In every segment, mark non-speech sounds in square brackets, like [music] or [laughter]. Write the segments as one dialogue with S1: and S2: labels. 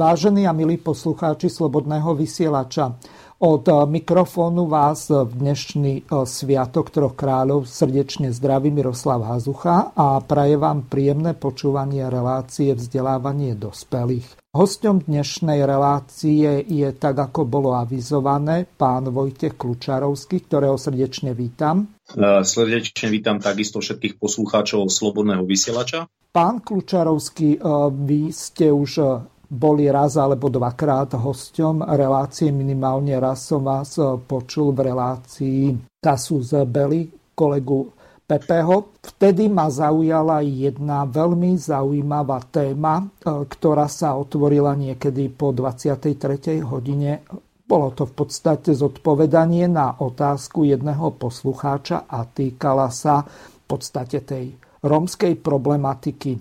S1: Vážení a milí poslucháči Slobodného vysielača, od mikrofónu vás v dnešný e, Sviatok troch kráľov srdečne zdraví Miroslav Hazucha a praje vám príjemné počúvanie relácie vzdelávanie dospelých. Hostom dnešnej relácie je, tak ako bolo avizované, pán Vojtech Klučarovský, ktorého srdečne vítam.
S2: E, srdečne vítam takisto všetkých poslucháčov Slobodného vysielača.
S1: Pán Klučarovský, vy ste už boli raz alebo dvakrát hosťom relácie. Minimálne raz som vás počul v relácii Kasus Belli, kolegu Pepeho. Vtedy ma zaujala jedna veľmi zaujímavá téma, ktorá sa otvorila niekedy po 23. hodine. Bolo to v podstate zodpovedanie na otázku jedného poslucháča a týkala sa v podstate tej rómskej problematiky.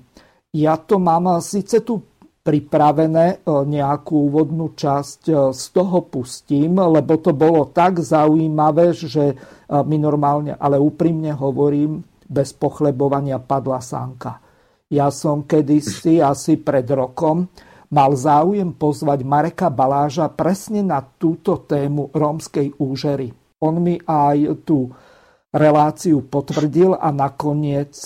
S1: Ja to mám síce tu pripravené e, nejakú úvodnú časť, e, z toho pustím, lebo to bolo tak zaujímavé, že e, my normálne, ale úprimne hovorím, bez pochlebovania padla sánka. Ja som kedysi, [clears throat] asi pred rokom, mal záujem pozvať Mareka Baláža presne na túto tému rómskej úžery. On mi aj tú reláciu potvrdil a nakoniec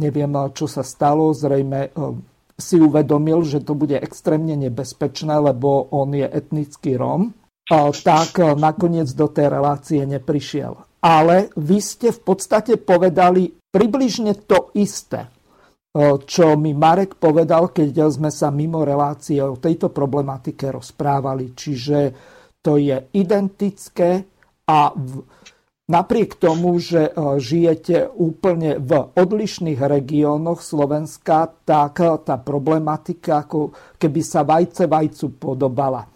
S1: neviem, čo sa stalo, zrejme si uvedomil, že to bude extrémne nebezpečné, lebo on je etnický Róm, tak e, nakoniec do tej relácie neprišiel. Ale vy ste v podstate povedali približne to isté, e, čo mi Marek povedal, keď sme sa mimo relácie o tejto problematike rozprávali. Čiže to je identické a v, Napriek tomu, že e, žijete úplne v odlišných regiónoch Slovenska, tak e, tá problematika ako keby sa vajce vajcu podobala.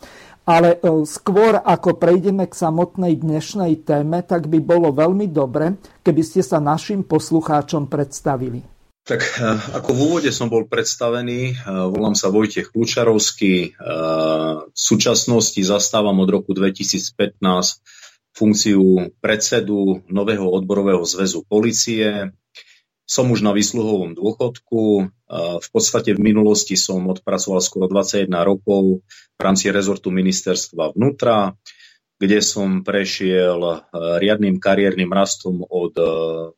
S1: Ale e, skôr ako prejdeme k samotnej dnešnej téme, tak by bolo veľmi dobre, keby ste sa našim poslucháčom predstavili.
S2: Tak ako v úvode som bol predstavený, volám sa Vojtech Kľúčarovský, v súčasnosti zastávam od roku 2015 funkciu predsedu nového odborového zväzu policie. Som už na výsluhovom dôchodku. V podstate v minulosti som odpracoval skoro 21 rokov v rámci rezortu ministerstva vnútra, kde som prešiel e, riadnym kariérnym rastom od e,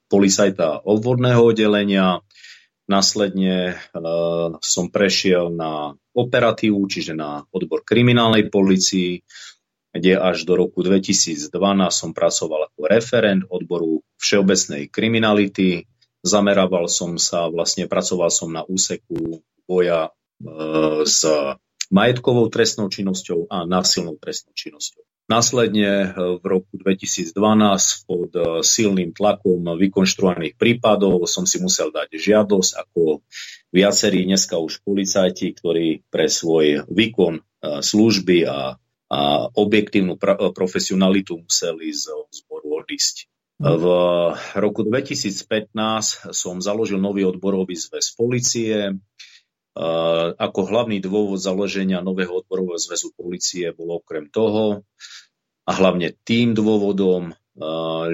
S2: policajta obvodného oddelenia. Následne e, som prešiel na operatívu, čiže na odbor kriminálnej policii kde až do roku 2012 som pracoval ako referent odboru všeobecnej kriminality. Zamerával som sa, vlastne pracoval som na úseku boja e, s majetkovou trestnou činnosťou a násilnou trestnou činnosťou. Následne e, v roku 2012 pod e, silným tlakom vykonštruovaných prípadov som si musel dať žiadosť ako viacerí dneska už policajti, ktorí pre svoj výkon e, služby a a objektívnu profesionalitu museli z zboru odísť. Mhm. V roku 2015 som založil nový odborový zväz policie. Ako hlavný dôvod založenia nového odborového zväzu policie bolo okrem toho a hlavne tým dôvodom,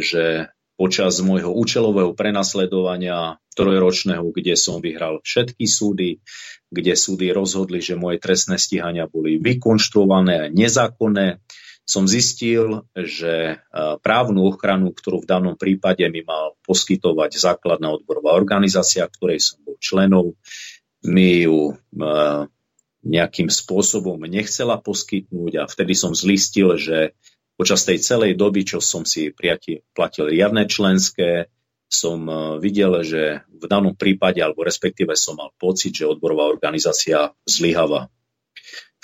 S2: že počas môjho účelového prenasledovania trojročného, kde som vyhral všetky súdy, kde súdy rozhodli, že moje trestné stíhania boli vykonštruované a nezákonné, som zistil, že právnu ochranu, ktorú v danom prípade mi mal poskytovať základná odborová organizácia, ktorej som bol členom, mi ju nejakým spôsobom nechcela poskytnúť a vtedy som zlistil, že počas tej celej doby, čo som si platil riadne členské, som e, videl, že v danom prípade, alebo respektíve som mal pocit, že odborová organizácia zlyháva.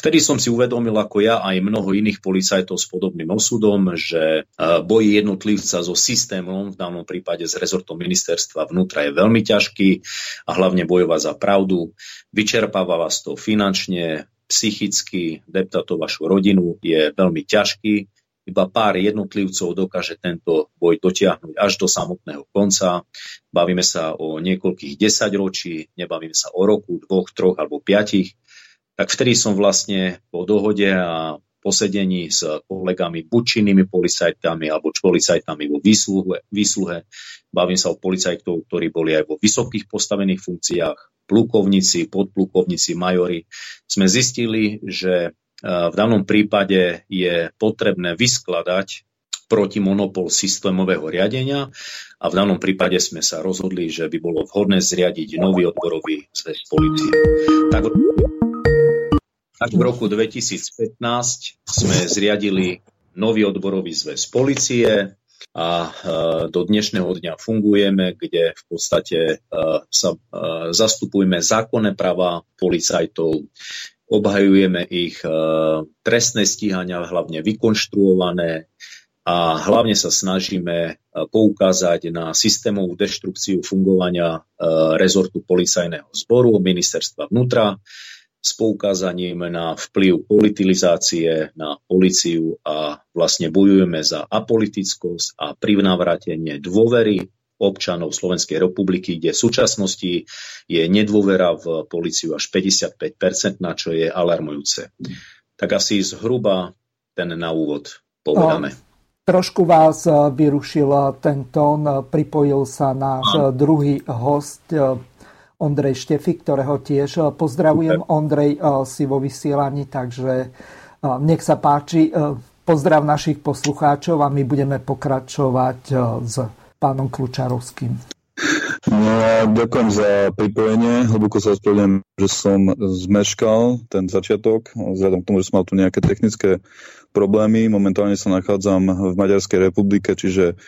S2: Vtedy som si uvedomil, ako ja aj mnoho iných policajtov s podobným osudom, že boj jednotlivca so systémom, v danom prípade s rezortom ministerstva vnútra je veľmi ťažký a hlavne bojovať za pravdu. Vyčerpáva vás to finančne, psychicky, depta to vašu rodinu, je veľmi ťažký iba pár jednotlivcov dokáže tento boj dotiahnuť až do samotného konca. Bavíme sa o niekoľkých desaťročí, nebavíme sa o roku, dvoch, troch alebo piatich. Tak vtedy som vlastne po dohode a posedení s kolegami, buď činnými policajtami alebo policajtami vo výsluhe, výsluhe. Bavím sa o policajtov, ktorí boli aj vo vysokých postavených funkciách, plukovníci, podplukovníci, majori. Sme zistili, že v danom prípade je potrebné vyskladať proti monopol systémového riadenia a v danom prípade sme sa rozhodli, že by bolo vhodné zriadiť nový odborový zväz policie. Tak, tak v roku 2015 sme zriadili nový odborový zväz policie a e, do dnešného dňa fungujeme, kde v podstate e, sa zastupujeme zákonné práva policajtov, obhajujeme ich e, trestné stíhania, hlavne vykonštruované a hlavne sa snažíme e, poukázať na systémovú deštrukciu fungovania e, rezortu policajného zboru, ministerstva vnútra, s poukázaním na vplyv politilizácie na policiu a vlastne bojujeme za apolitickosť a privnávratenie dôvery občanov Slovenskej republiky, kde v súčasnosti je nedôvera v policiu až 55%, na čo je alarmujúce. Tak asi zhruba ten na úvod povedame.
S1: Trošku vás e, vyrušil e, ten tón, e, pripojil sa náš druhý host Ondrej Štefik, ktorého tiež pozdravujem. Ondrej si vo vysielaní, takže nech sa páči. Pozdrav našich poslucháčov a my budeme pokračovať s pánom Klučarovským.
S3: No, ďakujem za pripojenie. Hlboko sa ospravedlňujem, že som zmeškal ten začiatok, vzhľadom k tomu, že som mal tu nejaké technické problémy. Momentálne sa nachádzam v Maďarskej republike, čiže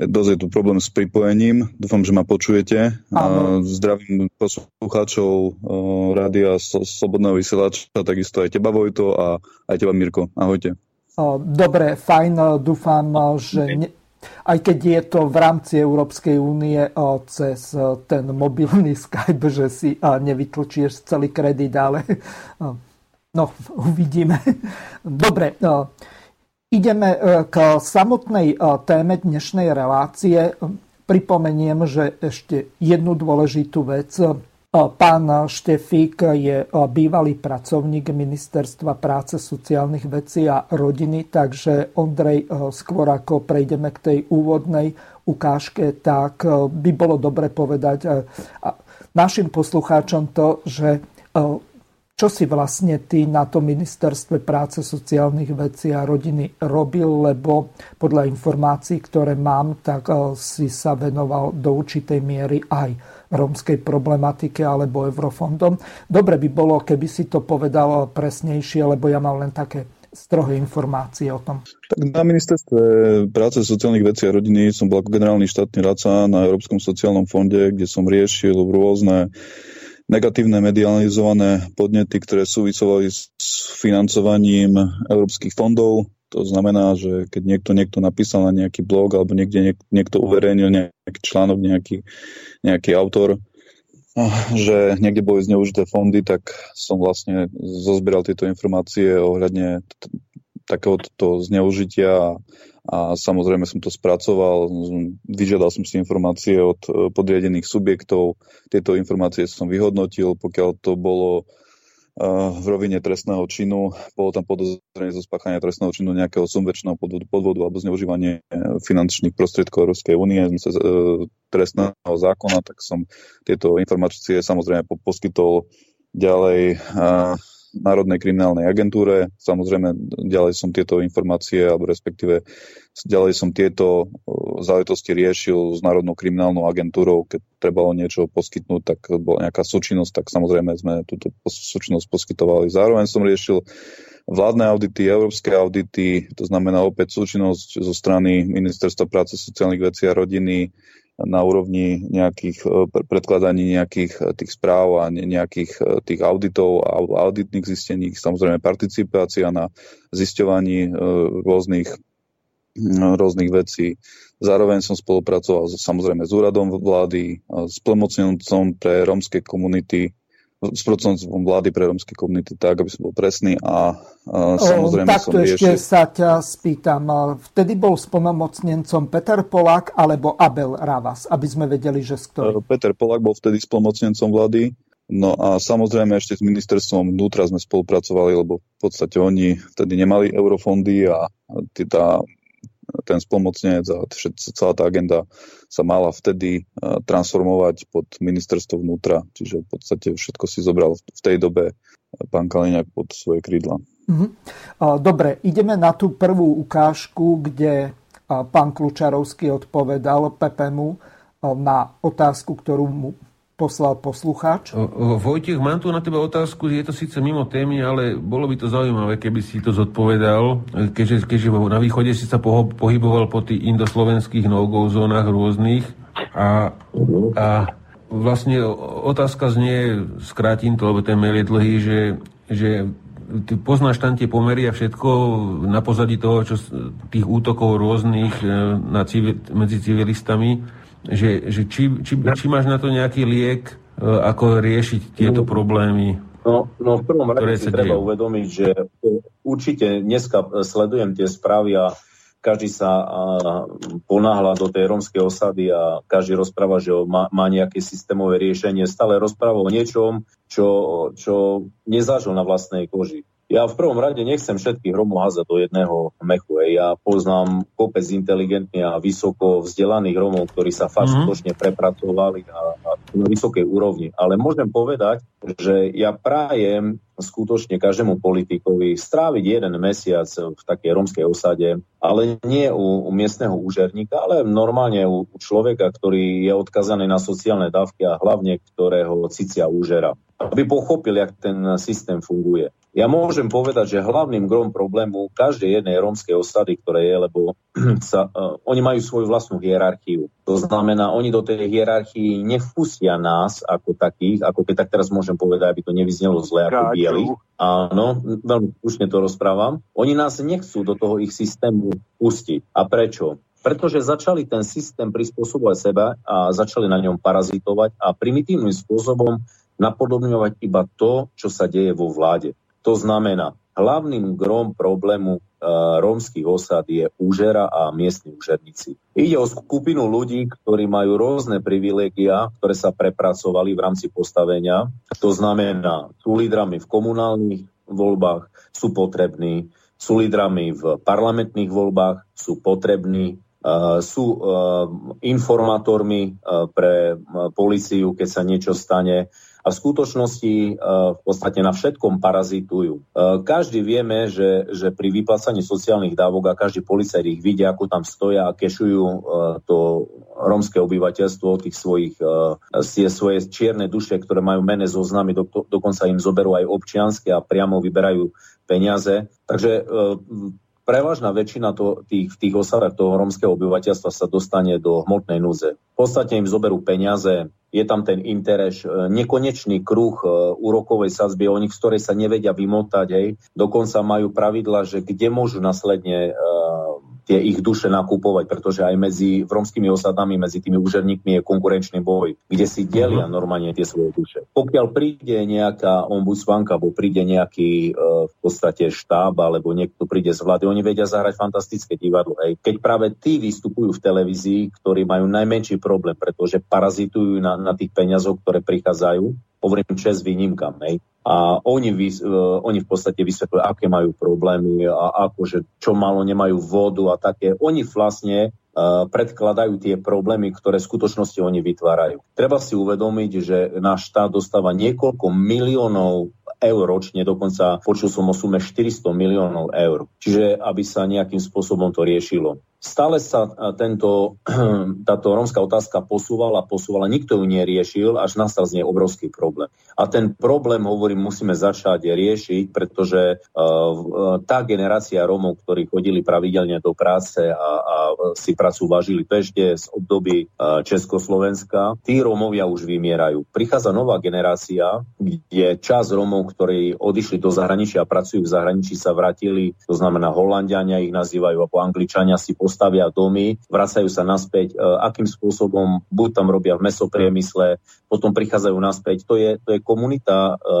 S3: dosť je tu problém s pripojením. Dúfam, že ma počujete. Áno. Zdravím poslucháčov rádia Slobodného vysielača, takisto aj teba Vojto a aj teba Mirko. Ahojte.
S1: Dobre, fajn. Dúfam, že ne, aj keď je to v rámci Európskej únie cez ten mobilný [laughs] Skype, že si nevytlčieš celý kredit, ale no, uvidíme. Dobre, ideme e, k samotnej téme dnešnej relácie. Pripomeniem, že ešte jednu dôležitú vec Pán Štefík je bývalý pracovník Ministerstva práce, sociálnych vecí a rodiny, takže Ondrej, skôr ako prejdeme k tej úvodnej ukážke, tak by bolo dobre povedať našim poslucháčom to, že čo si vlastne ty na tom ministerstve práce, sociálnych vecí a rodiny robil, lebo podľa informácií, ktoré mám, tak si sa venoval do určitej miery aj rómskej problematike alebo eurofondom. Dobre by bolo, keby si to povedal presnejšie, lebo ja mám len také strohé informácie o tom.
S3: Tak na ministerstve práce, sociálnych vecí a rodiny som bol ako generálny štátny radca na Európskom sociálnom fonde, kde som riešil rôzne negatívne medializované podnety, ktoré súvisovali s financovaním európskych fondov. To znamená, že keď niekto, niekto napísal na nejaký blog alebo niekde niekto uverejnil nejaký článok, nejaký nejaký autor, že niekde boli zneužité fondy, tak som vlastne zozbieral tieto informácie ohľadne takéhoto zneužitia a samozrejme som to spracoval, vyžiadal som si informácie od e, podriadených subjektov, tieto informácie som vyhodnotil, pokiaľ to bolo v rovine trestného činu. Bolo tam podozrenie zo spáchania trestného činu nejakého sumvečného podvodu, podvodu alebo zneužívanie e, finančných prostriedkov Európskej únie z e, trestného zákona, tak som tieto informácie samozrejme poskytol ďalej Národnej kriminálnej agentúre. Samozrejme, ďalej som tieto informácie, alebo respektíve ďalej som tieto záležitosti riešil s Národnou kriminálnou agentúrou. Keď trebalo niečo poskytnúť, tak bola nejaká súčinnosť, tak samozrejme sme túto súčinnosť poskytovali. Zároveň som riešil vládne audity, európske audity, to znamená opäť súčinnosť zo strany Ministerstva práce, sociálnych vecí a rodiny, na úrovni nejakých predkladaní nejakých tých správ a nejakých tých auditov a auditných zistení, samozrejme participácia na zisťovaní rôznych, rôznych vecí. Zároveň som spolupracoval samozrejme s úradom vlády, s plnomocnencom pre rómske komunity, sprostredníctvom vlády pre rómske komunity tak, aby som bol presný a, a samozrejme
S1: o, takto
S3: som
S1: riešil... ešte sa ťa spýtam. Vtedy bol spolnomocnencom Peter Polák alebo Abel Ravas, aby sme vedeli, že z ktorý.
S3: Peter Polák bol vtedy spolnomocnencom vlády, no a samozrejme ešte s ministerstvom vnútra sme spolupracovali, lebo v podstate oni vtedy nemali eurofondy a tá ten spolmocnenec a celá tá agenda sa mala vtedy transformovať pod ministerstvo vnútra, čiže v podstate všetko si zobral v tej dobe pán Kaliňák pod svoje krídla.
S1: Mhm. Dobre, ideme na tú prvú ukážku, kde pán Klučarovský odpovedal Pepemu na otázku, ktorú mu poslal poslucháč.
S4: Vojtech, mám tu na teba otázku, je to síce mimo témy, ale bolo by to zaujímavé, keby si to zodpovedal, keďže, keďže na východe si sa pohyboval po tých indoslovenských no-go zónach rôznych a, a vlastne otázka znie, skrátim to, lebo ten mail je dlhý, že, že ty poznáš tam tie pomery a všetko na pozadí toho, čo tých útokov rôznych e, na civil, medzi civilistami, že, že či, či, či máš na to nejaký liek, e, ako riešiť tieto problémy?
S2: No, no v prvom rade si treba dejú. uvedomiť, že určite dneska sledujem tie správy a každý sa ponáhla do tej rómskej osady a každý rozpráva, že má, má nejaké systémové riešenie. Stále rozpráva o niečom, čo, čo nezažil na vlastnej koži. Ja v prvom rade nechcem všetkých Romov házať do jedného mechu. Ja poznám kopec inteligentných a vysoko vzdelaných Romov, ktorí sa fakt mm-hmm. skutočne prepracovali a, a na vysokej úrovni. Ale môžem povedať, že ja prajem skutočne každému politikovi stráviť jeden mesiac v takej romskej osade, ale nie u, u miestneho úžerníka, ale normálne u, u človeka, ktorý je odkazaný na sociálne dávky a hlavne ktorého cicia úžera aby pochopil, jak ten systém funguje. Ja môžem povedať, že hlavným grom problému každej jednej rómskej osady, ktoré je, lebo [clears throat] sa, uh, oni majú svoju vlastnú hierarchiu. To znamená, oni do tej hierarchii nevpustia nás ako takých, ako keď tak teraz môžem povedať, aby to nevyznelo zle ako bieli. Áno, veľmi slušne to rozprávam. Oni nás nechcú do toho ich systému pustiť. A prečo? pretože začali ten systém prispôsobovať seba a začali na ňom parazitovať a primitívnym spôsobom napodobňovať iba to, čo sa deje vo vláde. To znamená, hlavným grom problému e, rómskych osad je úžera a miestni úžerníci. Ide o skupinu ľudí, ktorí majú rôzne privilégia, ktoré sa prepracovali v rámci postavenia. To znamená, sú lídrami v komunálnych voľbách, sú potrební, sú lídrami v parlamentných voľbách, sú potrební, Uh, sú uh, informátormi pre policiu, keď sa niečo stane a v skutočnosti e, v podstate na všetkom parazitujú. E, každý vieme, že, že pri vyplácaní sociálnych dávok a každý policajt ich vidia, ako tam stoja a kešujú e, to rómske obyvateľstvo tých svojich tie svoje čierne duše, ktoré majú mene zoznamy, do, dokonca im zoberú aj občianske a priamo vyberajú peniaze. Takže prevažná väčšina to, tých, tých osadách toho rómskeho obyvateľstva sa dostane do hmotnej núze. V podstate im zoberú peniaze, je tam ten interes, e, nekonečný kruh e, úrokovej sazby, o nich, z ktorej sa nevedia vymotať, hej. Dokonca majú pravidla, že kde môžu následne uh, tie ich duše nakupovať, pretože aj medzi romskými osadami, medzi tými úžerníkmi je konkurenčný boj, kde si delia mhm. normálne tie svoje duše. Pokiaľ príde nejaká ombudsmanka, alebo príde nejaký uh, v podstate štáb, alebo niekto príde z vlády, oni vedia zahrať fantastické divadlo. Hej. Keď práve tí vystupujú v televízii, ktorí majú najmenší problém, pretože parazitujú na, na tých peniazoch, ktoré prichádzajú, hovorím čes výnimkám, hej. A oni, uh, oni v podstate vysvetľujú, aké majú problémy a ako, že čo malo nemajú vodu a také. Oni vlastne uh, predkladajú tie problémy, ktoré v skutočnosti oni vytvárajú. Treba si uvedomiť, že náš štát dostáva niekoľko miliónov eur ročne, dokonca počul som o sume 400 miliónov eur. Čiže aby sa nejakým spôsobom to riešilo. Stále sa tento, [clears throat] táto rómska otázka posúvala, posúvala, nikto ju neriešil, až nastal z nej obrovský problém. A ten problém, hovorím, musíme začať riešiť, pretože uh, tá generácia Rómov, ktorí chodili pravidelne do práce a, a si prácu vážili ešte z období Československa, tí Rómovia už vymierajú. Prichádza nová generácia, kde čas Rómov, ktorí odišli do zahraničia a pracujú v zahraničí, sa vrátili, to znamená Holandiania ich nazývajú, ako Angličania si postavia domy, vracajú sa naspäť, e, akým spôsobom buď tam robia v mesopriemysle, potom prichádzajú naspäť. To je, to je komunita e,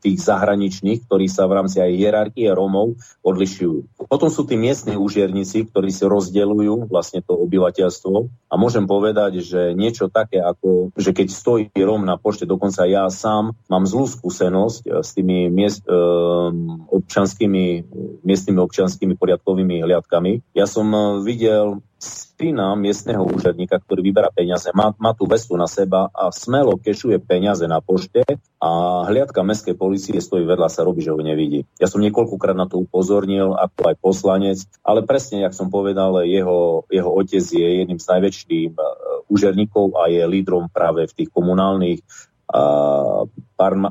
S2: tých zahraničných, ktorí sa v rámci aj hierarchie Rómov odlišujú. Potom sú tí miestni užierníci, ktorí si rozdeľujú vlastne to obyvateľstvo a môžem povedať, že niečo také ako, že keď stojí Róm na pošte, dokonca ja sám mám zlú skúsenosť e, s tými miest, e, občanskými, miestnymi občanskými poriadkovými hliadkami. Ja som videl syna miestneho úžadníka, ktorý vyberá peniaze, má, má tú vestu na seba a smelo kešuje peniaze na pošte a hliadka mestskej policie stojí vedľa sa, robí, že ho nevidí. Ja som niekoľkokrát na to upozornil, ako aj poslanec, ale presne, jak som povedal, jeho, jeho otec je jedným z najväčších uh, úžerníkov a je lídrom práve v tých komunálnych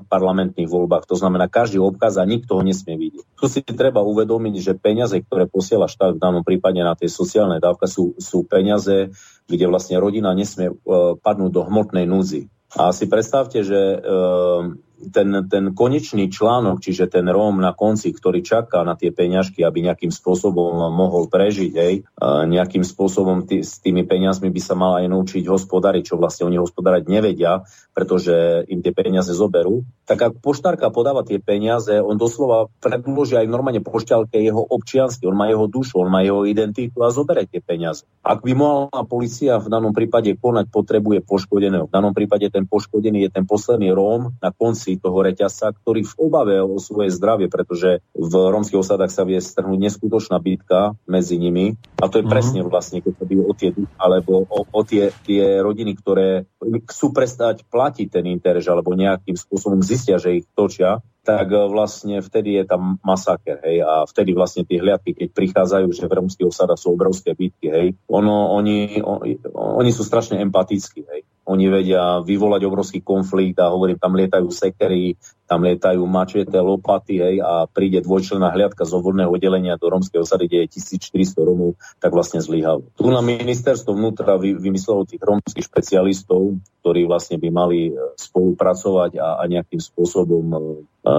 S2: parlamentných voľbách. To znamená, každý obkaz a nikto ho nesmie vidieť. Tu si treba uvedomiť, že peniaze, ktoré posiela štát v danom prípade na tie sociálne dávka, sú, sú peniaze, kde vlastne rodina nesmie uh, padnúť do hmotnej núdzi. A si predstavte, že uh, ten, ten konečný článok, čiže ten Róm na konci, ktorý čaká na tie peňažky, aby nejakým spôsobom mohol prežiť, hej, nejakým spôsobom tý, s tými peniazmi by sa mal aj naučiť hospodariť, čo vlastne oni hospodárať nevedia, pretože im tie peniaze zoberú. Tak ak poštárka podáva tie peniaze, on doslova predloží aj normálne pošťalke jeho občiansky, on má jeho dušu, on má jeho identitu a zobere tie peniaze. Ak by mohla policia v danom prípade konať, potrebuje poškodeného. V danom prípade ten poškodený je ten posledný Róm na konci konci toho reťazca, ktorý v obave o svoje zdravie, pretože v rómskych osadách sa vie strhnúť neskutočná bitka medzi nimi. A to je mm-hmm. presne vlastne, keď sa o tie alebo o, o tie, tie rodiny, ktoré chcú prestať platiť ten interž alebo nejakým spôsobom zistia, že ich točia, tak e, vlastne vtedy je tam masaker, hej, a vtedy vlastne tie hliadky, keď prichádzajú, že v rómskych osadách sú obrovské bitky, hej, ono, oni, on, oni sú strašne empatickí, hej. Oni vedia vyvolať obrovský konflikt a hovorím, tam lietajú sekery, tam lietajú mačete, lopaty hej, a príde dvojčlená hliadka z obvodného oddelenia do rómskej osady, kde je 1400 Romov, tak vlastne zlyhal. Tu na ministerstvo vnútra vy, vymyslelo tých rómskych špecialistov, ktorí vlastne by mali e, spolupracovať a, a nejakým spôsobom e,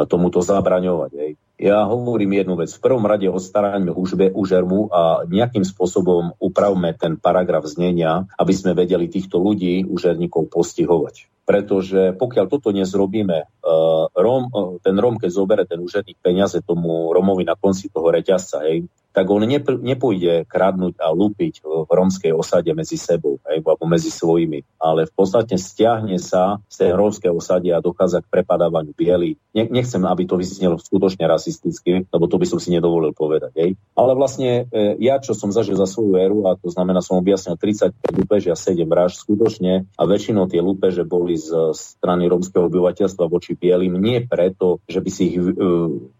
S2: tomuto zabraňovať. Hej. Ja hovorím jednu vec. V prvom rade odstaraňme užbe, užermu a nejakým spôsobom upravme ten paragraf znenia, aby sme vedeli týchto ľudí, užerníkov, postihovať. Pretože pokiaľ toto nezrobíme, uh, Rom, uh, ten Rom, keď zobere ten úžerník peniaze tomu Romovi na konci toho reťazca, hej, tak on nep- nepôjde kradnúť a lúpiť v romskej osade medzi sebou hej, alebo medzi svojimi, ale v podstate stiahne sa z tej romskej osady a dochádza k prepadávaniu biely. Ne- nechcem, aby to vyznelo skutočne rasisticky, lebo to by som si nedovolil povedať. Hej. Ale vlastne e, ja, čo som zažil za svoju éru, a to znamená, som objasnil 35 lúpež a 7 vražd, skutočne, a väčšinou tie lúpeže boli z strany rómskeho obyvateľstva voči bielým, nie preto, že by si ich e,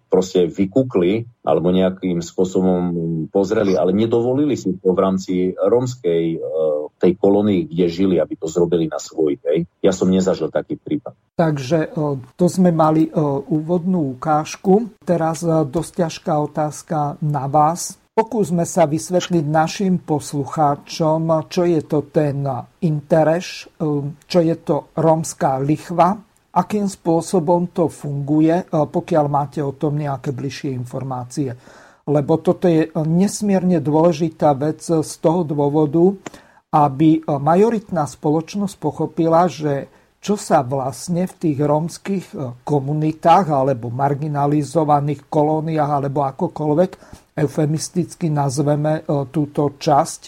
S2: proste vykúkli alebo nejakým spôsobom pozreli, ale nedovolili si to v rámci rómskej e, tej kolónii, kde žili, aby to zrobili na svoj. Hej. Ja som nezažil taký prípad.
S1: Takže e, to sme mali úvodnú ukážku. Teraz dosť ťažká otázka na vás. Pokúsme sa vysvetliť našim poslucháčom, čo je to ten intereš, čo je to rómska lichva akým spôsobom to funguje, e, pokiaľ máte o tom nejaké bližšie informácie. Lebo toto je nesmierne dôležitá vec z toho dôvodu, aby majoritná spoločnosť pochopila, že čo sa vlastne v tých rómskych e, komunitách alebo marginalizovaných kolóniách alebo akokoľvek eufemisticky nazveme e, túto časť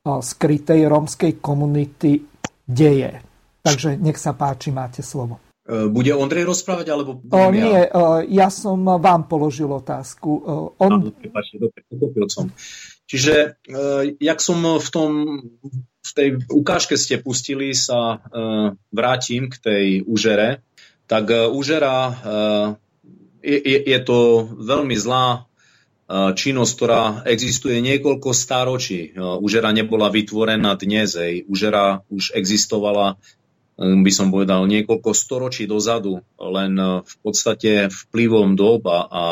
S1: skrytej rómskej komunity deje. Takže nech sa páči, máte slovo.
S2: E, bude Ondrej rozprávať, alebo...
S1: O, ja? Nie, e, ja som vám položil otázku. E, on...
S2: Áno, dobre, som. Čiže, jak som v tom v tej ukážke ste pustili, sa vrátim k tej úžere. Tak úžera je, je, je to veľmi zlá činnosť, ktorá existuje niekoľko stáročí. Užera nebola vytvorená dnes, hej. Užera už existovala, by som povedal, niekoľko storočí dozadu, len v podstate vplyvom doba a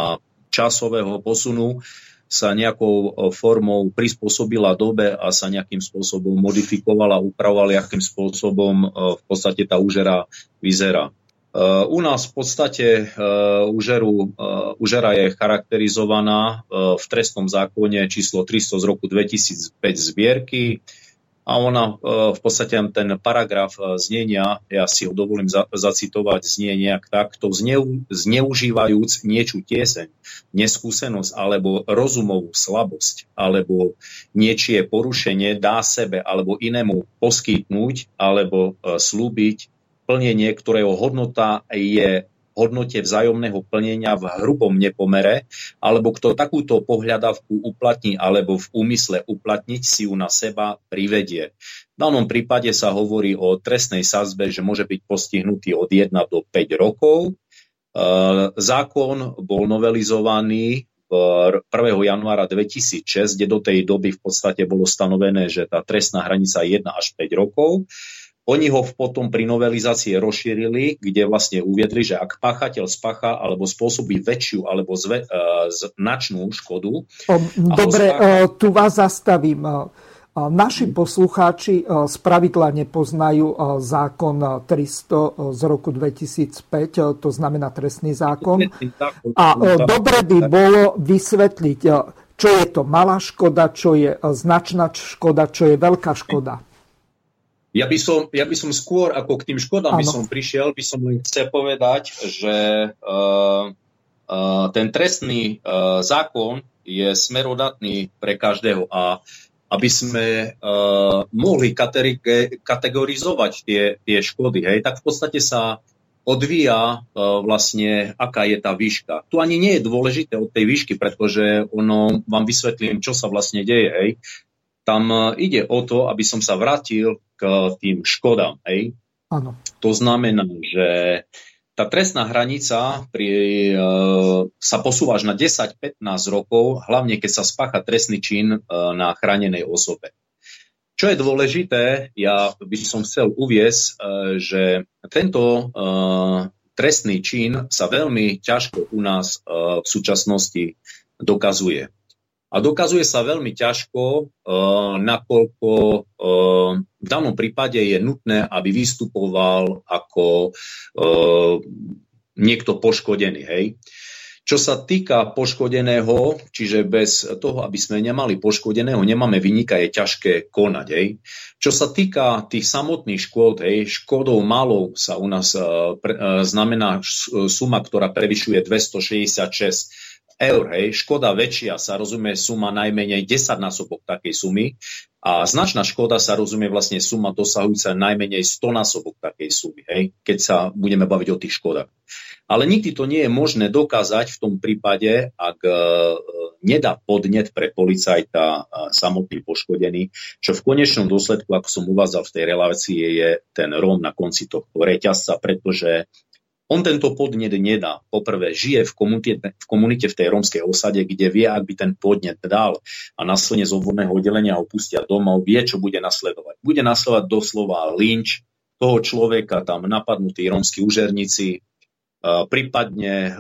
S2: časového posunu sa nejakou formou prispôsobila dobe a sa nejakým spôsobom modifikovala, upravovala, akým spôsobom v podstate tá užera vyzerá. Uh, u nás v podstate uh, užeru, uh, užera je charakterizovaná v trestnom zákone číslo 300 z roku 2005 zbierky a ona v podstate ten paragraf znenia, ja si ho dovolím za, zacitovať, znie nejak takto, zneu, zneužívajúc niečú tieseň, neskúsenosť alebo rozumovú slabosť alebo niečie porušenie dá sebe alebo inému poskytnúť alebo slúbiť plnenie, ktorého hodnota je hodnote vzájomného plnenia v hrubom nepomere, alebo kto takúto pohľadavku uplatní alebo v úmysle uplatniť si ju na seba privedie. V danom prípade sa hovorí o trestnej sazbe, že môže byť postihnutý od 1 do 5 rokov. E, zákon bol novelizovaný 1. januára 2006, kde do tej doby v podstate bolo stanovené, že tá trestná hranica je 1 až 5 rokov. Oni ho potom pri novelizácii rozšírili, kde vlastne uviedli, že ak páchateľ spacha alebo spôsobí väčšiu alebo zve, uh, značnú škodu.
S1: Dobre, spácha... tu vás zastavím. Naši poslucháči z pravidla nepoznajú zákon 300 z roku 2005, to znamená trestný zákon. A dobre by bolo vysvetliť, čo je to malá škoda, čo je značná škoda, čo je veľká škoda.
S2: Ja by, som, ja by som skôr, ako k tým škodám ano. by som prišiel, by som len chcel povedať, že uh, uh, ten trestný uh, zákon je smerodatný pre každého a aby sme uh, mohli kategorizovať tie, tie škody, hej, tak v podstate sa odvíja uh, vlastne, aká je tá výška. Tu ani nie je dôležité od tej výšky, pretože ono, vám vysvetlím, čo sa vlastne deje. Hej. Tam uh, ide o to, aby som sa vrátil k tým škodám. Hej?
S1: Áno.
S2: To znamená, že tá trestná hranica pri, e, sa posúva až na 10-15 rokov, hlavne keď sa spácha trestný čin e, na chránenej osobe. Čo je dôležité, ja by som chcel uviesť, e, že tento e, trestný čin sa veľmi ťažko u nás e, v súčasnosti dokazuje. A dokazuje sa veľmi ťažko, uh, nakoľko uh, v danom prípade je nutné, aby vystupoval ako uh, niekto poškodený. Hej. Čo sa týka poškodeného, čiže bez toho, aby sme nemali poškodeného, nemáme vynika, je ťažké konať. Hej. Čo sa týka tých samotných škôd, hej, škodou malou sa u nás uh, znamená suma, ktorá prevyšuje 266 eur. Hej. Škoda väčšia sa rozumie suma najmenej 10 násobok takej sumy a značná škoda sa rozumie vlastne suma dosahujúca najmenej 100 násobok takej sumy, hej, keď sa budeme baviť o tých škodách. Ale nikdy to nie je možné dokázať v tom prípade, ak e, nedá podnet pre policajta e, samotný poškodený, čo v konečnom dôsledku, ako som uvádzal v tej relácii, je ten Róm na konci tohto reťazca, pretože on tento podnet nedá. Poprvé, žije v komunite, v komunite v tej rómskej osade, kde vie, ak by ten podnet dal a následne z obvodného oddelenia opustia domov, vie, čo bude nasledovať. Bude nasledovať doslova lynč toho človeka, tam napadnutí rómsky užerníci, prípadne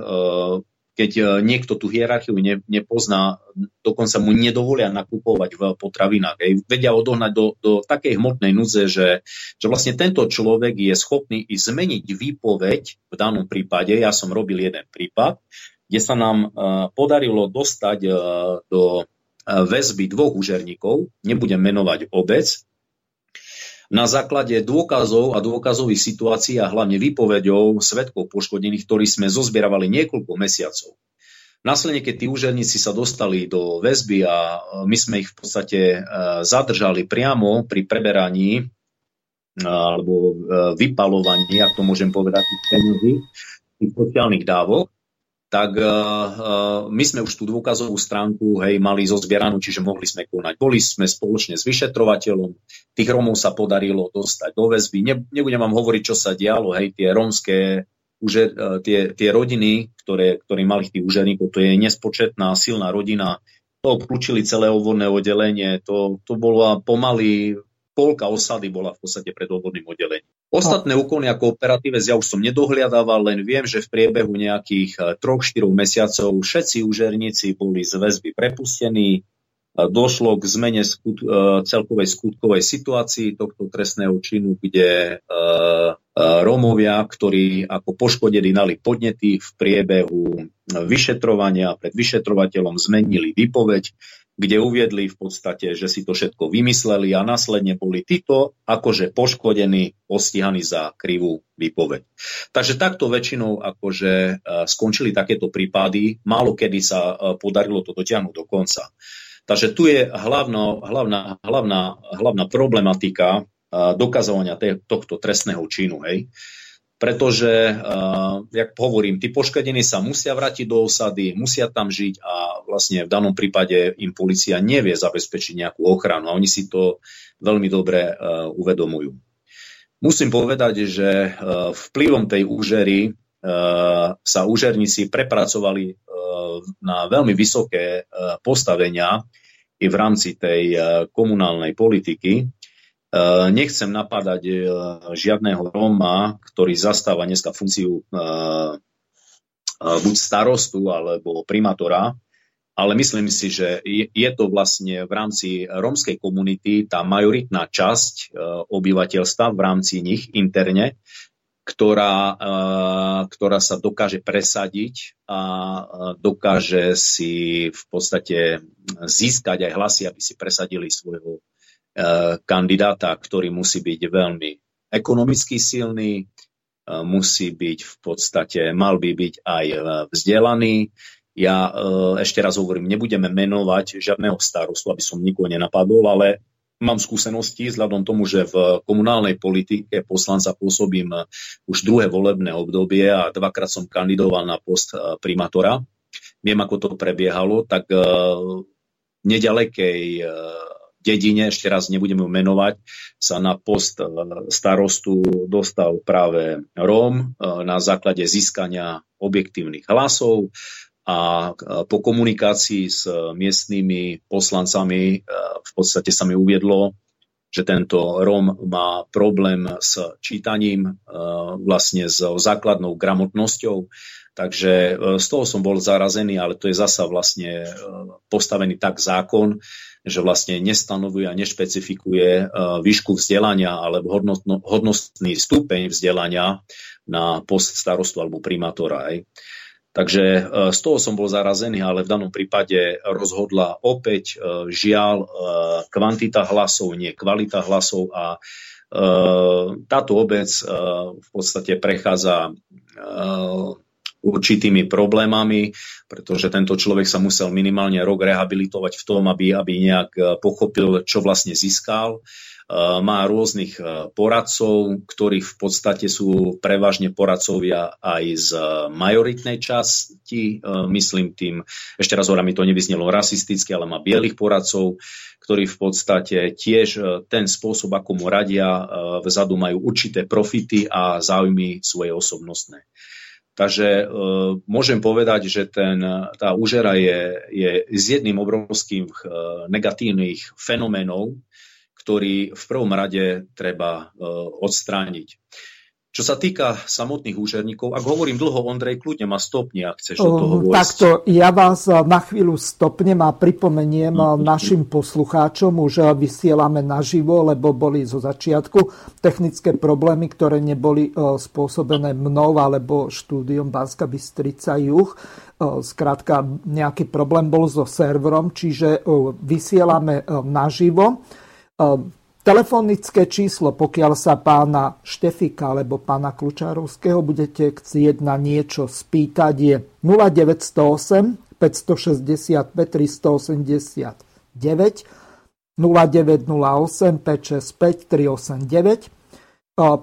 S2: keď e, niekto tú hierarchiu ne, nepozná, dokonca mu nedovolia nakupovať v potravinách. Ej. Vedia odohnať do, do takej hmotnej núdze, že, že vlastne tento človek je schopný i zmeniť výpoveď v danom prípade. Ja som robil jeden prípad, kde sa nám uh, podarilo dostať uh, do väzby dvoch užerníkov, nebudem menovať obec, na základe dôkazov a dôkazových situácií a hlavne výpovedou svetkov poškodených, ktorí sme zozbieravali niekoľko mesiacov. Následne, keď tí úžerníci sa dostali do väzby a e, my sme ich v podstate e, zadržali priamo pri preberaní e, alebo vypalovaní, ak to môžem povedať, tých peniazí, tých sociálnych dávok, tak uh, uh, my sme už tú dôkazovú stránku hej, mali zozbieranú, čiže mohli sme konať. Boli sme spoločne s vyšetrovateľom, tých Romov sa podarilo dostať do väzby. Ne, nebudem vám hovoriť, čo sa dialo, hej, tie rómske Užer, tie, tie rodiny, ktoré, ktoré mali tých úžerníkov, to je nespočetná, silná rodina, to obklúčili celé obvodné oddelenie, to, to bola pomaly, polka osady bola v podstate pred obvodným oddelením. Ostatné úkony ako operatíve ja už som nedohliadával, len viem, že v priebehu nejakých 3-4 eh, mesiacov všetci úžerníci boli z väzby prepustení, došlo k zmene skut, eh, celkovej skutkovej situácii tohto trestného činu, kde eh, Rómovia, ktorí ako poškodení dali podnety v priebehu vyšetrovania pred vyšetrovateľom zmenili výpoveď, kde uviedli v podstate, že si to všetko vymysleli a následne boli títo akože poškodení, postihaní za krivú výpoveď. Takže takto väčšinou akože e, skončili takéto prípady, málo kedy sa e, podarilo to dotiahnuť do konca. Takže tu je hlavná, hlavná, hlavná, hlavná problematika e, dokazovania tohto trestného činu. Hej pretože, uh, jak hovorím, tí poškodení sa musia vrátiť do osady, musia tam žiť a vlastne v danom prípade im policia nevie zabezpečiť nejakú ochranu a oni si to veľmi dobre uh, uvedomujú. Musím povedať, že uh, vplyvom tej úžery uh, sa úžerníci prepracovali uh, na veľmi vysoké uh, postavenia i v rámci tej uh, komunálnej politiky nechcem napadať eh, žiadného Róma, ktorý zastáva dneska funkciu eh, buď starostu alebo primátora, ale myslím si, že je to vlastne v rámci rómskej komunity tá majoritná časť obyvateľstva v rámci nich interne, ktorá, ktorá sa dokáže presadiť a dokáže si v podstate získať aj hlasy, aby si presadili svojho kandidáta, ktorý musí byť veľmi ekonomicky silný, e, musí byť v podstate, mal by byť aj e, vzdelaný. Ja ešte raz hovorím, nebudeme menovať žiadneho starostu, aby som nikoho nenapadol, ale mám skúsenosti vzhľadom tomu, že v komunálnej politike poslanca pôsobím už druhé volebné obdobie a dvakrát som kandidoval na post primátora. Viem, ako to prebiehalo, tak v nedalekej dedine, ešte raz nebudeme ju menovať, sa na post e, starostu dostal práve Róm e, na základe získania objektívnych hlasov a e, po komunikácii s miestnymi poslancami v podstate sa mi uviedlo, že tento Róm má problém s čítaním, vlastne s základnou gramotnosťou. Takže z toho som bol zarazený, ale to je zasa vlastne postavený tak zákon, že vlastne nestanovuje a nešpecifikuje e, výšku vzdelania alebo hodnostný stupeň vzdelania na post starostu alebo primátora. Takže e, z toho som bol zarazený, ale v danom prípade rozhodla opäť e, žiaľ kvantita hlasov, nie kvalita hlasov a táto obec v podstate prechádza určitými problémami, pretože tento človek sa musel minimálne rok rehabilitovať v tom, aby, aby nejak e, pochopil, čo vlastne získal. E, má rôznych e, poradcov, ktorí v podstate sú prevažne poradcovia aj z majoritnej časti, myslím tým, ešte raz hovorím, to nevyznelo rasisticky, ale má bielých poradcov, ktorí v podstate tiež ten spôsob, ako mu radia, vzadu majú určité profity a záujmy svoje osobnostné. Takže e, môžem povedať, že ten, tá úžera je, je s jedným obrovským e, negatívnych fenoménov, ktorý v prvom rade treba e, odstrániť. Čo sa týka samotných úžerníkov, ak hovorím dlho, Ondrej, kľudne ma stopni, ak chceš do toho vojsť.
S1: Takto, ja vás na chvíľu stopnem a pripomeniem mm-hmm. našim poslucháčom, už vysielame naživo, lebo boli zo začiatku technické problémy, ktoré neboli spôsobené mnou alebo štúdiom Banska Bystrica Juch. Skrátka, nejaký problém bol so serverom, čiže vysielame naživo. Telefonické číslo, pokiaľ sa pána Štefika alebo pána Klučárovského budete chcieť na niečo spýtať, je 0908 565 389 0908 565 389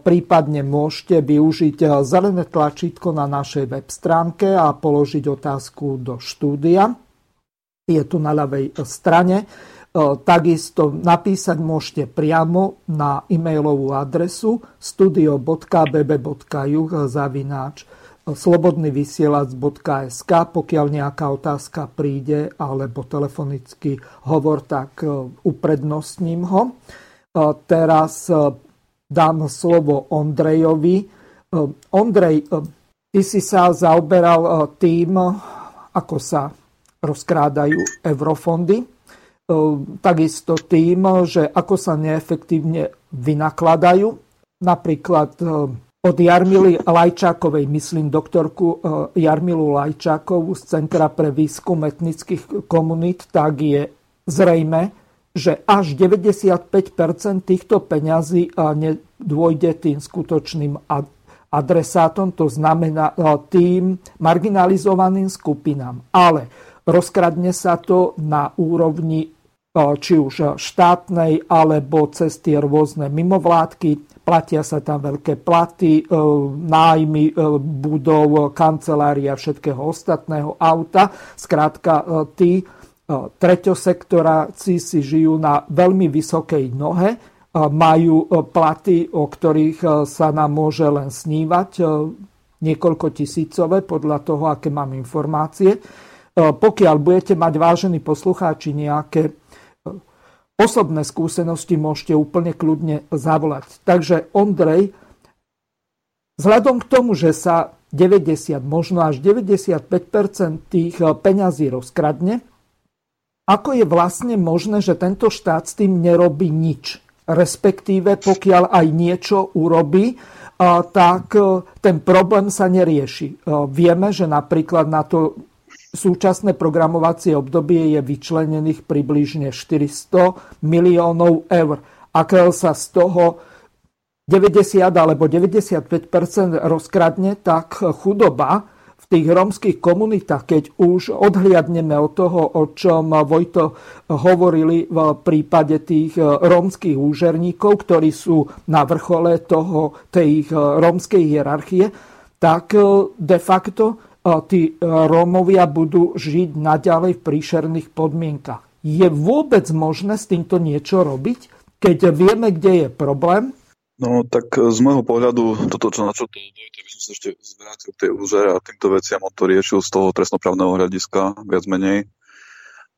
S1: Prípadne môžete využiť zelené tlačítko na našej web stránke a položiť otázku do štúdia. Je tu na ľavej strane. Takisto napísať môžete priamo na e-mailovú adresu studio.bb.juh zavináč slobodnyvysielac.sk. Pokiaľ nejaká otázka príde alebo telefonicky hovor, tak uprednostním ho. Teraz dám slovo Ondrejovi. Ondrej, ty si sa zaoberal tým, ako sa rozkrádajú eurofondy. Takisto tým, že ako sa neefektívne vynakladajú. Napríklad od Jarmily Lajčákovej, myslím doktorku eh, Jarmilu Lajčákovú z Centra pre výskum etnických komunít, tak je zrejme, že až 95% týchto peňazí nedôjde tým skutočným adresátom, to znamená tým marginalizovaným skupinám. Ale rozkradne sa to na úrovni či už štátnej, alebo cez tie rôzne mimovládky, platia sa tam veľké platy, e, nájmy e, budov, kancelária, všetkého ostatného auta. Skrátka, e, tí treťosektoráci si žijú na veľmi vysokej nohe, majú platy, o ktorých sa nám môže len snívať, niekoľko tisícové podľa toho, aké mám informácie. Pokiaľ budete mať, vážení poslucháči, nejaké osobné skúsenosti môžete úplne kľudne zavolať. Takže Ondrej, vzhľadom k tomu, že sa 90, možno až 95 tých eh, peňazí rozkradne, ako je vlastne možné, že tento štát s tým nerobí nič? Respektíve, pokiaľ aj niečo urobí, tak ten problém sa nerieši. Vieme, že napríklad na to súčasné programovacie obdobie je vyčlenených približne 400 miliónov eur. Ak sa z toho 90 alebo 95% rozkradne, tak chudoba v tých rómskych komunitách, keď už odhliadneme od toho, o čom Vojto hovorili v prípade tých rómskych úžerníkov, ktorí sú na vrchole toho, tej rómskej hierarchie, tak de facto tí e, Rómovia budú žiť naďalej v príšerných podmienkach. Je vôbec možné s týmto niečo robiť, keď vieme, kde je problém?
S3: No tak z môjho pohľadu, toto, čo na čo to dojde, by som sa ešte zvrátil k tej úžere a týmto veciam, on to riešil z toho trestnoprávneho hľadiska, viac menej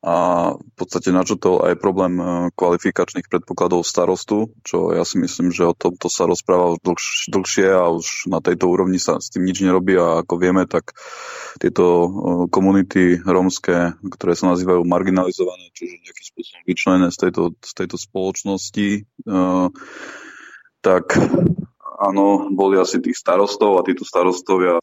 S3: a v podstate načutol aj problém e, kvalifikačných predpokladov starostu, čo ja si myslím, že o tomto sa rozpráva už dlhš, dlhšie a už na tejto úrovni sa s tým nič nerobí. A ako vieme, tak tieto e, komunity rómske, ktoré sa nazývajú marginalizované, čiže nejakým spôsobom vyčlenené z tejto, z tejto spoločnosti, e, tak áno, boli asi tých starostov a títo starostovia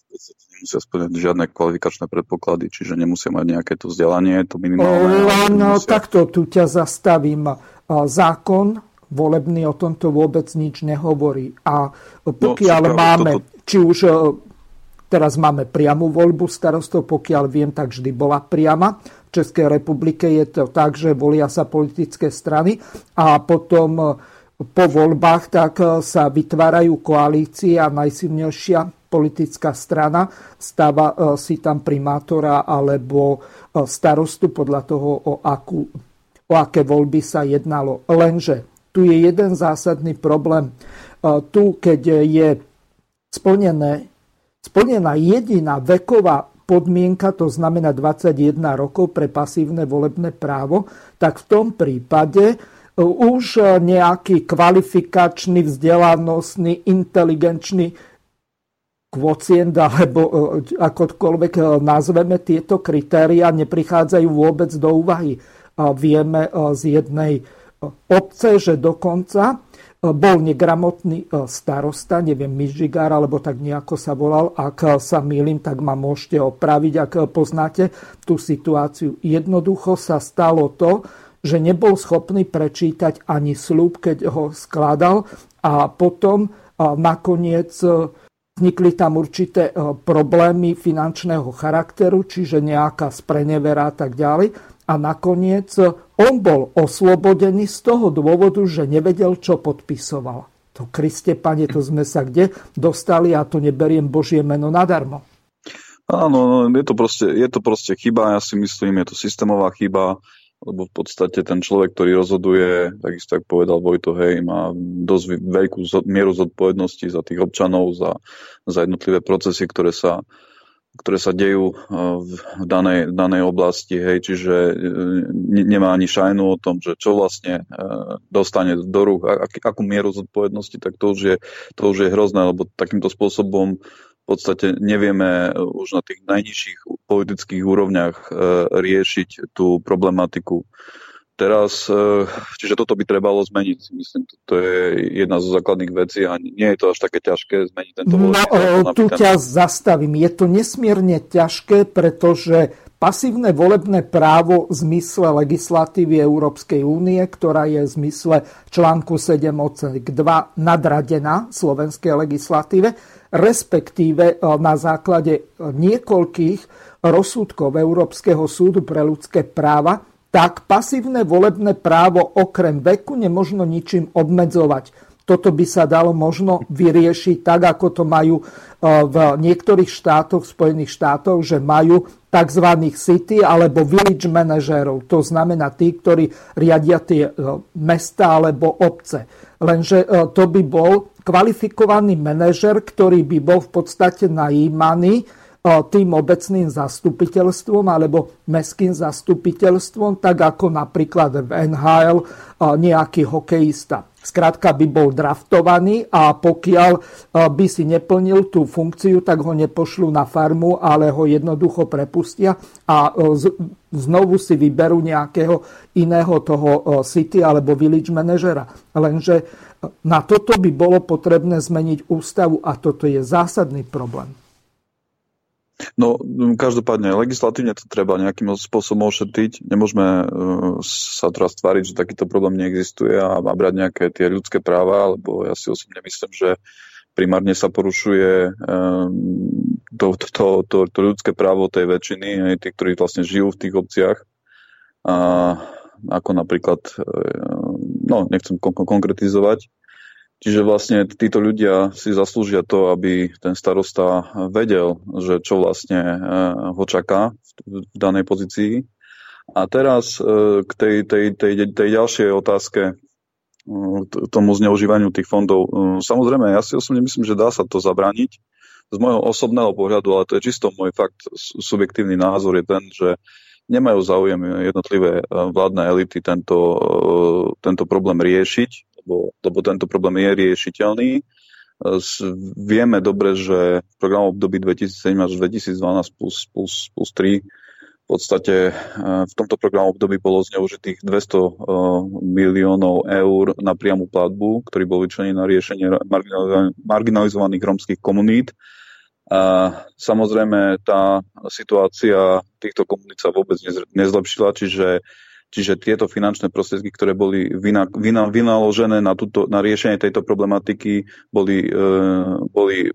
S3: nemusia splňať žiadne kvalifikačné predpoklady, čiže nemusia mať nejaké to vzdelanie, to minimálne.
S1: Len nemusia... takto tu ťa zastavím. Zákon volebný o tomto vôbec nič nehovorí. A pokiaľ no, máme, toto... či už e, teraz máme priamu voľbu starostov, pokiaľ viem, tak vždy bola priama. V Českej republike je to tak, že volia sa politické strany a potom e, po voľbách tak e, sa vytvárajú koalície a najsilnejšia politická strana stáva e, si tam primátora alebo e, starostu podľa toho, o, akú, o aké voľby sa jednalo. Lenže tu je jeden zásadný problém. Tu, keď je splnené, splnená jediná veková podmienka, to znamená 21 rokov pre pasívne volebné právo, tak v tom prípade už nejaký kvalifikačný, vzdelanostný, inteligenčný kvocient, alebo e, akokoľvek e, nazveme tieto kritéria, neprichádzajú vôbec do úvahy. Vieme z jednej obce, že dokonca bol negramotný starosta, neviem, Mižigár, alebo tak nejako sa volal. Ak sa mýlim, tak ma môžete opraviť, ak poznáte tú situáciu. Jednoducho sa stalo to, že nebol schopný prečítať ani slúb, keď ho skladal a potom nakoniec e, vznikli tam určité e, problémy finančného charakteru, čiže nejaká sprenevera a tak ďalej. A nakoniec e, on bol oslobodený z toho dôvodu, že nevedel, čo podpisoval. To Kriste, pane, to sme sa kde dostali a to neberiem Božie meno nadarmo.
S3: Áno, no, je to, proste, je to proste chyba, ja si myslím, je to systémová chyba lebo v podstate ten človek, ktorý rozhoduje, takisto ako povedal Vojto, hej, má dosť veľkú mieru zodpovednosti za tých občanov, za, za jednotlivé procesy, ktoré sa, ktoré sa dejú v danej, v danej oblasti, hej, čiže nemá ani šajnu o tom, že čo vlastne dostane do rúk, ak, akú mieru zodpovednosti, tak to už je, to už je hrozné, lebo takýmto spôsobom v podstate nevieme už na tých najnižších politických úrovniach e, riešiť tú problematiku. Teraz, e, čiže toto by trebalo zmeniť, myslím, to je jedna zo základných vecí a nie je to až také ťažké zmeniť tento
S1: No, tu ťa zastavím. Je to nesmierne ťažké, pretože pasívne volebné právo v zmysle legislatívy Európskej únie, ktorá je v zmysle článku 7 odsek 2 nadradená slovenskej legislatíve, respektíve e, na základe niekoľkých rozsudkov Európskeho súdu pre ľudské práva, tak pasívne volebné právo okrem veku nemožno ničím obmedzovať. Toto by sa dalo možno vyriešiť tak, ako to majú e, v niektorých štátoch, Spojených štátoch, že majú tzv. city alebo village manažérov. To znamená tí, ktorí riadia tie mesta alebo obce. Lenže to by bol kvalifikovaný manažer, ktorý by bol v podstate najímaný e, tým obecným zastupiteľstvom alebo mestským zastupiteľstvom, tak ako napríklad v NHL e, nejaký hokejista. Skrátka by bol draftovaný a pokiaľ e, by si neplnil tú funkciu, tak ho nepošlú na farmu, ale ho jednoducho prepustia a znovu si vyberú nejakého iného toho city alebo village manažera. Lenže na toto by bolo potrebné zmeniť ústavu a toto je zásadný problém.
S3: No, každopádne, legislatívne to treba nejakým spôsobom ošetriť. Nemôžeme uh, sa teraz tváriť, že takýto problém neexistuje a, a brať nejaké tie ľudské práva, lebo ja si osobne myslím, že primárne sa porušuje um, to, to, to, to ľudské právo tej väčšiny, aj tí, ktorí vlastne žijú v tých obciach. A, ako napríklad, e, no nechcem kon- konkretizovať, Čiže vlastne títo ľudia si zaslúžia to, aby ten starosta vedel, že čo vlastne e, ho čaká v danej pozícii. A teraz e, k tej, tej, tej, tej ďalšej otázke, tomu zneužívaniu tých fondov. Samozrejme, ja si osobne myslím, že dá sa to zabrániť. Z môjho osobného pohľadu, ale to je čisto môj fakt, subjektívny názor je ten, že nemajú záujem jednotlivé vládne elity tento, tento problém riešiť, lebo, lebo tento problém je riešiteľný. E, vieme dobre, že v programu období 2007 až 2012 plus, plus, plus 3 v podstate v tomto programu období bolo zneužitých 200 miliónov eur na priamu platbu, ktorý bol vyčlenený na riešenie marginalizovaných rómskych komunít samozrejme tá situácia týchto komunít sa vôbec nezlepšila, čiže, čiže tieto finančné prostriedky, ktoré boli vyna, vyna, vynaložené na, túto, na riešenie tejto problematiky, boli, e, boli e,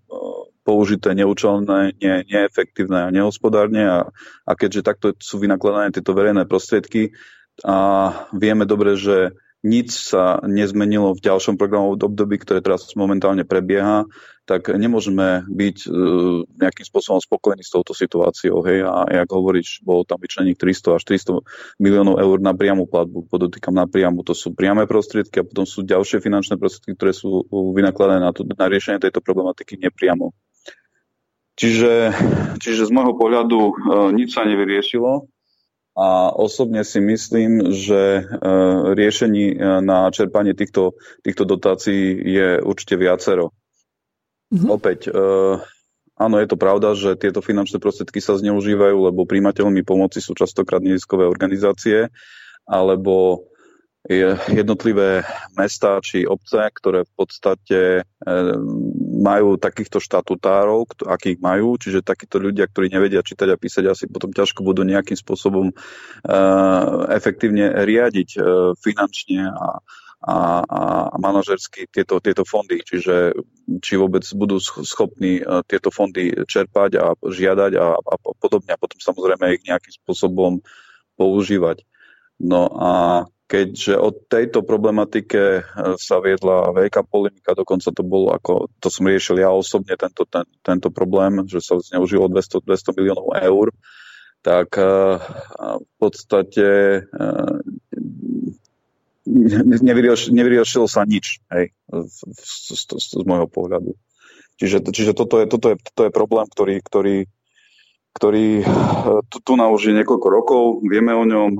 S3: použité neúčelné, ne, neefektívne a nehospodárne a, a keďže takto sú vynakladané tieto verejné prostriedky a vieme dobre, že nič sa nezmenilo v ďalšom programovom období, ktoré teraz momentálne prebieha, tak nemôžeme byť uh, nejakým spôsobom spokojní s touto situáciou. Hej? A jak hovoríš, bolo tam vyčlených 300 až 300 miliónov eur na priamu platbu. Podotýkam na priamu. To sú priame prostriedky a potom sú ďalšie finančné prostriedky, ktoré sú vynakladané na, to, na riešenie tejto problematiky nepriamo. Čiže, čiže z môjho pohľadu uh, nič sa nevyriešilo a osobne si myslím, že e, riešení e, na čerpanie týchto, týchto dotácií je určite viacero. Mm-hmm. Opäť, e, áno, je to pravda, že tieto finančné prostriedky sa zneužívajú, lebo príjimateľmi pomoci sú častokrát neziskové organizácie, alebo jednotlivé mesta či obce, ktoré v podstate majú takýchto štatutárov, akých majú, čiže takíto ľudia, ktorí nevedia čítať a písať, asi potom ťažko budú nejakým spôsobom e, efektívne riadiť e, finančne a, a, a manažersky tieto, tieto fondy, čiže či vôbec budú schopní tieto fondy čerpať a žiadať a, a podobne a potom samozrejme ich nejakým spôsobom používať. No a keďže o tejto problematike e, sa viedla veľká polemika, dokonca to bolo ako, to som riešil ja osobne, tento, ten, tento problém, že sa zneužilo 200, 200 miliónov eur, tak e, v podstate e, nevyrieš, nevyriešilo sa nič, hej, z, z, z, z môjho pohľadu. Čiže, čiže toto, je, toto, je, toto je problém, ktorý, ktorý, ktorý tu, tu na už je niekoľko rokov, vieme o ňom,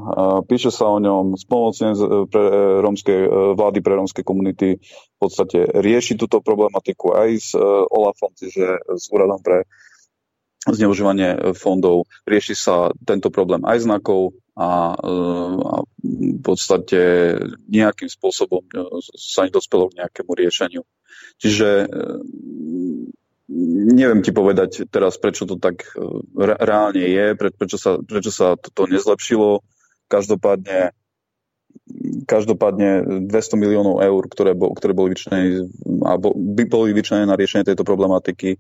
S3: píše sa o ňom, spomocne pre rómske, vlády pre rómske komunity v podstate rieši túto problematiku aj s OLAFom, čiže s úradom pre zneužívanie fondov. Rieši sa tento problém aj znakov a, a v podstate nejakým spôsobom sa nedospelo k nejakému riešeniu. Čiže neviem ti povedať teraz, prečo to tak reálne je, prečo sa, prečo sa toto nezlepšilo. Každopádne každopádne 200 miliónov eur, ktoré, bol, ktoré boli vyčlenené, by boli vyčlenené na riešenie tejto problematiky,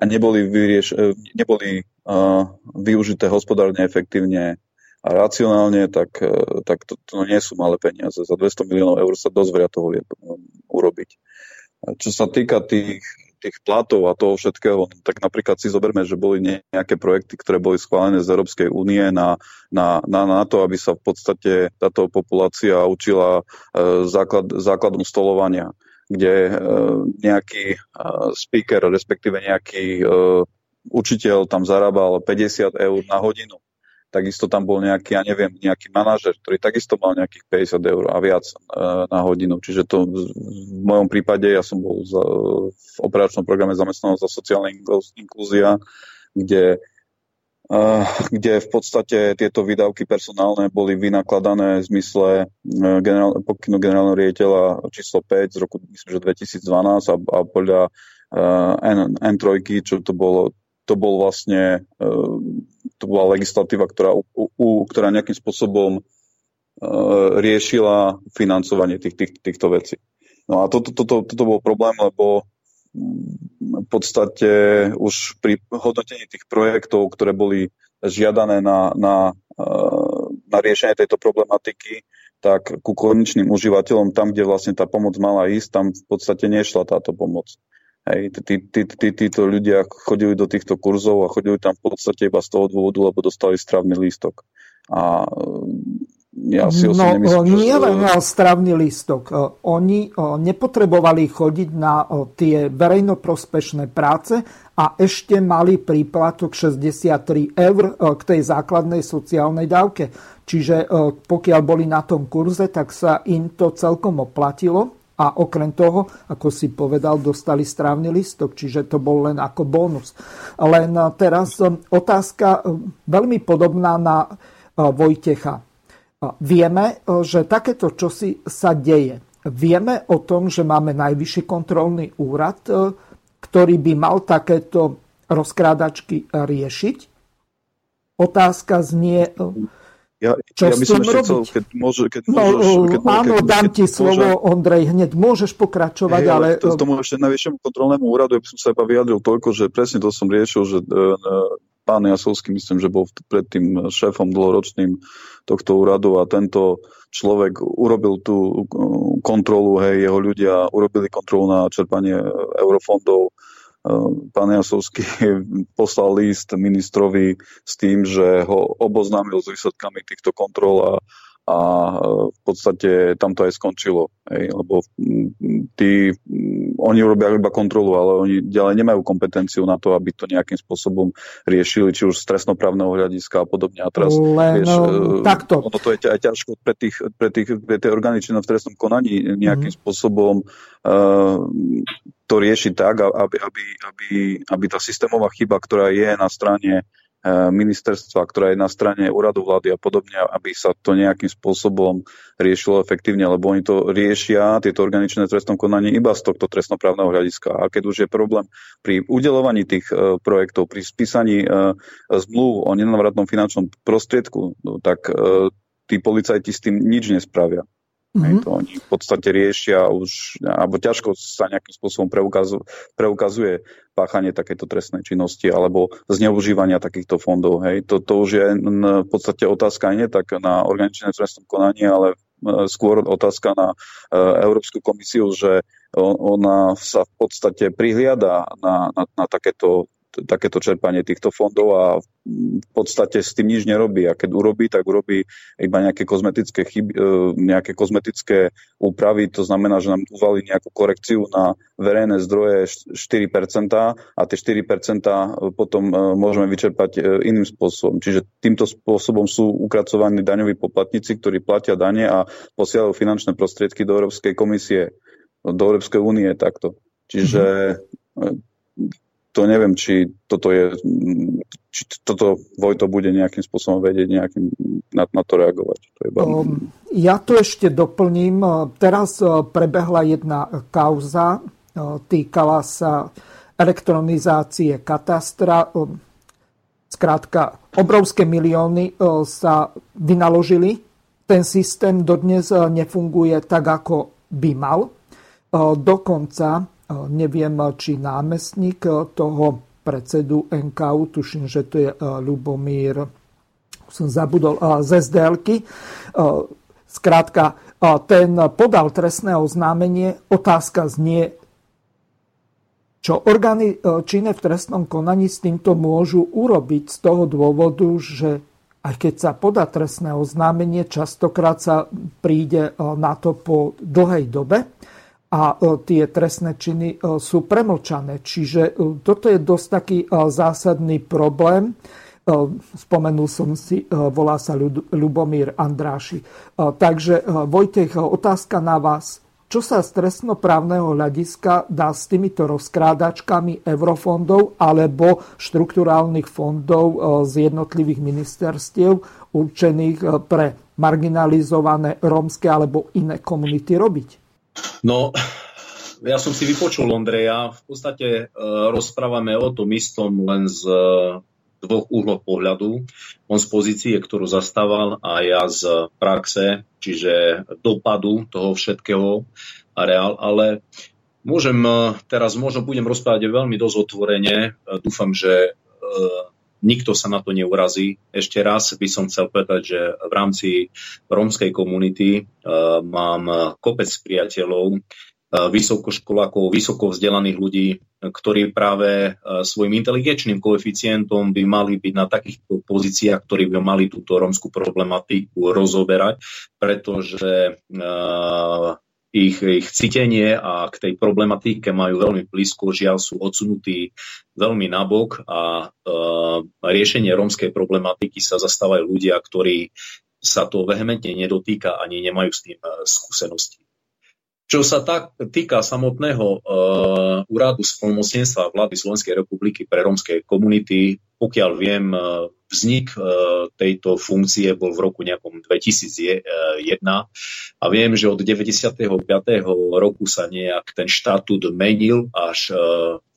S3: a neboli, vyrieš, e, neboli uh, využité hospodárne, efektívne a racionálne, tak, uh, tak to, to nie sú malé peniaze. Za 200 miliónov eur sa dosť veľa toho vie urobiť. Čo sa týka tých, tých platov a toho všetkého, tak napríklad si zoberme, že boli nejaké projekty, ktoré boli schválené z Európskej únie na, na, na, na to, aby sa v podstate táto populácia učila uh, základ, základom stolovania kde e, nejaký e, speaker, respektíve nejaký e, učiteľ tam zarábal 50 eur na hodinu. Takisto tam bol nejaký, ja neviem, nejaký manažer, ktorý takisto mal nejakých 50 eur a viac na hodinu. Čiže to v mojom prípade, ja som bol v operačnom programe zamestnanosť za sociálna inklúzia, kde kde v podstate tieto výdavky personálne boli vynakladané v zmysle e, generál, pokynu generálneho riaditeľa číslo 5 z roku myslím, že 2012 a, a podľa N, N3, čo to bolo, to bol vlastne to bola legislatíva, ktorá, u, u, ktorá nejakým spôsobom uh, riešila financovanie tých, tých, týchto vecí. No a toto, toto, toto bol problém, lebo v podstate už pri hodnotení tých projektov, ktoré boli žiadané na, na, eh, na riešenie tejto problematiky, tak ku konečným užívateľom, tam, kde vlastne tá pomoc mala ísť, tam v podstate nešla táto pomoc. Hej, tí, tí, tí, títo ľudia chodili do týchto kurzov a chodili tam v podstate iba z toho dôvodu, lebo dostali stravný lístok. A
S1: ja si no, nemyslím, nie že... len stravný lístok. E, oni e, nepotrebovali chodiť na e, tie verejnoprospešné práce a ešte mali príplatok 63 eur k tej základnej sociálnej dávke. Čiže pokiaľ boli na tom kurze, tak sa im to celkom oplatilo a okrem toho, ako si povedal, dostali strávny listok, čiže to bol len ako bonus. Len teraz otázka veľmi podobná na Vojtecha Vieme, že takéto čosi sa deje. Vieme o tom, že máme najvyšší kontrolný úrad, ktorý by mal takéto rozkrádačky riešiť. Otázka znie, ja, čo ja s tým robiť? Chcel, keď môže, keď no, môžeš, keď, áno, keď, dám ti slovo, môže, Ondrej, hneď môžeš pokračovať, hej, ale...
S3: To, tomu ešte najvyššiemu kontrolnému úradu, ja by som sa iba vyjadril toľko, že presne to som riešil, že pán Jasovský, myslím, že bol predtým šéfom dlhoročným tohto úradu a tento človek urobil tú kontrolu, hej, jeho ľudia urobili kontrolu na čerpanie eurofondov. Pán Jasovský [laughs] poslal list ministrovi s tým, že ho oboznámil s výsledkami týchto kontrol a a e, v podstate tam to aj skončilo. Hej, lebo tí, oni robia iba kontrolu, ale oni ďalej nemajú kompetenciu na to, aby to nejakým spôsobom riešili, či už z trestnoprávneho hľadiska a podobne. A teraz,
S1: Len, vieš,
S3: no, takto. ono to je aj ťažko pre, tých, pre, tých, pre tie orgány v trestnom konaní nejakým mm-hmm. spôsobom uh, to riešiť tak, aby, aby, aby, aby tá systémová chyba, ktorá je na strane E, ministerstva, ktorá je na strane úradu vlády a podobne, aby sa to nejakým spôsobom riešilo efektívne, lebo oni to riešia, tieto organičné trestnom konaní iba z tohto trestnoprávneho hľadiska. A keď už je problém pri udelovaní tých uh, projektov, pri spísaní uh, zmluv o nenavratnom finančnom prostriedku, no, tak tí policajti s tým nič nespravia. Mm-hmm. to oni v podstate riešia už, alebo ťažko sa nejakým spôsobom preukazu, preukazuje páchanie takéto trestnej činnosti alebo zneužívania takýchto fondov. Hej. To, to už je v podstate otázka nie tak na organičné trestnom konaní, ale e, skôr otázka na uh, Európsku komisiu, že ona sa v podstate prihliada na, na, na takéto takéto čerpanie týchto fondov a v podstate s tým nič nerobí. A keď urobí, tak urobí iba nejaké kozmetické, chyby, e, nejaké kozmetické úpravy. To znamená, že nám uvalí nejakú korekciu na verejné zdroje 4% a tie 4% potom e, môžeme vyčerpať e, iným spôsobom. Čiže týmto spôsobom sú ukracovaní daňoví poplatníci, ktorí platia dane a posielajú finančné prostriedky do Európskej komisie, do Európskej únie takto. Čiže to neviem, či toto je, či toto Vojto bude nejakým spôsobom vedieť nejakým, na, na to reagovať. To je
S1: um, ja to ešte doplním. Teraz uh, prebehla jedna kauza, uh, týkala sa elektronizácie katastra. Um, skrátka, obrovské milióny uh, sa vynaložili. Ten systém dodnes nefunguje tak, ako by mal. Dokonca neviem, či námestník toho predsedu NKU, tuším, že to je Lubomír, som zabudol, z sdl Skrátka, ten podal trestné oznámenie. Otázka znie, čo orgány činné v trestnom konaní s týmto môžu urobiť z toho dôvodu, že aj keď sa podá trestné oznámenie, častokrát sa príde na to po dlhej dobe a e, tie trestné činy e, sú premlčané. Čiže e, toto je dosť taký zásadný problém. Spomenul som si, volá sa Ľubomír Andráši. Takže Vojtech, otázka na vás. Čo sa z trestnoprávneho hľadiska dá s týmito rozkrádačkami eurofondov alebo štrukturálnych fondov z jednotlivých ministerstiev určených pre marginalizované rómske alebo iné komunity robiť?
S2: No, ja som si vypočul Ondreja. V podstate e, rozprávame o tom istom len z e, dvoch uhlov pohľadu. On z pozície, ktorú zastával a ja z praxe, čiže dopadu toho všetkého a reál, ale môžem e, teraz, možno budem rozprávať veľmi dosť otvorene. E, dúfam, že e, nikto sa na to neurazí. Ešte raz by som chcel povedať, že v rámci rómskej komunity uh, mám kopec priateľov, uh, vysokoškolákov, vysoko vzdelaných ľudí, ktorí práve uh, svojim inteligenčným koeficientom by mali byť na takýchto pozíciách, ktorí by mali túto rómskú problematiku rozoberať, pretože ich, ich cítenie a k tej problematike majú veľmi blízko, žiaľ sú odsunutí veľmi nabok a e, riešenie rómskej problematiky sa zastávajú ľudia, ktorí sa to vehementne nedotýka ani nemajú s tým e, skúsenosti. Čo sa tak týka samotného uh, úradu spolnomocnenstva vlády Slovenskej republiky pre rómske komunity, pokiaľ viem, uh, vznik uh, tejto funkcie bol v roku nejakom 2001 a viem, že od 95. roku sa nejak ten štatút menil až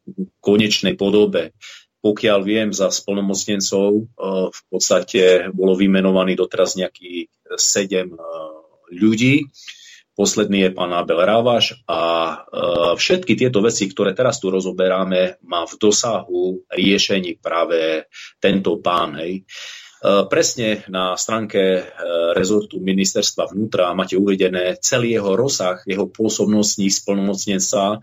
S2: v konečnej podobe pokiaľ viem, za spolnomocnencov v podstate bolo vymenovaný doteraz nejakých sedem ľudí. Posledný je pán Abel Rávaš a e, všetky tieto veci, ktoré teraz tu rozoberáme, má v dosahu riešení práve tento pán. Hej. E, presne na stránke e, rezortu ministerstva vnútra máte uvedené celý jeho rozsah, jeho pôsobnostní splnomocnenca,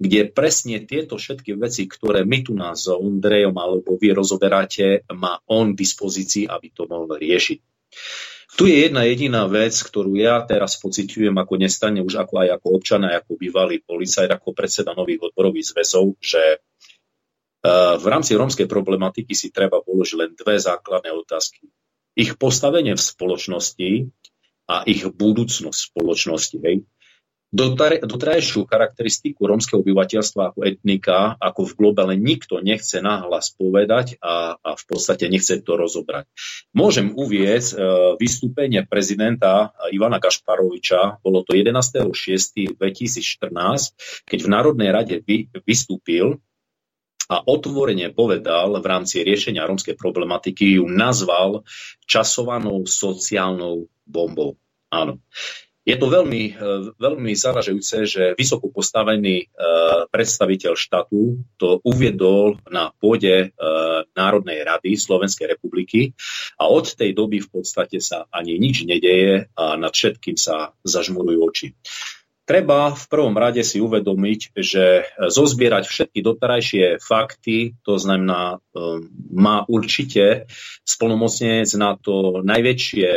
S2: kde presne tieto všetky veci, ktoré my tu nás s Ondrejom alebo vy rozoberáte, má on v dispozícii, aby to mohol riešiť. Tu je jedna jediná vec, ktorú ja teraz pociťujem ako nestane už ako aj ako občan, ako bývalý policajt, ako predseda nových odborových zväzov, že e, v rámci rómskej problematiky si treba položiť len dve základné otázky. Ich postavenie v spoločnosti a ich budúcnosť v spoločnosti. Hej dotrajšiu charakteristiku rómskeho obyvateľstva ako etnika, ako v globále nikto nechce nahlas povedať a, a v podstate nechce to rozobrať. Môžem uvieť e, vystúpenie prezidenta Ivana Kašparoviča, bolo to 11.6.2014, keď v Národnej rade vy, vystúpil a otvorene povedal v rámci riešenia rómskej problematiky, ju nazval časovanou sociálnou bombou. Áno. Je to veľmi, e, veľmi zaražujúce, že vysoko postavený e, predstaviteľ štátu to uviedol na pôde e, Národnej rady Slovenskej republiky a od tej doby v podstate sa ani nič nedeje a nad všetkým sa zažmurujú oči. Treba v prvom rade si uvedomiť, že zozbierať všetky doterajšie fakty, to znamená, má určite splnomocnenec na to najväčšie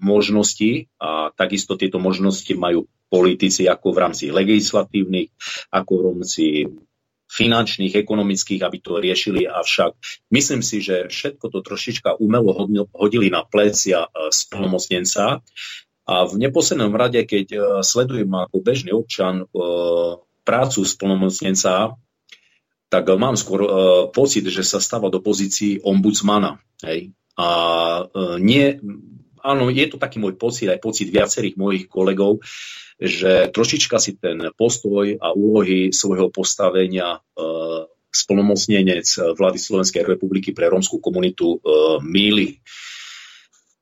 S2: možnosti a takisto tieto možnosti majú politici ako v rámci legislatívnych, ako v rámci finančných, ekonomických, aby to riešili. Avšak myslím si, že všetko to trošička umelo hodili na plecia e, splnomocnenca. A v neposlednom rade, keď e, sledujem ako bežný občan e, prácu splnomocnenca, tak mám skôr pocit, že sa stáva do pozícii ombudsmana. Hej? A nie, áno, je to taký môj pocit, aj pocit viacerých mojich kolegov, že trošička si ten postoj a úlohy svojho postavenia e, splnomocnenec vlády Slovenskej republiky pre rómskú komunitu e, míli.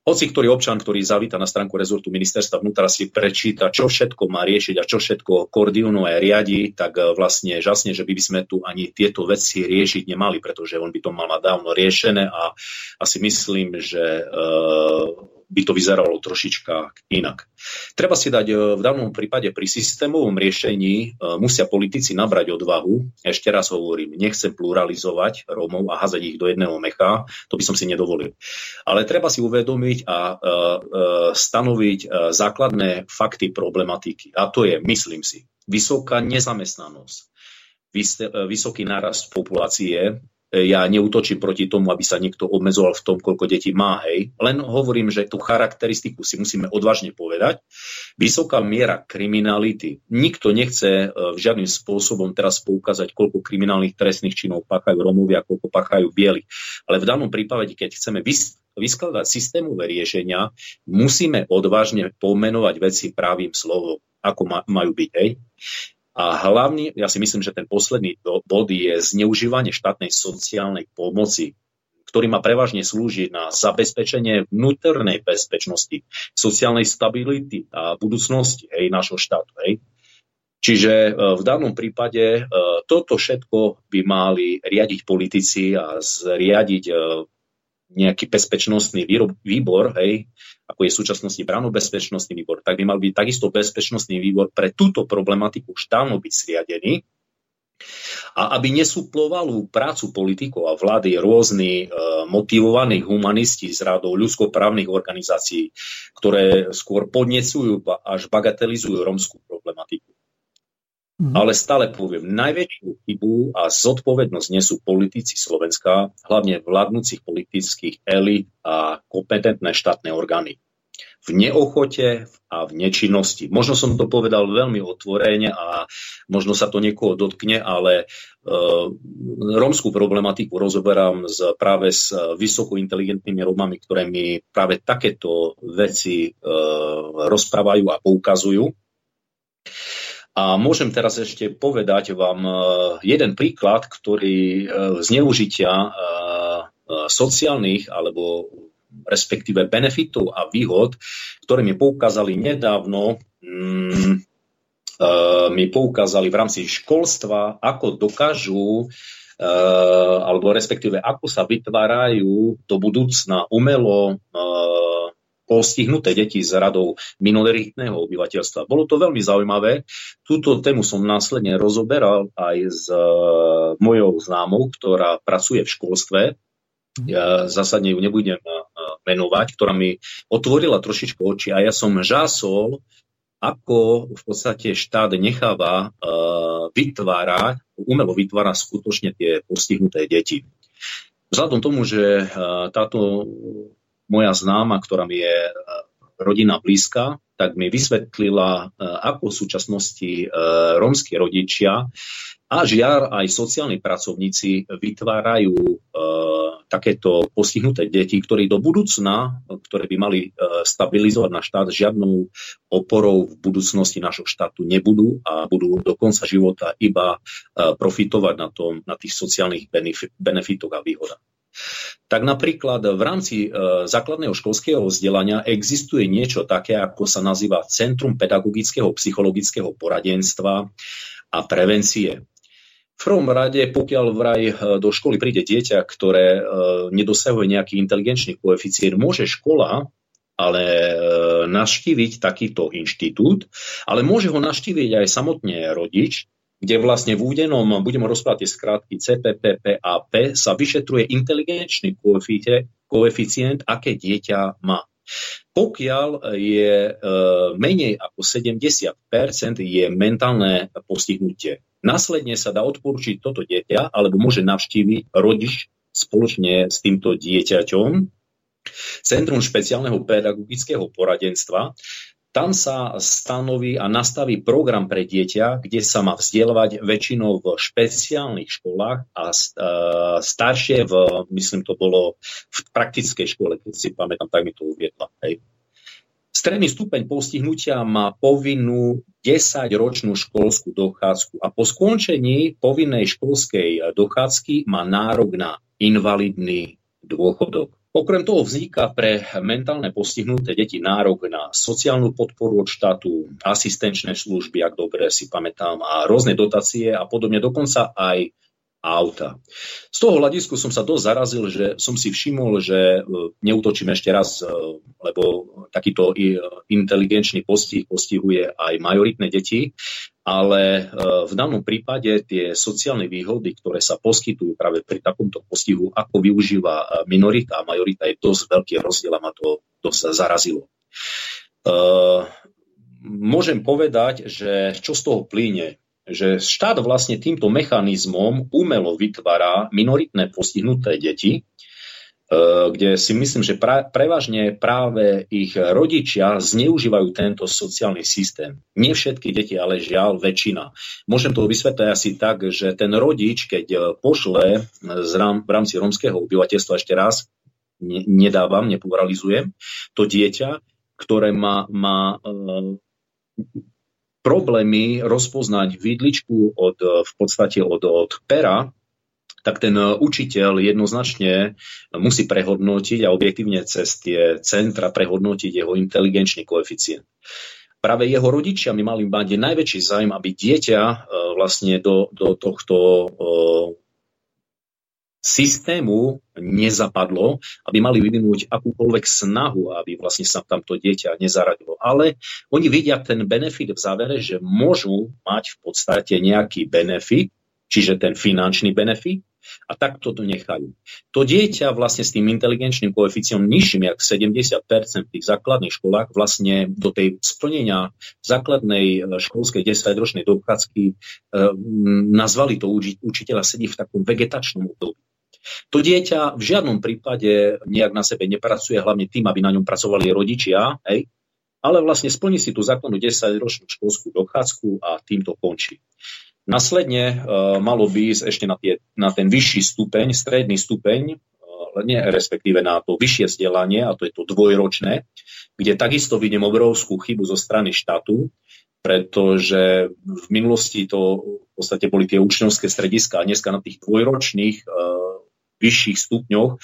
S2: Hoci ktorý občan, ktorý zavíta na stránku rezortu ministerstva vnútra si prečíta, čo všetko má riešiť a čo všetko koordinuje a riadi, tak e, vlastne žasne, že by sme tu ani tieto veci riešiť nemali, pretože on by to mal dávno riešené a asi myslím, že uh, by to vyzeralo trošička inak. Treba si dať e, v danom prípade pri systémovom riešení e, musia politici nabrať odvahu. Ešte raz hovorím, nechcem pluralizovať Rómov a hazať ich do jedného mecha, to by som si nedovolil. Ale treba si uvedomiť a e, stanoviť základné fakty problematiky. A to je, myslím si, vysoká nezamestnanosť, vysoký nárast populácie, ja neutočím proti tomu, aby sa niekto obmedzoval v tom, koľko detí má, hej. Len hovorím, že tú charakteristiku si musíme odvážne povedať. Vysoká miera kriminality. Nikto nechce e, žiadnym spôsobom teraz poukázať, koľko kriminálnych trestných činov páchajú Romovia, koľko páchajú bieli. Ale v danom prípade, keď chceme vys- vyskladať systémové riešenia, musíme odvážne pomenovať veci právým slovom, ako ma- majú byť. Hej. A hlavne, ja si myslím, že ten posledný bod je zneužívanie štátnej sociálnej pomoci, ktorý má prevažne slúžiť na zabezpečenie vnútornej bezpečnosti, sociálnej stability a budúcnosti hej, našho štátu. Hej. Čiže e, v danom prípade e, toto všetko by mali riadiť politici a zriadiť e, nejaký bezpečnostný výbor, hej, ako je v súčasnosti bránobezpečnostný výbor, tak by mal byť takisto bezpečnostný výbor pre túto problematiku už dávno byť sriadený a aby nesuplovali prácu politikov a vlády rôzni e, motivovaní humanisti z radou ľudskoprávnych organizácií, ktoré skôr podnecujú až bagatelizujú romskú problematiku. Mm. Ale stále poviem, najväčšiu chybu a zodpovednosť nesú politici Slovenska, hlavne vládnúcich politických elit a kompetentné štátne orgány. V neochote a v nečinnosti. Možno som to povedal veľmi otvorene a možno sa to niekoho dotkne, ale e, rómskú problematiku rozoberám z, práve s vysoko inteligentnými Rómami, ktoré mi práve takéto veci e, rozprávajú a poukazujú. A môžem teraz ešte povedať vám e, jeden príklad, ktorý e, zneužitia e, sociálnych alebo respektíve benefitov a výhod, ktoré mi poukázali nedávno, mm, mi poukázali v rámci školstva, ako dokážu alebo respektíve ako sa vytvárajú do budúcna umelo postihnuté deti z radou minoritného obyvateľstva. Bolo to veľmi zaujímavé. Túto tému som následne rozoberal aj s uh, mojou známou, ktorá pracuje v školstve. Ja zásadne ju nebudem uh, menovať, ktorá mi otvorila trošičku oči a ja som žásol, ako v podstate štát necháva uh, vytvárať, umelo vytvára skutočne tie postihnuté deti. Vzhľadom tomu, že táto moja známa, ktorá mi je e, rodina blízka, tak mi vysvetlila, e, ako v súčasnosti e, rómsky rodičia a žiar aj sociálni pracovníci vytvárajú takéto postihnuté deti, ktorí do budúcna, ktoré by mali stabilizovať náš štát, žiadnou oporou v budúcnosti nášho štátu nebudú a budú do konca života iba profitovať na, tom, na tých sociálnych benefitoch a výhodách. Tak napríklad v rámci e, základného školského vzdelania existuje niečo také, ako sa nazýva Centrum pedagogického psychologického poradenstva a prevencie. V prvom rade, pokiaľ vraj e, do školy príde dieťa, ktoré e, nedosahuje nejaký inteligenčný koeficient, môže škola ale navštíviť takýto inštitút, ale môže ho navštíviť aj samotne rodič, kde vlastne v údenom, budeme rozprávať tie skrátky CPPPAP, sa vyšetruje inteligenčný koeficient, aké dieťa má. Pokiaľ je e, menej ako 70% je mentálne postihnutie. Následne sa dá odporučiť toto dieťa, alebo môže navštíviť rodič spoločne s týmto dieťaťom Centrum špeciálneho pedagogického poradenstva tam sa stanoví a nastaví program pre dieťa, kde sa má vzdelávať väčšinou v špeciálnych školách a staršie v, myslím to bolo v praktickej škole, keď si pamätám, tak mi to uviedla. Hej. Stredný stupeň postihnutia má povinnú 10-ročnú školskú dochádzku a po skončení povinnej školskej dochádzky má nárok na invalidný dôchodok. Okrem toho vzniká pre mentálne postihnuté deti nárok na sociálnu podporu od štátu, asistenčné služby, ak dobre si pamätám, a rôzne dotácie a podobne, dokonca aj auta. Z toho hľadisku som sa dosť zarazil, že som si všimol, že e, neutočím ešte raz, e, lebo takýto inteligenčný postih postihuje aj majoritné deti, ale e, v danom prípade tie sociálne výhody, ktoré sa poskytujú práve pri takomto postihu, ako využíva e, minorita a majorita, je dosť veľký rozdiel a ma to dosť zarazilo. E, môžem povedať, že čo z toho plíne, že štát vlastne týmto mechanizmom umelo vytvára minoritné postihnuté deti, Eh, kde si myslím, že pra, prevažne práve ich rodičia zneužívajú tento sociálny systém. Nie všetky deti, ale žiaľ väčšina. Môžem to vysvetliť asi tak, že ten rodič, keď pošle z rám, v rámci rómskeho obyvateľstva ešte raz, ne, nedávam, nepuralizujem, to dieťa, ktoré má, má e, problémy rozpoznať vidličku od, v podstate od, od pera, tak ten e, učiteľ jednoznačne musí prehodnotiť a objektívne cez tie centra prehodnotiť jeho inteligenčný koeficient. Práve jeho rodičia by mali mať najväčší zájem, aby dieťa e, vlastne do, do tohto systému nezapadlo, aby mali vyvinúť akúkoľvek snahu, aby vlastne sa tamto dieťa nezaradilo. Ale oni vidia ten benefit v závere, že môžu mať v podstate nejaký benefit, čiže ten finančný benefit, a takto to nechajú. To dieťa vlastne s tým inteligenčným koeficiom nižším, jak 70% v tých základných školách, vlastne do tej splnenia základnej e, školskej 10-ročnej dochádzky e, nazvali to učiteľa sedí v takom vegetačnom období. To dieťa v žiadnom prípade nejak na sebe nepracuje, hlavne tým, aby na ňom pracovali rodičia, hej, ale vlastne splní si tú základnú 10-ročnú školskú dochádzku a tým to končí. Následne uh, malo by ísť ešte na, tie, na ten vyšší stupeň, stredný stupeň, uh, nie, respektíve na to vyššie vzdelanie, a to je to dvojročné, kde takisto vidím obrovskú chybu zo strany štátu, pretože v minulosti to v podstate boli tie učňovské strediska a dneska na tých dvojročných uh, vyšších stupňoch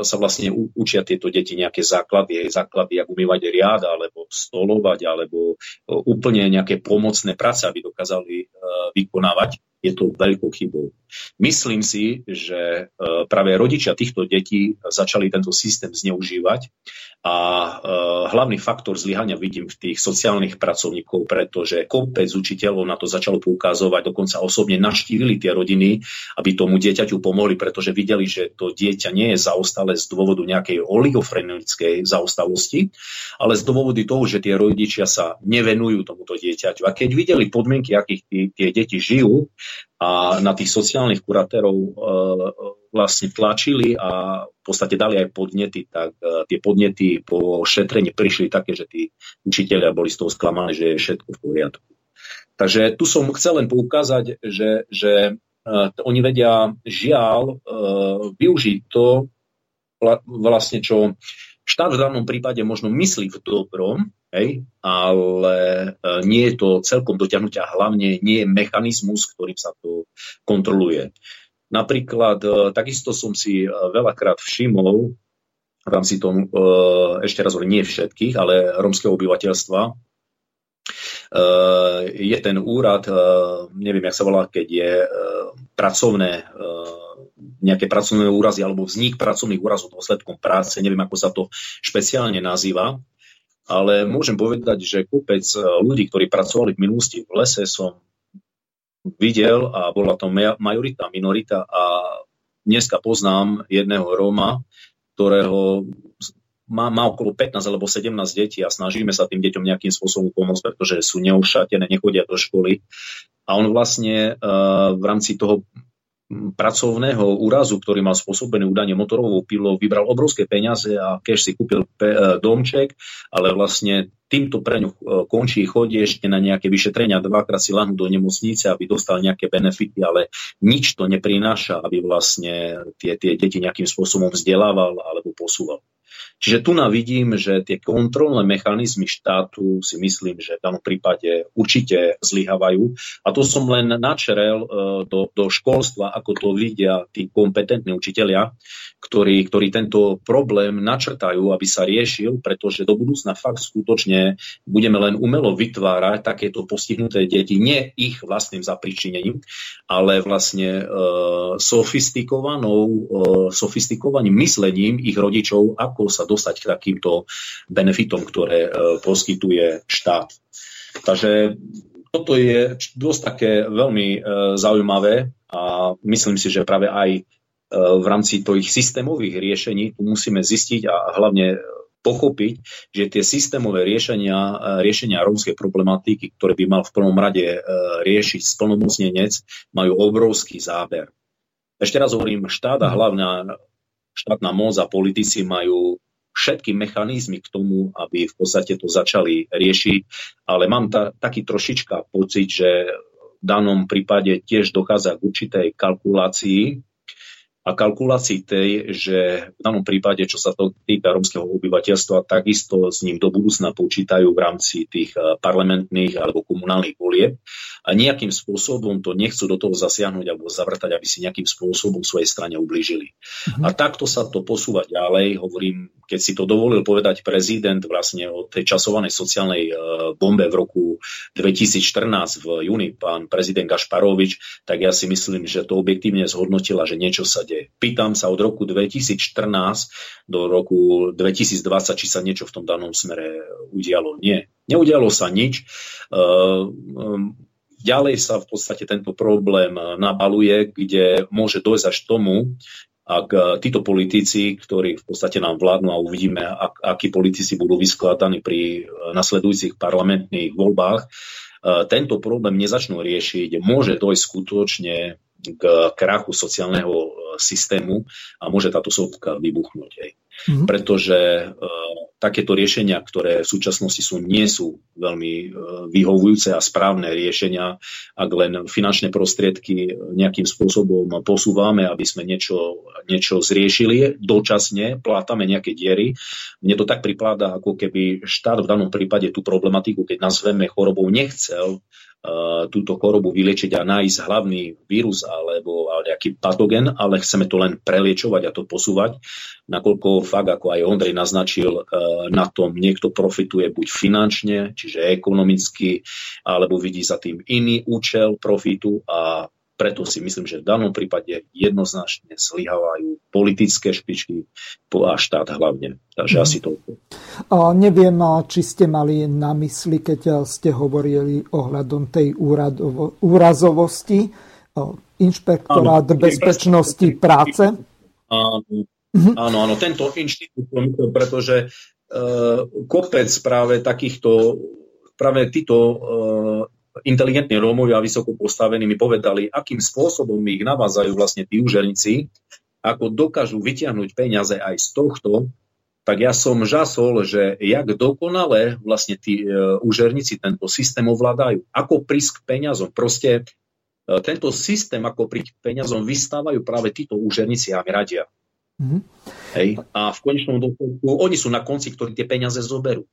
S2: sa vlastne učia tieto deti nejaké základy, základy, ako umývať riad, alebo stolovať, alebo uh, úplne nejaké pomocné práce, aby dokázali uh, vykonávať je to veľkou chybou. Myslím si, že e, práve rodičia týchto detí začali tento systém zneužívať a e, hlavný faktor zlyhania vidím v tých sociálnych pracovníkov, pretože kopec učiteľov na to začalo poukazovať, dokonca osobne naštívili tie rodiny, aby tomu dieťaťu pomohli, pretože videli, že to dieťa nie je zaostalé z dôvodu nejakej oligofrenickej zaostalosti, ale z dôvodu toho, že tie rodičia sa nevenujú tomuto dieťaťu. A keď videli podmienky, akých tie, deti žijú, a na tých sociálnych kuratérov e, vlastne tlačili a v podstate dali aj podnety, tak e, tie podnety po šetrení prišli také, že tí učiteľia boli z toho sklamaní, že je všetko v poriadku. Takže tu som chcel len poukázať, že, že uh, oni vedia žiaľ využiť to, vlastne čo štát v danom prípade možno myslí v dobrom, Hej? Ale e, nie je to celkom dotiahnutia, hlavne nie je mechanizmus, ktorým sa to kontroluje. Napríklad, e, takisto som si e, veľakrát všimol, v rámci tom, ešte raz hovorím, nie všetkých, ale romského obyvateľstva, je ten úrad, neviem, jak sa volá, keď je pracovné nejaké pracovné úrazy alebo vznik pracovných úrazov dôsledkom práce, neviem ako sa to špeciálne nazýva, ale môžem povedať, že kopec ľudí, ktorí pracovali v minulosti v lese, som videl a bola to majorita, minorita a dneska poznám jedného Róma, ktorého má, má okolo 15 alebo 17 detí a snažíme sa tým deťom nejakým spôsobom pomôcť, pretože sú neušatené, nechodia do školy. A on vlastne uh, v rámci toho pracovného úrazu, ktorý mal spôsobený údanie motorovou pilou, vybral obrovské peniaze a keď si kúpil pe- e, domček, ale vlastne týmto pre ňu e, končí, chodí ešte na nejaké vyšetrenia, dvakrát si lahnú do nemocnice, aby dostal nejaké benefity, ale nič to neprináša, aby vlastne tie, tie deti nejakým spôsobom vzdelával alebo posúval. Čiže tu nám vidím, že tie kontrolné mechanizmy štátu si myslím, že v danom prípade určite zlyhávajú. A to som len načerel e, do, do školstva, ako to vidia tí kompetentní učitelia, ktorí, ktorí tento problém načrtajú, aby sa riešil, pretože do budúcna fakt skutočne budeme len umelo vytvárať takéto postihnuté deti, nie ich vlastným zapričinením, ale vlastne e, sofistikovanou, e, sofistikovaným myslením ich rodičov, ako sa dostať k takýmto benefitom, ktoré e, poskytuje štát. Takže toto je dosť také veľmi e, zaujímavé a myslím si, že práve aj e, v rámci tých systémových riešení tu musíme zistiť a hlavne pochopiť, že tie systémové riešenia, riešenia rómskej problematiky, ktoré by mal v prvom rade riešiť splnomocnenec, majú obrovský záber. Ešte raz hovorím, štát a hlavná štátna moc a politici majú všetky mechanizmy k tomu, aby v podstate to začali riešiť, ale mám ta, taký trošička pocit, že v danom prípade tiež dochádza k určitej kalkulácii a kalkulácii tej, že v danom prípade, čo sa to týka rómskeho obyvateľstva, takisto s ním do budúcna počítajú v rámci tých eh, parlamentných alebo komunálnych volieb a nejakým spôsobom to nechcú do toho zasiahnuť alebo zavrtať, aby si nejakým spôsobom svojej strane ublížili. Mm-hmm. A takto sa to posúva ďalej. Hovorím, keď si to dovolil povedať prezident vlastne o tej časovanej sociálnej e, bombe v roku 2014 v júni, pán prezident Gašparovič, tak ja si myslím, že to objektívne zhodnotila, že niečo sa deje. Pýtam sa od roku 2014 do roku 2020, či sa niečo v tom danom smere udialo. Nie, neudialo sa nič. Um, ďalej sa v podstate tento problém nabaluje, kde môže dojsť až tomu, ak e, títo politici, ktorí v podstate nám vládnu a uvidíme, ak, akí politici budú vyskladaní pri e, nasledujúcich parlamentných voľbách, e, tento problém nezačnú riešiť, môže dojsť skutočne k krachu sociálneho systému a môže táto sopka vybuchnúť. Aj. Mm-hmm. Pretože uh, takéto riešenia, ktoré v súčasnosti sú, nie sú veľmi uh, vyhovujúce a správne riešenia, ak len finančné prostriedky nejakým spôsobom posúvame, aby sme niečo, niečo zriešili, dočasne plátame nejaké diery. Mne to tak pripláda, ako keby štát v danom prípade tú problematiku, keď nazveme chorobou, nechcel túto chorobu vyliečiť a nájsť hlavný vírus alebo nejaký patogen, ale chceme to len preliečovať a to posúvať, nakoľko fakt, ako aj Ondrej naznačil, eh, na tom niekto profituje buď finančne, čiže ekonomicky, alebo vidí za tým iný účel profitu a preto si myslím, že v danom prípade jednoznačne zlyhávajú politické špičky a štát hlavne. Takže mm. asi toľko.
S1: Neviem, či ste mali na mysli, keď ste hovorili ohľadom tej úradovo, úrazovosti, inšpektorát áno, bezpečnosti práce.
S2: Áno, mhm. áno, áno, tento inštitút, pretože uh, kopec práve takýchto, práve títo uh, inteligentní Rómovia vysoko postavení mi povedali, akým spôsobom ich navázajú vlastne tí úžerníci, ako dokážu vyťahnuť peniaze aj z tohto, tak ja som žasol, že jak dokonale vlastne tí e, úžerníci tento systém ovládajú. Ako prísť k peniazom. Proste e, tento systém, ako prísť k peniazom, vystávajú práve títo úžerníci a mi radia. Mm-hmm. Hej. A v konečnom dôsledku oni sú na konci, ktorí tie peniaze zoberú.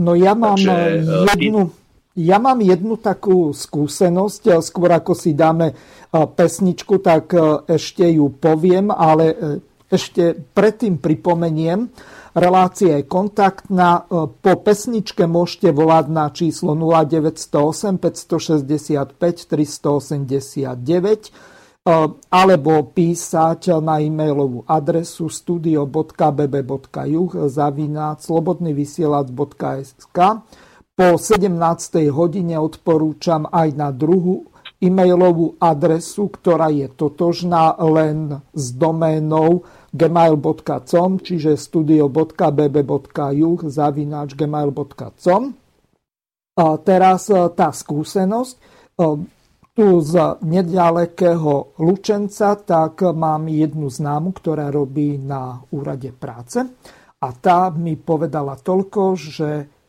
S1: No ja mám Takže, e, jednu, ja mám jednu takú skúsenosť, skôr ako si dáme pesničku, tak ešte ju poviem, ale ešte predtým pripomeniem, relácia je kontaktná. Po pesničke môžete volať na číslo 0908 565 389. alebo písať na e-mailovú adresu studio.bb.juh zavináč slobodnyvysielac.sk Po 17. hodine odporúčam aj na druhú e-mailovú adresu, ktorá je totožná len s doménou gmail.com, čiže studio.bb.juh zavináč gmail.com. Teraz tá skúsenosť tu z nedalekého Lučenca, tak mám jednu známu, ktorá robí na úrade práce. A tá mi povedala toľko, že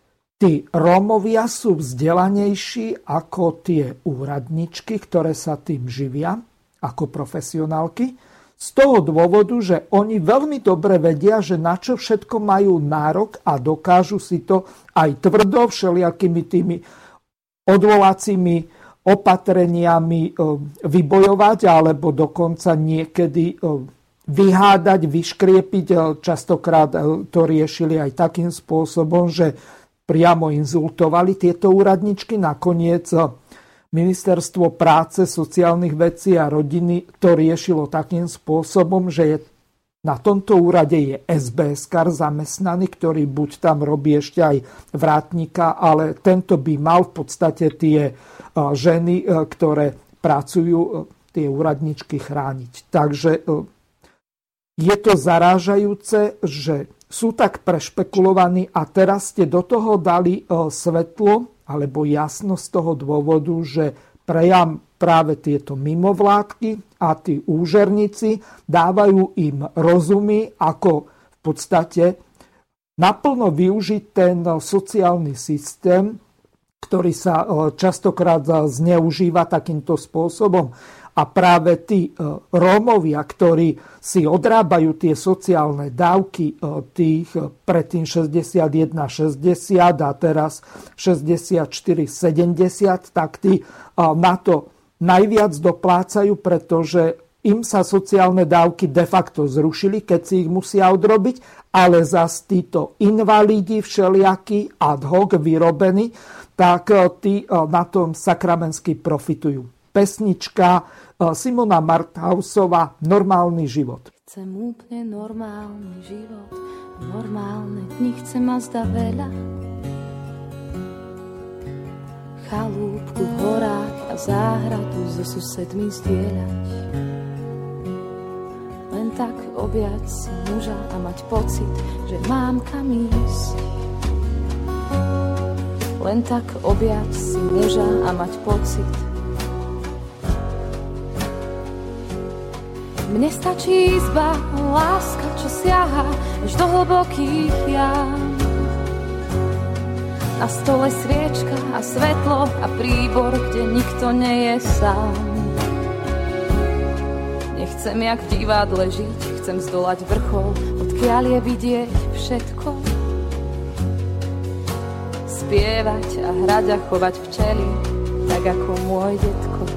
S1: tí Rómovia sú vzdelanejší ako tie úradničky, ktoré sa tým živia, ako profesionálky. Z toho dôvodu, že oni veľmi dobre vedia, že na čo všetko majú nárok a dokážu si to aj tvrdo všelijakými tými odvolacími opatreniami e, vybojovať alebo dokonca niekedy e, vyhádať, vyškriepiť. E, častokrát to riešili aj takým spôsobom, že priamo inzultovali tieto úradničky. Nakoniec Ministerstvo práce, sociálnych vecí a rodiny to riešilo takým spôsobom, že je na tomto úrade je SBS-kar zamestnaný, ktorý buď tam robí ešte aj vrátnika, ale tento by mal v podstate tie ženy, e, ktoré pracujú, tie úradničky chrániť. Takže je to zarážajúce, že sú tak prešpekulovaní a teraz ste do toho dali svetlo alebo jasno z toho dôvodu, že prejam práve tieto mimovládky a tí úžerníci dávajú im rozumy, ako v podstate naplno využiť ten sociálny systém ktorý sa e, častokrát zneužíva takýmto spôsobom. A práve tí e, Rómovia, ktorí si odrábajú tie sociálne dávky, e, tých predtým 61, 60 a teraz 64, 70, tak tí na to najviac doplácajú, pretože im sa sociálne dávky de facto zrušili, keď si ich musia odrobiť, ale zas títo invalidi všelijakí ad hoc vyrobení, tak e, tí e, na tom sakramensky profitujú. Pesnička e, Simona Marthausova Normálny život.
S5: Chcem úplne normálny život, normálne dni chcem ma zda veľa. Chalúbku v horách a záhradu so susedmi zdieľať. Len tak objať si muža a mať pocit, že mám kam ísť len tak objať si muža a mať pocit. Mne stačí izba, láska, čo siaha až do hlbokých jam. Na stole sviečka a svetlo a príbor, kde nikto nie je sám. Nechcem jak v divadle žiť, chcem zdolať vrchol, odkiaľ je vidieť všetko spievať a hrať a chovať včely, tak ako môj detko.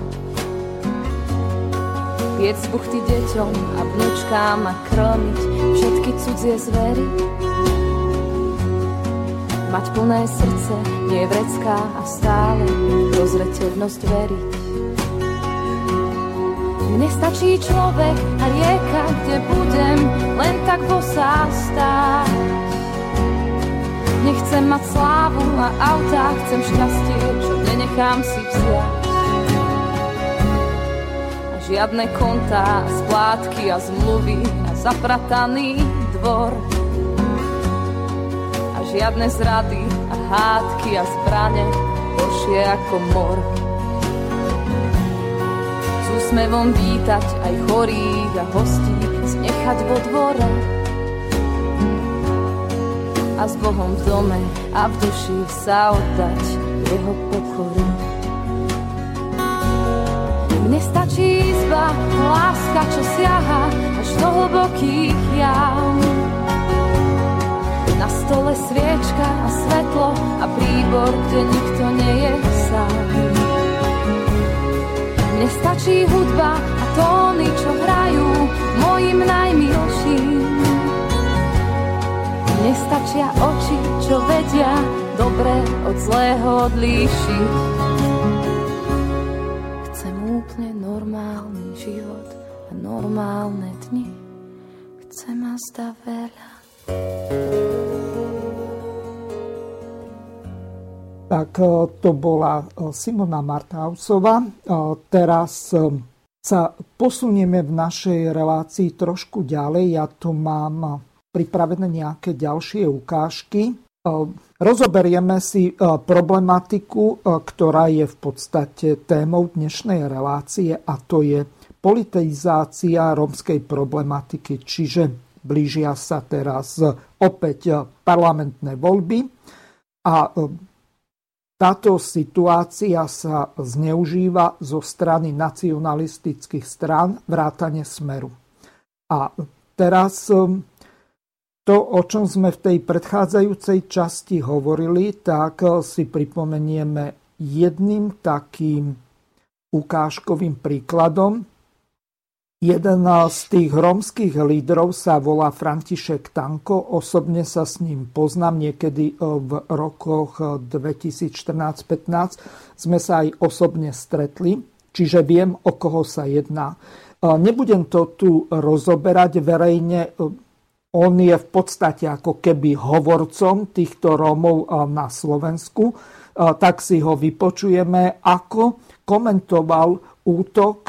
S5: Piec buchty deťom a vnúčkám a krmiť všetky cudzie zvery. Mať plné srdce, nie vrecká a stále rozreteľnosť veriť. Mne stačí človek a rieka, kde budem len tak bosá stáť Nechcem mať slávu a autá, chcem šťastie, čo nenechám si vziať. Žiadne kontá, splátky a zmluvy a zaprataný dvor. A žiadne zrady a hádky a zbrane, horšie ako mor. S úsmevom vítať aj chorých a hostí, znechať vo dvore a s Bohom v dome a v duši sa oddať jeho pokoru. Mne stačí láska, čo siaha až do hlbokých jam. Na stole sviečka a svetlo a príbor, kde nikto nie je sám. Mne stačí hudba a tóny, čo hrajú mojim najmilším Nestačia oči, čo vedia dobre od zlého odlíšiť. Chcem a zda veľa.
S1: Tak e, to bola e, Simona Martausová. E, teraz sa posunieme v našej relácii trošku ďalej. Ja tu mám pripravené nejaké ďalšie ukážky. Rozoberieme si problematiku, ktorá je v podstate témou dnešnej relácie a to je politizácia rómskej problematiky. Čiže blížia sa teraz opäť parlamentné voľby a táto situácia sa zneužíva zo strany nacionalistických strán vrátane Smeru. A teraz um, to, o čom sme v tej predchádzajúcej časti hovorili, tak uh, si pripomenieme jedným takým ukážkovým príkladom, Jeden z tých rómskych lídrov sa volá František Tanko. Osobne sa s ním poznám niekedy e, v rokoch 2014-15. E, Sme sa aj osobne stretli, čiže viem, o koho sa jedná. E, nebudem to tu rozoberať verejne. On je v podstate ako keby hovorcom týchto Rómov na Slovensku. Tak si ho vypočujeme, ako komentoval útok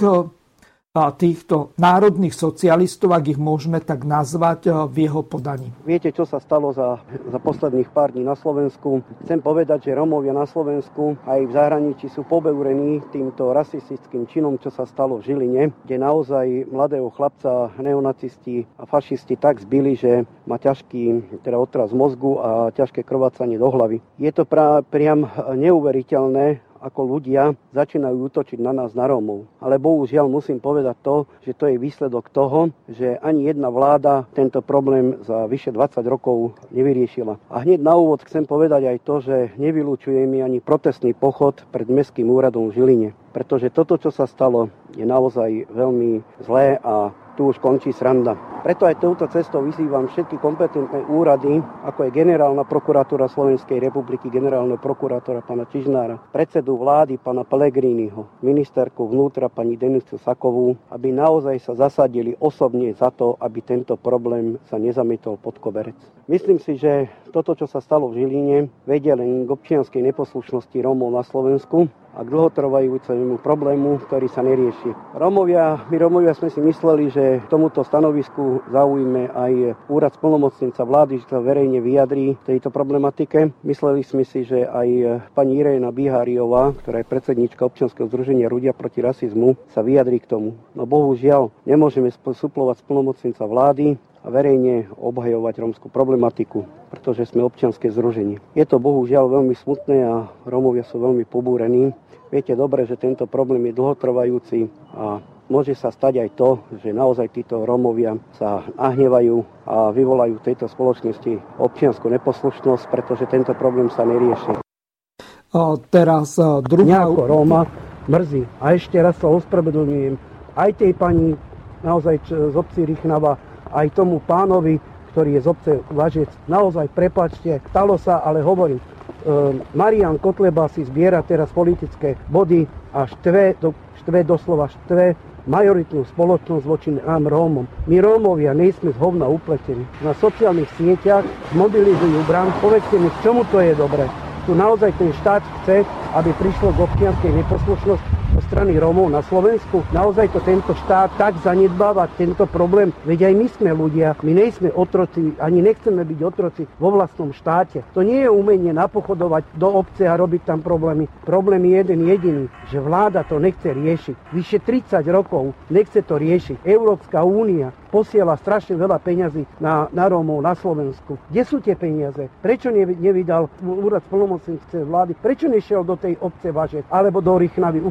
S1: týchto národných socialistov, ak ich môžeme tak nazvať, eh, v jeho podaní.
S6: Viete, čo sa stalo za, za posledných pár dní na Slovensku? Chcem povedať, že Romovia na Slovensku aj v zahraničí sú pobeurení týmto rasistickým činom, čo sa stalo v Žiline, kde naozaj mladého chlapca neonacisti a fašisti tak zbili, že má ťažký teda otraz mozgu a ťažké krvácanie do hlavy. Je to pra, priam neuveriteľné, ako ľudia začínajú útočiť na nás, na Rómov. Ale bohužiaľ musím povedať to, že to je výsledok toho, že ani jedna vláda tento problém za vyše 20 rokov nevyriešila. A hneď na úvod chcem povedať aj to, že nevylúčuje mi ani protestný pochod pred Mestským úradom v Žiline. Pretože toto, čo sa stalo, je naozaj veľmi zlé a tu už končí sranda. Preto aj touto cestou vyzývam všetky kompetentné úrady, ako je Generálna prokuratúra Slovenskej republiky, generálna prokurátora pána Čižnára, predsedu vlády pána Pellegriniho, ministerku vnútra pani Denisu Sakovú, aby naozaj sa zasadili osobne za to, aby tento problém sa nezamietol pod koberec. Myslím si, že toto, čo sa stalo v Žiline, vedie len k občianskej neposlušnosti Rómov na Slovensku a k dlhotrvajúcemu problému, ktorý sa nerieši. Romovia, my Romovia sme si mysleli, že tomuto stanovisku zaujíme aj úrad splnomocnenca vlády, že sa verejne vyjadrí tejto problematike. Mysleli sme si, že aj pani Irena Biháriová, ktorá je predsednička občianskeho združenia Rudia proti rasizmu, sa vyjadrí k tomu. No bohužiaľ, nemôžeme suplovať splnomocnenca vlády, verejne obhajovať rómskú problematiku, pretože sme občianske združenie. Je to bohužiaľ veľmi smutné a Rómovia sú veľmi pobúrení. Viete dobre, že tento problém je dlhotrvajúci a môže sa stať aj to, že naozaj títo Rómovia sa nahnevajú a vyvolajú tejto spoločnosti občianskú neposlušnosť, pretože tento problém sa nerieši.
S1: A teraz druhá...
S6: Nejako Róma mrzí. A ešte raz sa ospravedlňujem aj tej pani naozaj z obci Rychnava, aj tomu pánovi, ktorý je z obce Važec. Naozaj, prepačte, stalo sa, ale hovorím, e, Marian Kotleba si zbiera teraz politické body a štve, do, štve doslova štve majoritnú spoločnosť voči nám Rómom. My Rómovia nejsme z hovna upletení. Na sociálnych sieťach mobilizujú brán. Povedzte mi, k čomu to je dobré? Tu naozaj ten štát chce, aby prišlo k občianskej neposlušnosti zo strany Rómov na Slovensku. Naozaj to tento štát tak zanedbáva tento problém. Veď aj my sme ľudia, my nejsme otroci, ani nechceme byť otroci vo vlastnom štáte. To nie je umenie napochodovať do obce a robiť tam problémy. Problém je jeden jediný, že vláda to nechce riešiť. Vyše 30 rokov nechce to riešiť. Európska únia posiela strašne veľa peňazí na, na Rómov na Slovensku. Kde sú tie peniaze? Prečo nevydal úrad spolomocnice vlády? Prečo nešiel do tej obce Važet alebo do Rychnavy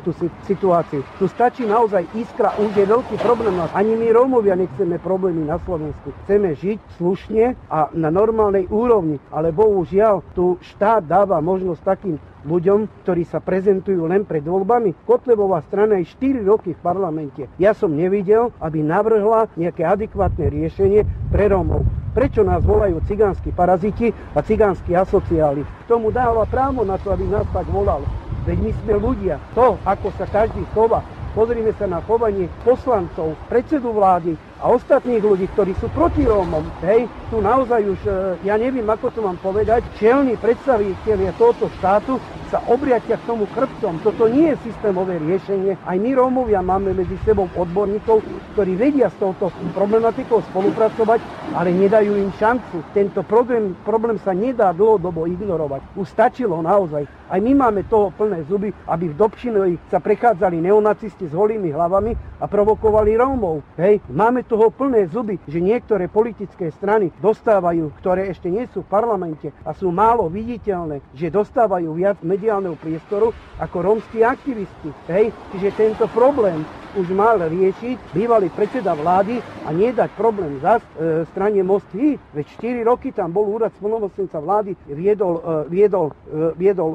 S6: tú situáciu? Tu stačí naozaj iskra, už je veľký problém. Ani my Rómovia nechceme problémy na Slovensku. Chceme žiť slušne a na normálnej úrovni, ale bohužiaľ tu štát dáva možnosť takým ľuďom, ktorí sa prezentujú len pred voľbami. Kotlebová strana je 4 roky v parlamente. Ja som nevidel, aby navrhla nejaké adekvátne riešenie pre Rómov. Prečo nás volajú cigánsky paraziti a cigánsky asociáli? Tomu dáva právo na to, aby nás tak volal. Veď my sme ľudia. To, ako sa každý chová, pozrime sa na chovanie poslancov, predsedu vlády a ostatných ľudí, ktorí sú proti Rómom. Hej, tu naozaj už, e, ja neviem, ako to mám povedať, čelní predstaviteľia tohoto štátu sa obriatia k tomu chrbtom. Toto nie je systémové riešenie. Aj my Rómovia máme medzi sebou odborníkov, ktorí vedia s touto problematikou spolupracovať, ale nedajú im šancu. Tento problém, problém sa nedá dlhodobo ignorovať. Už stačilo naozaj. Aj my máme toho plné zuby, aby v Dobšinovi sa prechádzali neonacisti s holými hlavami a provokovali Rómov. Hej, máme toho plné zuby, že niektoré politické strany dostávajú, ktoré ešte nie sú v parlamente a sú málo viditeľné, že dostávajú viac mediálneho priestoru ako rómsky aktivisti. Hej? Čiže tento problém už mal riešiť bývalý predseda vlády a nie dať problém zas e, strane Most Hí. Veď 4 roky tam bol úrad splnomocnenca vlády, viedol, e, viedol, e, viedol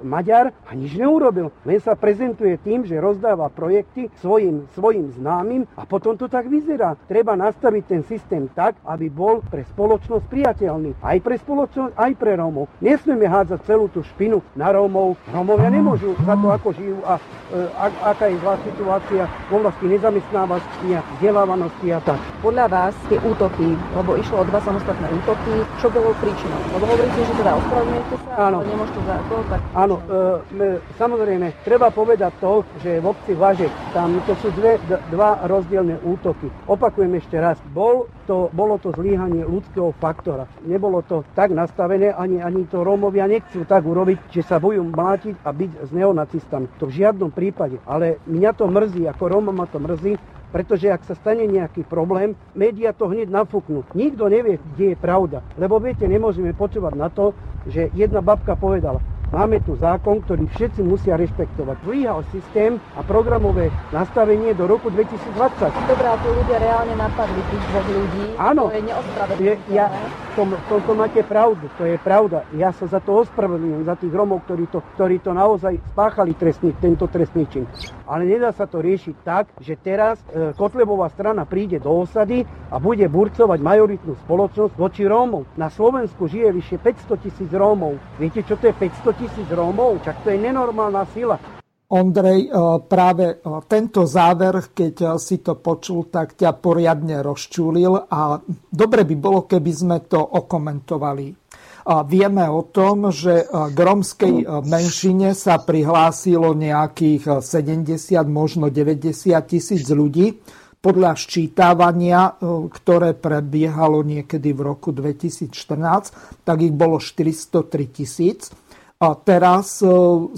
S6: Maďar a nič neurobil. Len sa prezentuje tým, že rozdáva projekty svojim, svojim známym a potom to tak vyzerá. Treba nastaviť ten systém tak, aby bol pre spoločnosť priateľný. Aj pre spoločnosť, aj pre Rómov. Nesmieme hádzať celú tú špinu na Rómov. Rómovia nemôžu za to, ako žijú a e, a, aká je zlá situácia v oblasti nezamestnávanosti a vzdelávanosti a tak.
S7: Podľa vás tie útoky, lebo išlo o dva samostatné útoky, čo bolo príčinou? Lebo hovoríte, že teda ospravedlňujete sa, Áno. ale nemôžete za to, tak...
S6: Áno, e, samozrejme, treba povedať to, že v obci Važek, tam to sú dve, dva rozdielne útoky. Opakujem ešte raz, bol to, bolo to zlíhanie ľudského faktora. Nebolo to tak nastavené, ani, ani to Rómovia nechcú tak urobiť, že sa bojú mlátiť a byť s neonacistami. To v žiadnom prípade. Ale mňa to mrzí, ako Róma ma to mrzí, pretože ak sa stane nejaký problém, médiá to hneď nafúknú. Nikto nevie, kde je pravda. Lebo viete, nemôžeme počúvať na to, že jedna babka povedala, Máme tu zákon, ktorý všetci musia rešpektovať. Zlyhal systém a programové nastavenie do roku 2020.
S7: Dobre, a tu ľudia reálne napadli tých dvoch ľudí.
S6: Áno.
S7: To je neospravedlniteľné.
S6: Ja, to, to, to máte pravdu, to je pravda. Ja sa za to ospravedlňujem, za tých Romov, ktorí to, ktorí to naozaj spáchali trestný, tento trestný čin. Ale nedá sa to riešiť tak, že teraz e, Kotlebová strana príde do osady a bude burcovať majoritnú spoločnosť voči Rómov. Na Slovensku žije vyše 500 tisíc Rómov. Viete, čo to je 500 tisíc Rómov? Čak to je nenormálna sila.
S1: Ondrej, e, práve e, tento záver, keď e, si to počul, tak ťa poriadne rozčúlil a dobre by bolo, keby sme to okomentovali. Vieme o tom, že k romskej menšine sa prihlásilo nejakých 70, možno 90 tisíc ľudí. Podľa ščítavania, ktoré prebiehalo niekedy v roku 2014, tak ich bolo 403 tisíc. A teraz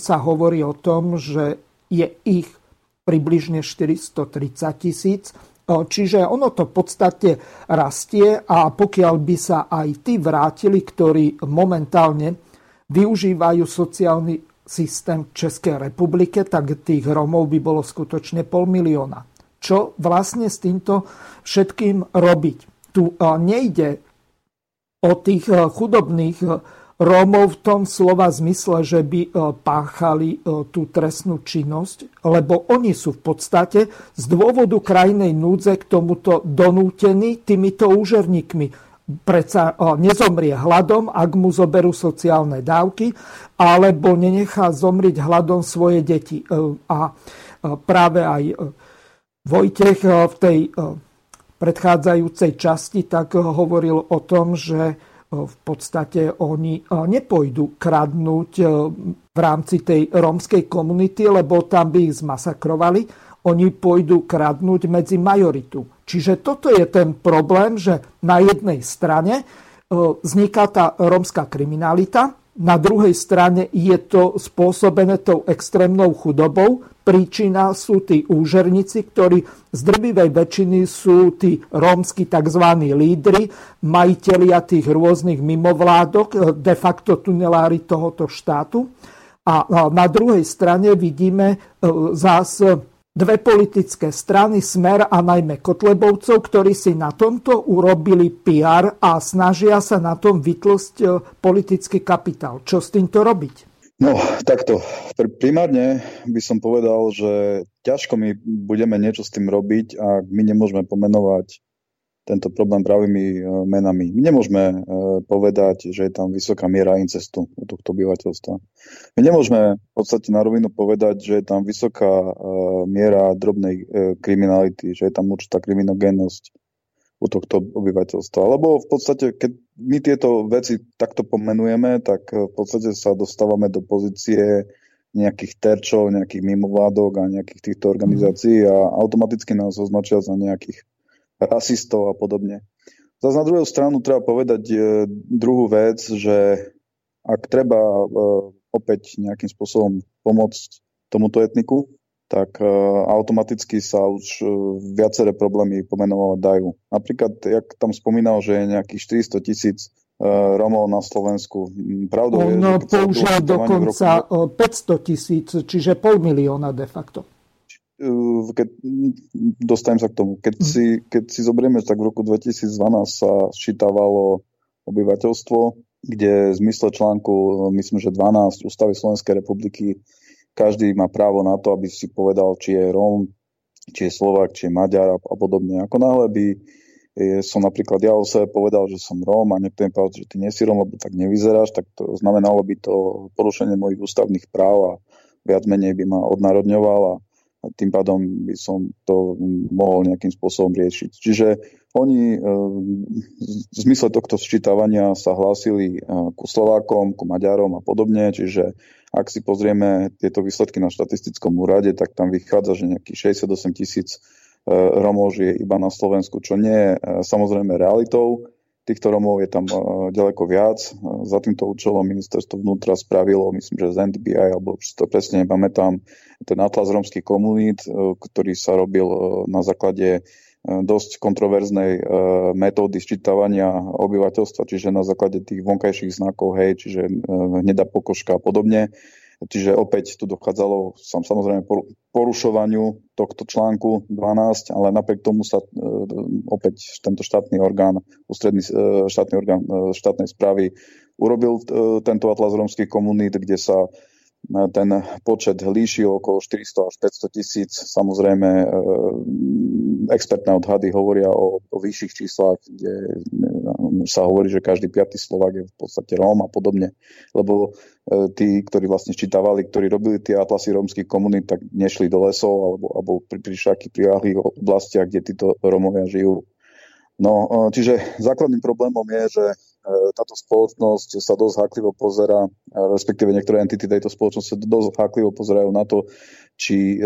S1: sa hovorí o tom, že je ich približne 430 tisíc Čiže ono to v podstate rastie a pokiaľ by sa aj tí vrátili, ktorí momentálne využívajú sociálny systém v Českej republike, tak tých Romov by bolo skutočne pol milióna. Čo vlastne s týmto všetkým robiť? Tu nejde o tých chudobných Rómov v tom slova zmysle, že by e, páchali e, tú trestnú činnosť, lebo oni sú v podstate z dôvodu krajnej núdze k tomuto donútení týmito úžerníkmi. Preca e, nezomrie hladom, ak mu zoberú sociálne dávky, alebo nenechá zomrieť hladom svoje deti. A práve aj Vojtech v tej predchádzajúcej časti tak hovoril o tom, že v podstate oni nepôjdu kradnúť e, v rámci tej rómskej komunity, lebo tam by ich zmasakrovali. Oni pôjdu kradnúť medzi majoritu. Čiže toto je ten problém, že na jednej strane e, vzniká tá rómska kriminalita, na druhej strane je to spôsobené tou extrémnou chudobou. Príčina sú tí úžerníci, ktorí z drvivej väčšiny sú tí rómsky tzv. lídry, majiteľia tých rôznych mimovládok, de facto tunelári tohoto štátu. A na druhej strane vidíme e, zás dve politické strany, Smer a najmä Kotlebovcov, ktorí si na tomto urobili PR a snažia sa na tom vytlsť e, politický kapitál. Čo s týmto robiť?
S3: No, takto. Primárne by som povedal, že ťažko my budeme niečo s tým robiť, ak my nemôžeme pomenovať tento problém pravými e, menami. My nemôžeme e, povedať, že je tam vysoká miera incestu u tohto obyvateľstva. My nemôžeme v podstate na rovinu povedať, že je tam vysoká e, miera drobnej kriminality, že je tam určitá kriminogénnosť u tohto obyvateľstva. Lebo v podstate, keď my tieto veci takto pomenujeme, tak v podstate sa dostávame do pozície nejakých terčov, nejakých mimovládok a nejakých týchto organizácií a automaticky nás označia za nejakých rasistov a podobne. Zase na druhú stranu treba povedať e, druhú vec, že ak treba e, opäť nejakým spôsobom pomôcť tomuto etniku, tak e, automaticky sa už viaceré problémy pomenovať dajú. Napríklad, jak tam spomínal, že je nejakých 400 tisíc Romov na Slovensku.
S1: Pravdou On je, že použil dokonca roku... 500 tisíc, čiže pol milióna de facto
S3: keď, dostajem sa k tomu. Keď, mm. si, keď si zoberieme, tak v roku 2012 sa sčítavalo obyvateľstvo, kde v zmysle článku, myslím, že 12 Ústavy Slovenskej republiky každý má právo na to, aby si povedal, či je Róm, či je Slovak, či je Maďar a, a podobne. Ako náhle by som napríklad ja o sebe povedal, že som Róm a niekto mi povedal, že ty nie si Róm, lebo tak nevyzeráš, tak to znamenalo by to porušenie mojich ústavných práv a viac menej by ma odnárodňoval a tým pádom by som to mohol nejakým spôsobom riešiť. Čiže oni e, v zmysle tohto sčítavania sa hlásili e, ku Slovákom, ku Maďarom a podobne, čiže ak si pozrieme tieto výsledky na štatistickom úrade, tak tam vychádza, že nejakých 68 tisíc e, Romov žije iba na Slovensku, čo nie je samozrejme realitou. Týchto Romov je tam ďaleko viac. Za týmto účelom ministerstvo vnútra spravilo, myslím, že z NDBI, alebo už to presne nepamätám, ten atlas rómskych komunít, ktorý sa robil na základe dosť kontroverznej metódy sčítavania obyvateľstva, čiže na základe tých vonkajších znakov, hej, čiže hnedá pokožka a podobne. Čiže opäť tu dochádzalo sam, samozrejme porušovaniu tohto článku 12, ale napriek tomu sa e, opäť tento štátny orgán, ústredný e, štátny orgán e, štátnej správy urobil tento atlas rómskych komunít, kde sa ten počet líši okolo 400 až 500 tisíc. Samozrejme, expertné odhady hovoria o, o vyšších číslach, kde sa hovorí, že každý piatý Slovak je v podstate Róm a podobne. Lebo e, tí, ktorí vlastne čítavali, ktorí robili tie atlasy rómskych komunít, tak nešli do lesov alebo, alebo pri, pri všakých prilahlých oblastiach, kde títo Rómovia žijú. No, čiže základným problémom je, že E, táto spoločnosť sa dosť háklivo pozera, respektíve niektoré entity tejto spoločnosti sa dosť háklivo pozerajú na to, či e,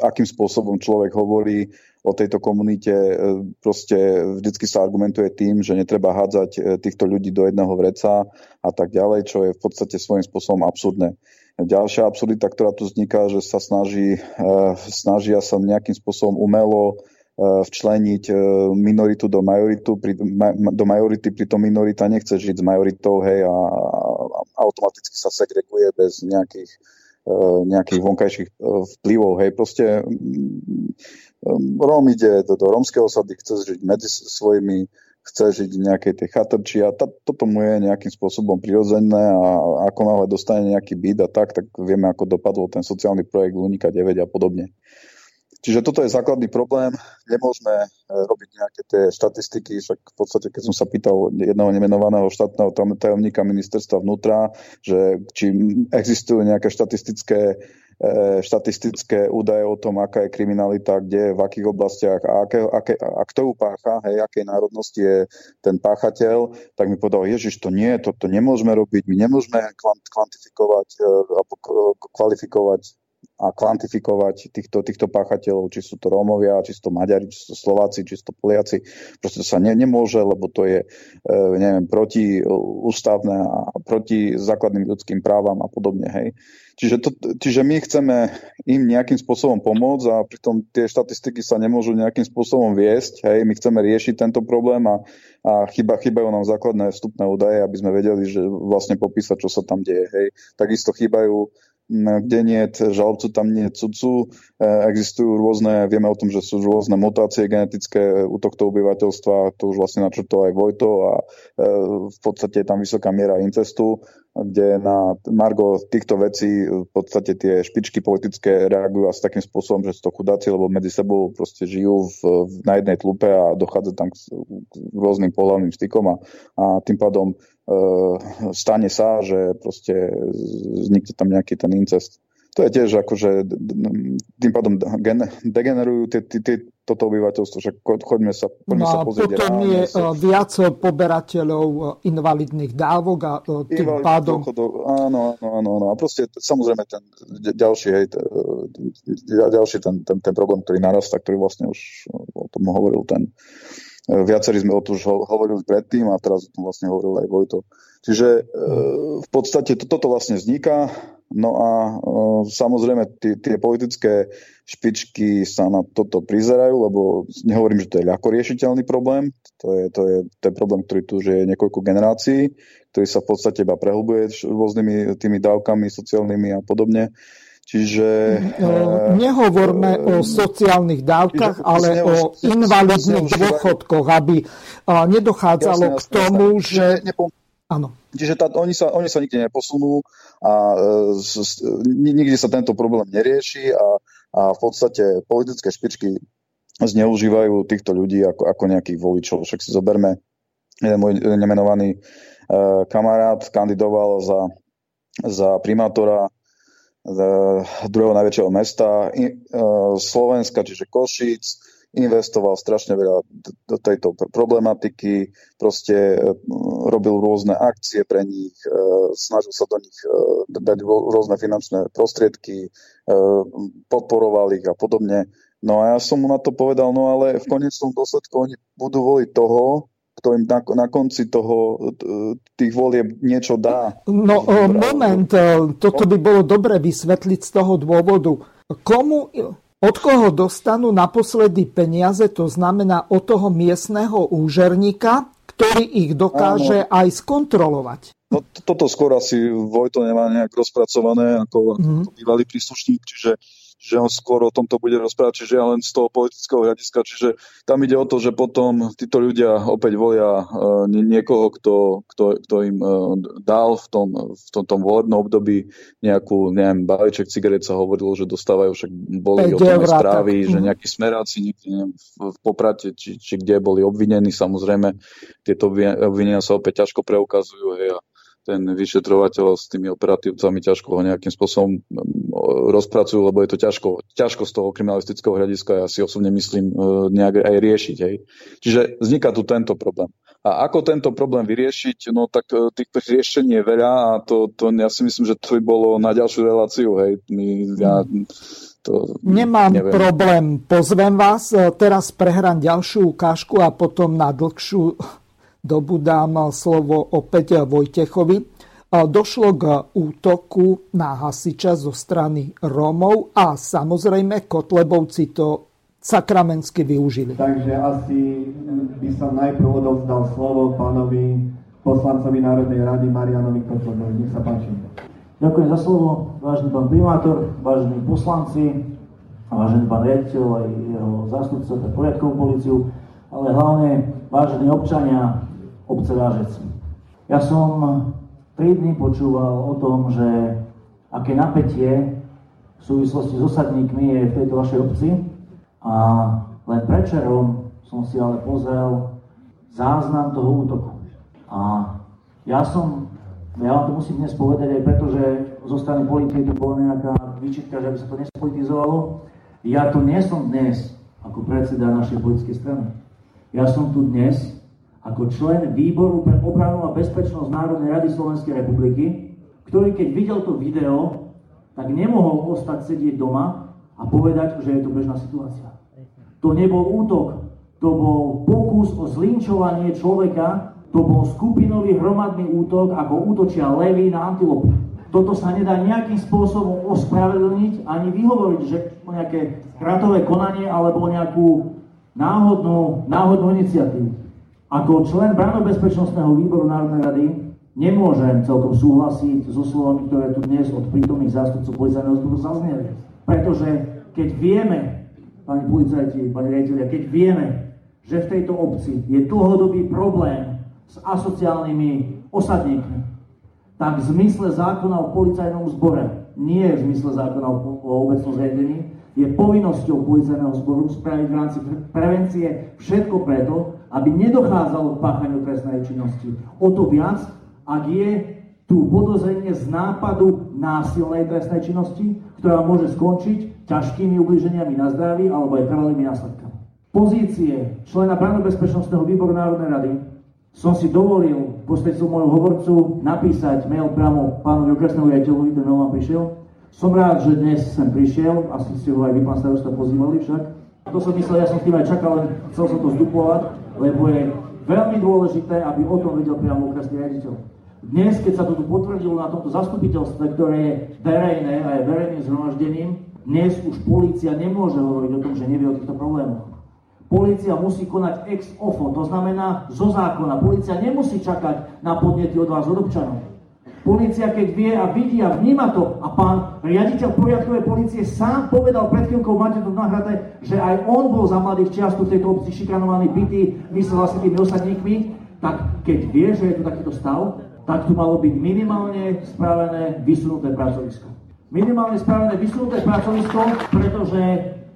S3: akým spôsobom človek hovorí o tejto komunite. E, proste vždycky sa argumentuje tým, že netreba hádzať e, týchto ľudí do jedného vreca a tak ďalej, čo je v podstate svojím spôsobom absurdné. Ďalšia absurdita, ktorá tu vzniká, že sa snaží, e, snažia sa nejakým spôsobom umelo včleniť eh, minoritu do, majoritu, do majority, pritom minorita nechce žiť s majoritou hej, a, a automaticky sa segreguje bez nejakých, eh, nejakých vonkajších vplyvov. Hej. Proste mm, Róm ide do, do rómskej osady, chce žiť medzi svojimi, chce žiť v nejakej tej chatrči a tá, toto mu je nejakým spôsobom prirodzené a ako náhle dostane nejaký byt a tak, tak vieme, ako dopadol ten sociálny projekt Lunika 9 a podobne. Čiže toto je základný problém. Nemôžeme e, robiť nejaké tie štatistiky, však v podstate, keď som sa pýtal jedného nemenovaného štátneho tajomníka ministerstva vnútra, že či existujú nejaké štatistické e, štatistické údaje o tom, aká je kriminalita, kde, v akých oblastiach a, aké, aké, a kto ju pácha, hej, akej národnosti je ten páchateľ, tak mi povedal, Ježiš, to nie, to, to nemôžeme robiť, my nemôžeme kvantifikovať e, alebo kvalifikovať a kvantifikovať týchto, týchto páchateľov, či sú to Rómovia, či sú to Maďari, či sú to Slováci, či sú to Poliaci. Proste to sa ne, nemôže, lebo to je, e, neviem, proti ústavné a proti základným ľudským právam a podobne, hej. Čiže, to, čiže my chceme im nejakým spôsobom pomôcť a pritom tie štatistiky sa nemôžu nejakým spôsobom viesť. Hej. My chceme riešiť tento problém a, a chyba, chýbajú nám základné vstupné údaje, aby sme vedeli, že vlastne popísať, čo sa tam deje. Hej. Takisto chýbajú kde nie je žalobcu, tam nie je cudcu. E, existujú rôzne, vieme o tom, že sú rôzne mutácie genetické u tohto obyvateľstva, to už vlastne načrtol aj Vojto a e, v podstate je tam vysoká miera incestu. Kde na Margo týchto vecí v podstate tie špičky politické reagujú asi takým spôsobom, že sú to chudáci, lebo medzi sebou proste žijú v, v, na jednej tlupe a dochádza tam k, k rôznym pohľavným stykom a, a tým pádom e, stane sa, že proste vznikne tam nejaký ten incest. To je tiež akože tým pádom degenerujú tie, tie, tie, toto obyvateľstvo, však choďme sa, choďme
S1: no
S3: sa pozrieť.
S1: potom je sa... E, viac poberateľov e, invalidných dávok a e, tým Invalid, pádom...
S3: Dôchodov, áno, áno, áno, áno. A proste samozrejme ten ďalší, hej, ďalší ten, ten, ten problém, ktorý narastá, ktorý vlastne už o tom hovoril ten Viacerí sme o tom už hovorili predtým a teraz o tom vlastne hovoril aj Vojto. Čiže v podstate to, toto vlastne vzniká No a samozrejme tie, tie politické špičky sa na toto prizerajú, lebo nehovorím, že to je ľahko riešiteľný problém. To je, to je, to je problém, ktorý tu je niekoľko generácií, ktorý sa v podstate iba prehlbuje rôznymi tými dávkami sociálnymi a podobne. Čiže...
S1: Uh, Nehovorme uh, o sociálnych dávkach, čiže, ale o invalidných dôchodkoch, aby uh, nedochádzalo jasne, k tomu, jasne. že...
S3: Áno. Čiže tá, oni, sa, oni sa nikde neposunú a e, s, nikde sa tento problém nerieši a, a v podstate politické špičky zneužívajú týchto ľudí ako, ako nejakých voličov. Však si zoberme, jeden môj nemenovaný e, kamarát kandidoval za, za primátora e, druhého najväčšieho mesta e, Slovenska, čiže Košíc, investoval strašne veľa do tejto problematiky, proste robil rôzne akcie pre nich, e, snažil sa do nich e, dať rôzne finančné prostriedky, e, podporoval ich a podobne. No a ja som mu na to povedal, no ale v konečnom dôsledku oni budú voliť toho, kto im na, na konci toho, tých volieb niečo dá.
S1: No moment, toto by bolo dobre vysvetliť z toho dôvodu. Komu od koho dostanú naposledy peniaze, to znamená od toho miestneho úžerníka, ktorý ich dokáže Áno. aj skontrolovať.
S3: No, toto skôr asi Vojto nemá nejak rozpracované ako mm. bývalý príslušník, čiže že on skôr o tomto bude rozprávať, čiže ja len z toho politického hľadiska, čiže tam ide o to, že potom títo ľudia opäť volia uh, niekoho, kto, kto, kto im uh, dal v tom, v tom, tom volebnom období nejakú, neviem, balíček cigaret sa hovorilo, že dostávajú, však boli o tom správy, tak. že mhm. nejakí smeráci niekde neviem, v, v Poprate, či, či kde boli obvinení, samozrejme tieto obvinenia sa opäť ťažko preukazujú, hej, a ten vyšetrovateľ s tými operatívcami ťažko ho nejakým spôsobom rozpracujú, lebo je to ťažko, ťažko z toho kriminalistického hľadiska, ja si osobne myslím, e, nejak aj riešiť. Hej. Čiže vzniká tu tento problém. A ako tento problém vyriešiť, no tak e, tých riešení je veľa a to, to ja si myslím, že to by bolo na ďalšiu reláciu. Hej. My, ja,
S1: to, Nemám neviem. problém, pozvem vás, e, teraz prehrám ďalšiu ukážku a potom na dlhšiu dobu dám slovo opäť Vojtechovi. Došlo k útoku na hasiča zo strany Rómov a samozrejme Kotlebovci to sakramensky využili.
S8: Takže asi by som najprv odovzdal slovo pánovi poslancovi Národnej rady Marianovi Kotlebovi. Nech sa páči.
S9: Ďakujem za slovo, vážený pán primátor, vážení poslanci, vážený pán riaditeľ aj jeho zástupca pre poriadkovú policiu, ale hlavne vážení občania obce Vážec. Ja som 3 dny počúval o tom, že aké napätie v súvislosti s osadníkmi je v tejto vašej obci a len prečerom som si ale pozrel záznam toho útoku. A ja som, ja vám to musím dnes povedať aj preto, že zo strany policie tu bola nejaká výčitka, že aby sa to nespolitizovalo. Ja tu nie som dnes ako predseda našej politickej strany. Ja som tu dnes ako člen výboru pre obranu a bezpečnosť Národnej rady Slovenskej republiky, ktorý keď videl to video, tak nemohol ostať sedieť doma a povedať, že je to bežná situácia. To nebol útok, to bol pokus o zlinčovanie človeka, to bol skupinový hromadný útok, ako útočia levy na antilopu. Toto sa nedá nejakým spôsobom ospravedlniť ani vyhovoriť, že nejaké kratové konanie alebo nejakú náhodnú, náhodnú iniciatívu. Ako člen Branobezpečnostného výboru Národnej rady nemôžem celkom súhlasiť so slovami, ktoré tu dnes od prítomných zástupcov policajného zboru zazneli. Pretože keď vieme, pani policajti, pani riaditeľia, keď vieme, že v tejto obci je dlhodobý problém s asociálnymi osadníkmi, tak v zmysle zákona o policajnom zbore, nie v zmysle zákona o, obecnom zriadení, je povinnosťou policajného zboru spraviť v rámci prevencie všetko preto, aby nedochádzalo k páchaniu trestnej činnosti. O to viac, ak je tu podozrenie z nápadu násilnej trestnej činnosti, ktorá môže skončiť ťažkými ubliženiami na zdraví alebo aj trvalými následkami. Pozície člena Branno-bezpečnostného výboru Národnej rady som si dovolil prostredstvom môjho hovorcu napísať mail priamo pánovi okresnému riaditeľovi, ten mail vám prišiel. Som rád, že dnes sem prišiel, asi ste ho aj vy, pán starosta, pozývali však. To som myslel, ja som s tým aj čakal, len chcel som to zdupovať, lebo je veľmi dôležité, aby o tom vedel priamo okresný riaditeľ. Dnes, keď sa to tu potvrdilo na tomto zastupiteľstve, ktoré je verejné a je verejným zhromaždením, dnes už polícia nemôže hovoriť o tom, že nevie o týchto problémoch. Polícia musí konať ex ofo, to znamená zo zákona. Polícia nemusí čakať na podnety od vás, od občanov. Polícia, keď vie a vidí a vníma to, a pán riaditeľ poriadkovej policie sám povedal pred chvíľkou, máte to nahrade, že aj on bol za mladých čiastu v tejto obci šikanovaný, bytý, myslel asi tými osadníkmi, tak keď vie, že je tu takýto stav, tak tu malo byť minimálne spravené vysunuté pracovisko. Minimálne spravené vysunuté pracovisko, pretože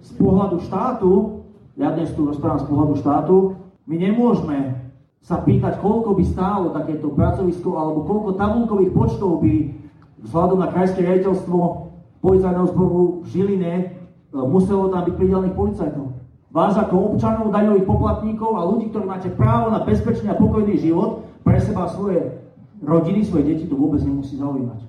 S9: z pohľadu štátu ja dnes tu rozprávam z pohľadu štátu, my nemôžeme sa pýtať, koľko by stálo takéto pracovisko alebo koľko tabulkových počtov by vzhľadom na krajské riaditeľstvo policajného zboru v Žiline e, muselo tam byť pridelených policajtov. Vás ako občanov, daňových poplatníkov a ľudí, ktorí máte právo na bezpečný a pokojný život, pre seba svoje rodiny, svoje deti, to vôbec nemusí zaujímať.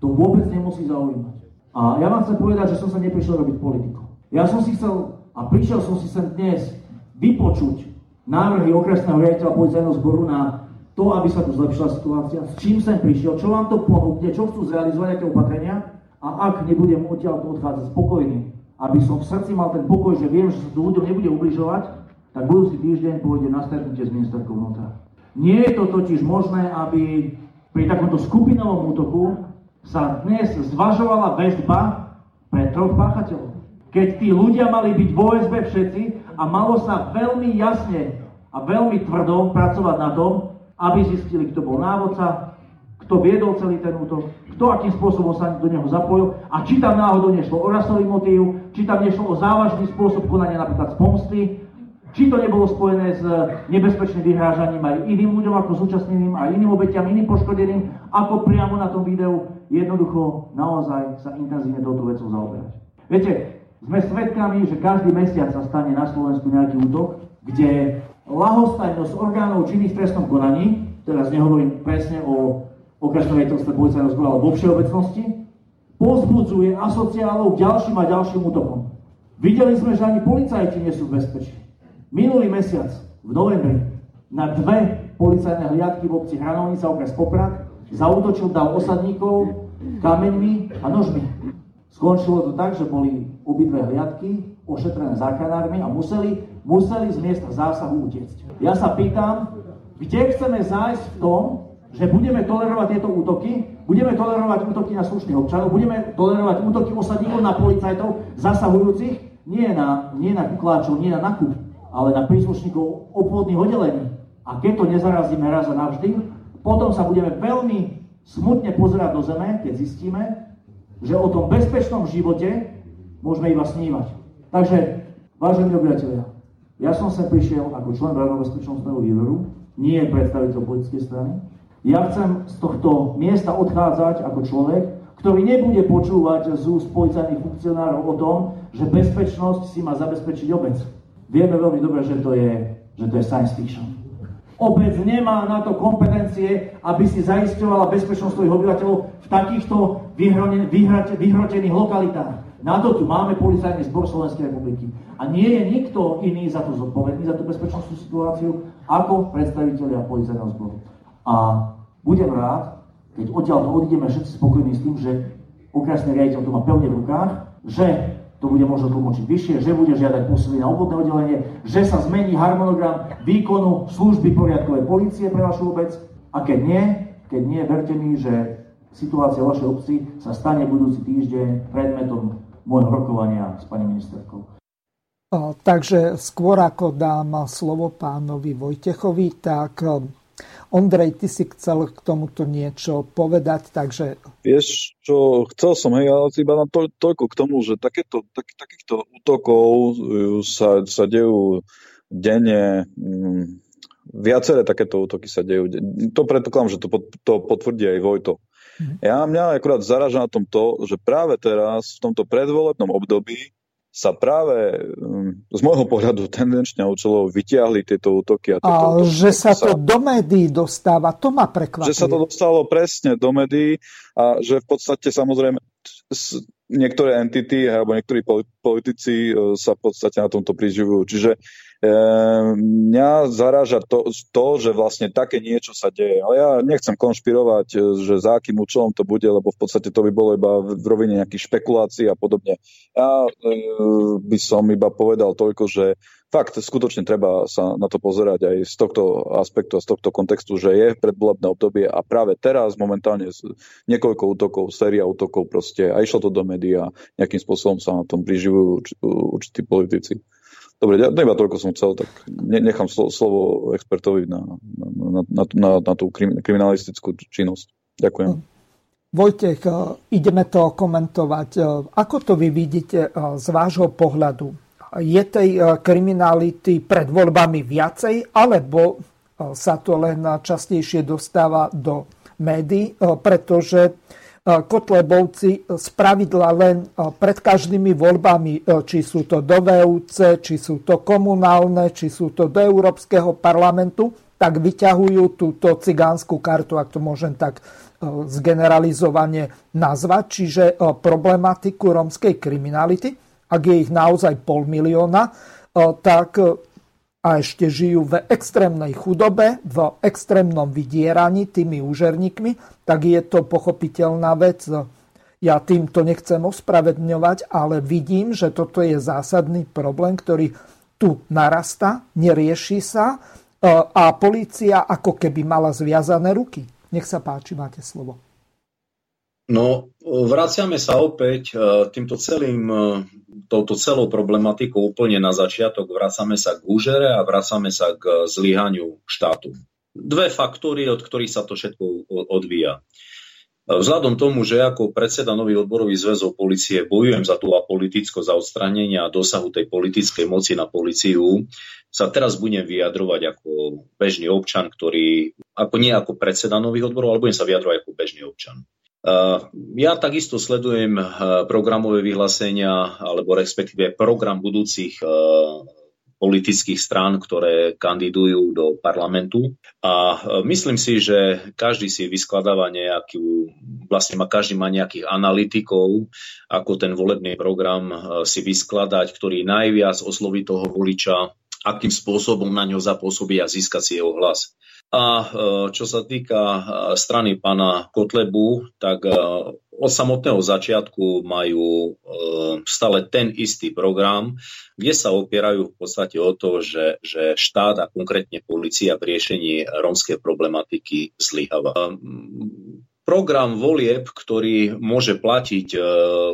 S9: To vôbec nemusí zaujímať. A ja vám chcem povedať, že som sa neprišiel robiť politiku. Ja som si chcel a prišiel som si sem dnes vypočuť návrhy okresného riaditeľa policajného zboru na to, aby sa tu zlepšila situácia, s čím sem prišiel, čo vám to ponúkne, čo chcú zrealizovať, aké opatrenia? A ak nebudem odtiaľ to odchádzať spokojný, aby som v srdci mal ten pokoj, že viem, že sa tu ľuďom nebude ubližovať, tak budúci týždeň pôjde na stretnutie s ministerkou vnútra. Nie je to totiž možné, aby pri takomto skupinovom útoku sa dnes zvažovala väzba pre troch páchateľov. Keď tí ľudia mali byť v OSB všetci a malo sa veľmi jasne a veľmi tvrdo pracovať na tom, aby zistili, kto bol návodca, kto viedol celý ten útok, kto akým spôsobom sa do neho zapojil a či tam náhodou nešlo o rasový motív, či tam nešlo o závažný spôsob konania napríklad z pomsty, či to nebolo spojené s nebezpečným vyhrážaním aj iným ľuďom ako súčasným, aj iným obetiam, iným poškodeným, ako priamo na tom videu jednoducho naozaj sa intenzívne touto vecou zaoberať. Viete, sme svedkami, že každý mesiac sa stane na Slovensku nejaký útok, kde lahostajnosť orgánov činných v trestnom konaní, teraz nehovorím presne o okresnom rejiteľstve policajného zboru, ale vo všeobecnosti, pozbudzuje asociálov k ďalším a ďalším útokom. Videli sme, že ani policajti nie sú v bezpečí. Minulý mesiac, v novembri, na dve policajné hliadky v obci Hranovnica, okres Poprad, zautočil dal osadníkov kameňmi a nožmi. Skončilo to tak, že boli obidve hliadky ošetrené záchranármi a museli, museli z miesta zásahu utiecť. Ja sa pýtam, kde chceme zájsť v tom, že budeme tolerovať tieto útoky, budeme tolerovať útoky na slušných občanov, budeme tolerovať útoky osadníkov na policajtov, zasahujúcich nie na, nie na kukláčov, nie na nakup, ale na príslušníkov obvodných oddelení. A keď to nezarazíme raz a navždy, potom sa budeme veľmi smutne pozerať do zeme, keď zistíme, že o tom bezpečnom živote môžeme iba snívať. Takže, vážení obyvateľia, ja som sa prišiel ako člen Rádneho bezpečnostného výboru, nie predstaviteľ politickej strany. Ja chcem z tohto miesta odchádzať ako človek, ktorý nebude počúvať z úst policajných funkcionárov o tom, že bezpečnosť si má zabezpečiť obec. Vieme veľmi dobre, že to je, že to je science fiction. Obec nemá na to kompetencie, aby si zaisťovala bezpečnosť svojich obyvateľov v takýchto vyhrotených lokalitách. Na to tu máme policajný zbor Slovenskej republiky. A nie je nikto iný za to zodpovedný, za tú bezpečnostnú situáciu, ako predstaviteľia policajného zboru. A budem rád, keď odtiaľ to odídeme všetci spokojní s tým, že okresný riaditeľ to má pevne v rukách, že to bude možno tlmočiť vyššie, že bude žiadať posily na obvodné oddelenie, že sa zmení harmonogram výkonu služby poriadkovej policie pre vašu obec a keď nie, keď nie, verte mi, že situácia vašej obci sa stane budúci týždeň predmetom môjho rokovania s pani ministerkou.
S1: Takže skôr ako dám slovo pánovi Vojtechovi, tak Ondrej, ty si chcel k tomuto niečo povedať, takže...
S3: Vieš, čo chcel som, hej, ale iba na to, toľko k tomu, že takéto, tak, takýchto útokov sa, sa dejú denne, mm, viaceré takéto útoky sa dejú. To predpokladám, že to, to potvrdí aj Vojto. Mhm. Ja mňa akurát zaraža na tom to, že práve teraz, v tomto predvolebnom období, sa práve um, z môjho pohľadu tendenčne účelov vytiahli tieto útoky.
S1: A, a útoky, že sa to do médií dostáva, to ma prekvapuje.
S3: Že sa to dostalo presne do médií a že v podstate samozrejme niektoré entity alebo niektorí politici e, sa v podstate na tomto priživujú. Čiže Ehm, mňa zaráža to, to, že vlastne také niečo sa deje. Ale ja nechcem konšpirovať, e, že za akým účelom to bude, lebo v podstate to by bolo iba v rovine nejakých špekulácií a podobne. Ja e, by som iba povedal toľko, že fakt skutočne treba sa na to pozerať aj z tohto aspektu a z tohto kontextu, že je predvolebné obdobie a práve teraz momentálne niekoľko útokov, séria útokov proste a išlo to do médií a nejakým spôsobom sa na tom priživujú určití politici. Dobre, ja iba toľko som chcel, tak nechám slovo expertovi na, na, na, na, na tú kriminalistickú činnosť. Ďakujem.
S1: Vojtech, e, ideme to komentovať. E, ako to vy vidíte e, z vášho pohľadu? Je tej kriminality pred voľbami viacej, alebo sa to len častejšie dostáva do médií, pretože Kotlebovci z pravidla len pred každými voľbami, či sú to do VUC, či sú to komunálne, či sú to do Európskeho parlamentu, tak vyťahujú túto cigánsku kartu, ak to môžem tak zgeneralizovane nazvať, čiže problematiku rómskej kriminality, ak je ich naozaj pol milióna, tak a ešte žijú v extrémnej chudobe, v extrémnom vydieraní tými úžerníkmi, tak je to pochopiteľná vec. Ja týmto nechcem ospravedňovať, ale vidím, že toto je zásadný problém, ktorý tu narasta, nerieši sa e, a policia ako keby mala zviazané ruky. Nech sa páči, máte slovo.
S2: No, vraciame sa opäť e, týmto celým, e, touto celou problematikou úplne na začiatok. Vracame sa k úžere a vracame sa k zlyhaniu štátu. Dve faktory, od ktorých sa to všetko odvíja. E, vzhľadom tomu, že ako predseda nových odborových zväzov policie bojujem za tú apolitickosť za odstranenie a dosahu tej politickej moci na policiu, sa teraz budem vyjadrovať ako bežný občan, ktorý, ako nie ako predseda nových odborov, ale budem sa vyjadrovať ako bežný občan. Ja takisto sledujem programové vyhlásenia alebo respektíve program budúcich politických strán, ktoré kandidujú do parlamentu. A myslím si, že každý si vyskladáva nejakú, vlastne má, každý má nejakých analytikov, ako ten volebný program si vyskladať, ktorý najviac osloví toho voliča, akým spôsobom na ňo zapôsobí a získať si jeho hlas. A e, čo sa týka e, strany pána Kotlebu, tak e, od samotného začiatku majú stále ten istý program, kde sa opierajú v podstate o to, že, že štát a konkrétne policia v riešení rómskej problematiky zlyháva. Program volieb, ktorý môže platiť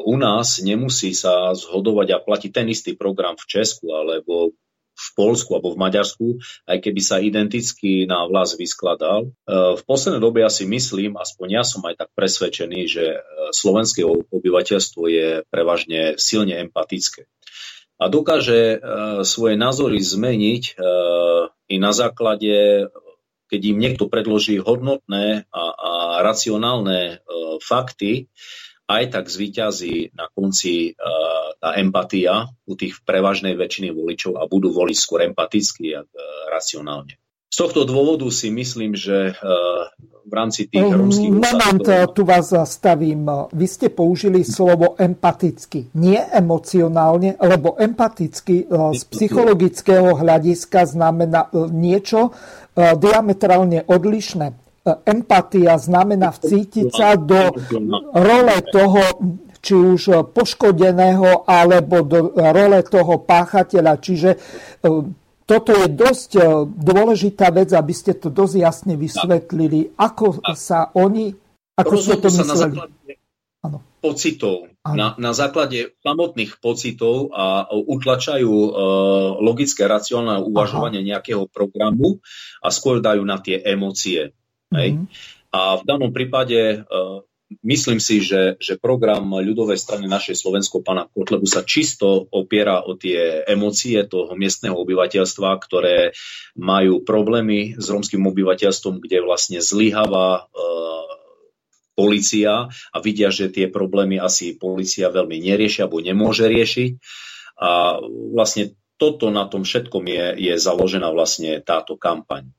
S2: u nás, nemusí sa zhodovať a platiť ten istý program v Česku alebo v Polsku alebo v Maďarsku, aj keby sa identicky na vlas vyskladal. E, v poslednej dobe ja si myslím, aspoň ja som aj tak presvedčený, že e, slovenské obyvateľstvo je prevažne silne empatické a dokáže e, svoje názory zmeniť i na základe, keď im niekto predloží hodnotné a, a racionálne fakty, aj tak zvíťazí na konci uh, tá empatia u tých prevažnej väčšiny voličov a budú voliť skôr empaticky a uh, racionálne. Z tohto dôvodu si myslím, že uh, v rámci tých
S1: romských Moment, úsadov... tu vás zastavím. Vy ste použili slovo empaticky, nie emocionálne, lebo empaticky z psychologického hľadiska znamená niečo diametrálne odlišné empatia znamená vcítiť sa do role toho, či už poškodeného, alebo do role toho páchateľa. Čiže e, toto je dosť e, dôležitá vec, aby ste to dosť jasne vysvetlili, ako sa oni, ako ste to mysleli.
S2: Základe, pocitov, na, na základe samotných pocitov a utlačajú uh, logické, racionálne uvažovanie Aha. nejakého programu a skôr dajú na tie emócie. Mm-hmm. Hej? Mhm. A v danom prípade uh, myslím si, že, že program ľudovej strany našej Slovensko pána Kotlebu sa čisto opiera o tie emócie toho miestneho obyvateľstva, ktoré majú problémy s romským obyvateľstvom, kde vlastne zlyháva e, policia a vidia, že tie problémy asi policia veľmi nerieši alebo nemôže riešiť. A vlastne toto na tom všetkom je, je založená vlastne táto kampaň.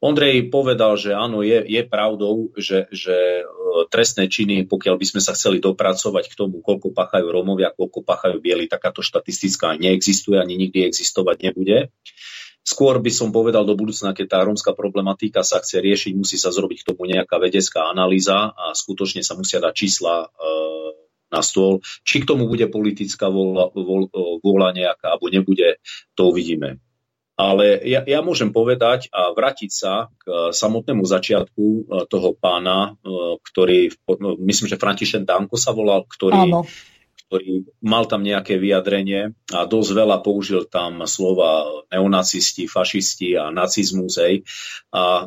S2: Ondrej povedal, že áno, je, je pravdou, že, že e, trestné činy, pokiaľ by sme sa chceli dopracovať k tomu, koľko pachajú Rómovia, koľko pachajú bieli, takáto štatistická neexistuje ani nikdy existovať nebude. Skôr by som povedal do budúcna, keď tá rómska problematika sa chce riešiť, musí sa zrobiť k tomu nejaká vedecká analýza a skutočne sa musia dať čísla e, na stôl. Či k tomu bude politická vôľa, vôľa nejaká, alebo nebude, to uvidíme. Ale ja, ja môžem povedať a vrátiť sa k e, samotnému začiatku e, toho pána, e, ktorý, no, myslím, že František Danko sa volal, ktorý, ktorý mal tam nejaké vyjadrenie a dosť veľa použil tam slova neonacisti, fašisti a nacizmus. Hej. A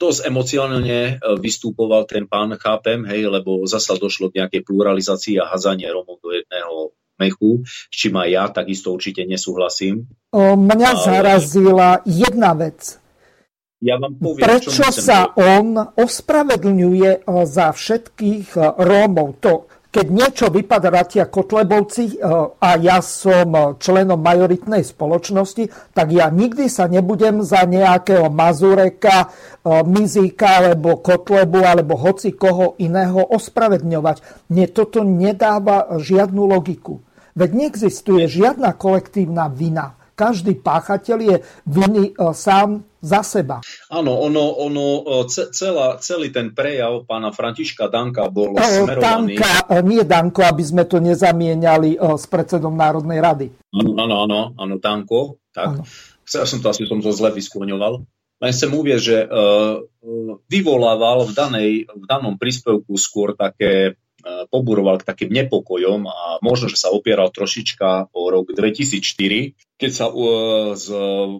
S2: dosť emocionálne vystupoval ten pán, chápem, hej, lebo zasa došlo k nejakej pluralizácii a hazanie Romov do jedného mechu, s čím aj ja takisto určite nesúhlasím.
S1: O, mňa Ale... zarazila jedna vec.
S2: Ja vám poviem,
S1: Prečo sa povedať. on ospravedlňuje za všetkých Rómov? To, keď niečo vypadratia Kotlebovci a ja som členom majoritnej spoločnosti, tak ja nikdy sa nebudem za nejakého Mazureka, Mizíka alebo Kotlebu alebo hoci koho iného ospravedňovať. Mne toto nedáva žiadnu logiku. Veď neexistuje žiadna kolektívna vina. Každý páchateľ je viny e, sám za seba.
S2: Áno, ono, ono e, celá, celý ten prejav pána Františka Danka bol e, smerovaný...
S1: Danka, nie Danko, aby sme to nezamieniali s predsedom Národnej rady.
S2: Áno, áno, áno, áno Danko. Tak. Áno. Som to, asi som to zle vyskloňoval. Len chcem uvieť, že vyvolával v, danej, v danom príspevku skôr také E, poburoval k takým nepokojom a možno, že sa opieral trošička o rok 2004, keď sa e, z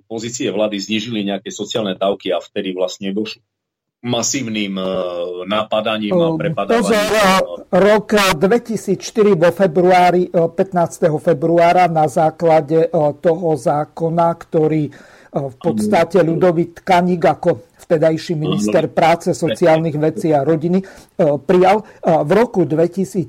S2: pozície vlády znižili nejaké sociálne dávky a vtedy vlastne došlo masívnym e, napadaním a prepadávaním. Pozor,
S1: rok 2004 vo februári, 15. februára na základe toho zákona, ktorý v podstate Ľudovit Kanik ako vtedajší minister práce, sociálnych vecí a rodiny e, prijal. E, v roku 2014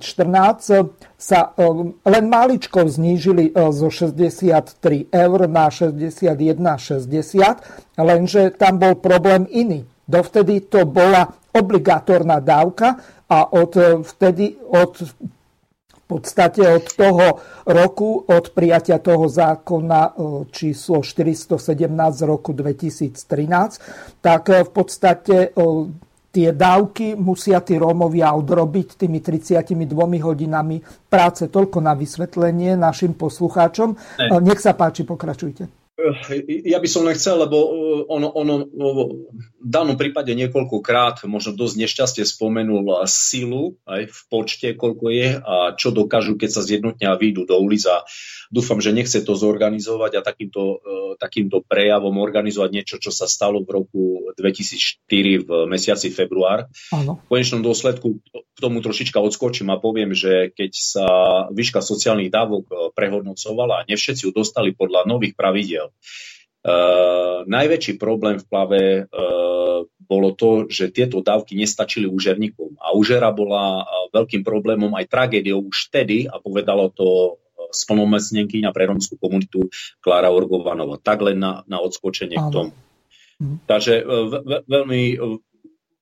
S1: sa e, len máličko znížili zo 63 eur na 61,60, lenže tam bol problém iný. Dovtedy to bola obligátorná dávka a od vtedy od podstate od toho roku, od prijatia toho zákona e, číslo 417 z roku 2013, tak e, v podstate e, tie dávky musia tí Rómovia odrobiť tými 32 hodinami práce. Toľko na vysvetlenie našim poslucháčom. Ne. Nech sa páči, pokračujte.
S2: Ja by som len chcel, lebo uh, ono, ono v danom prípade niekoľkokrát možno dosť nešťastie spomenul silu aj v počte, koľko je a čo dokážu, keď sa zjednotnia a výjdu do ulic a dúfam, že nechce to zorganizovať a takýmto, uh, takýmto prejavom organizovať niečo, čo sa stalo v roku 2004 v mesiaci február. Áno. V konečnom dôsledku k tomu trošička odskočím a poviem, že keď sa výška sociálnych dávok uh, prehodnocovala a nevšetci ju dostali podľa nových pravidiel, Uh, najväčší problém v plave uh, bolo to, že tieto dávky nestačili úžerníkom. A úžera bola uh, veľkým problémom aj tragédiou už vtedy a povedalo to spolnomocnenkyňa pre romskú komunitu Klára Orgovanova. Tak len na, na odskočenie Áno. k tomu. Mhm. Takže veľmi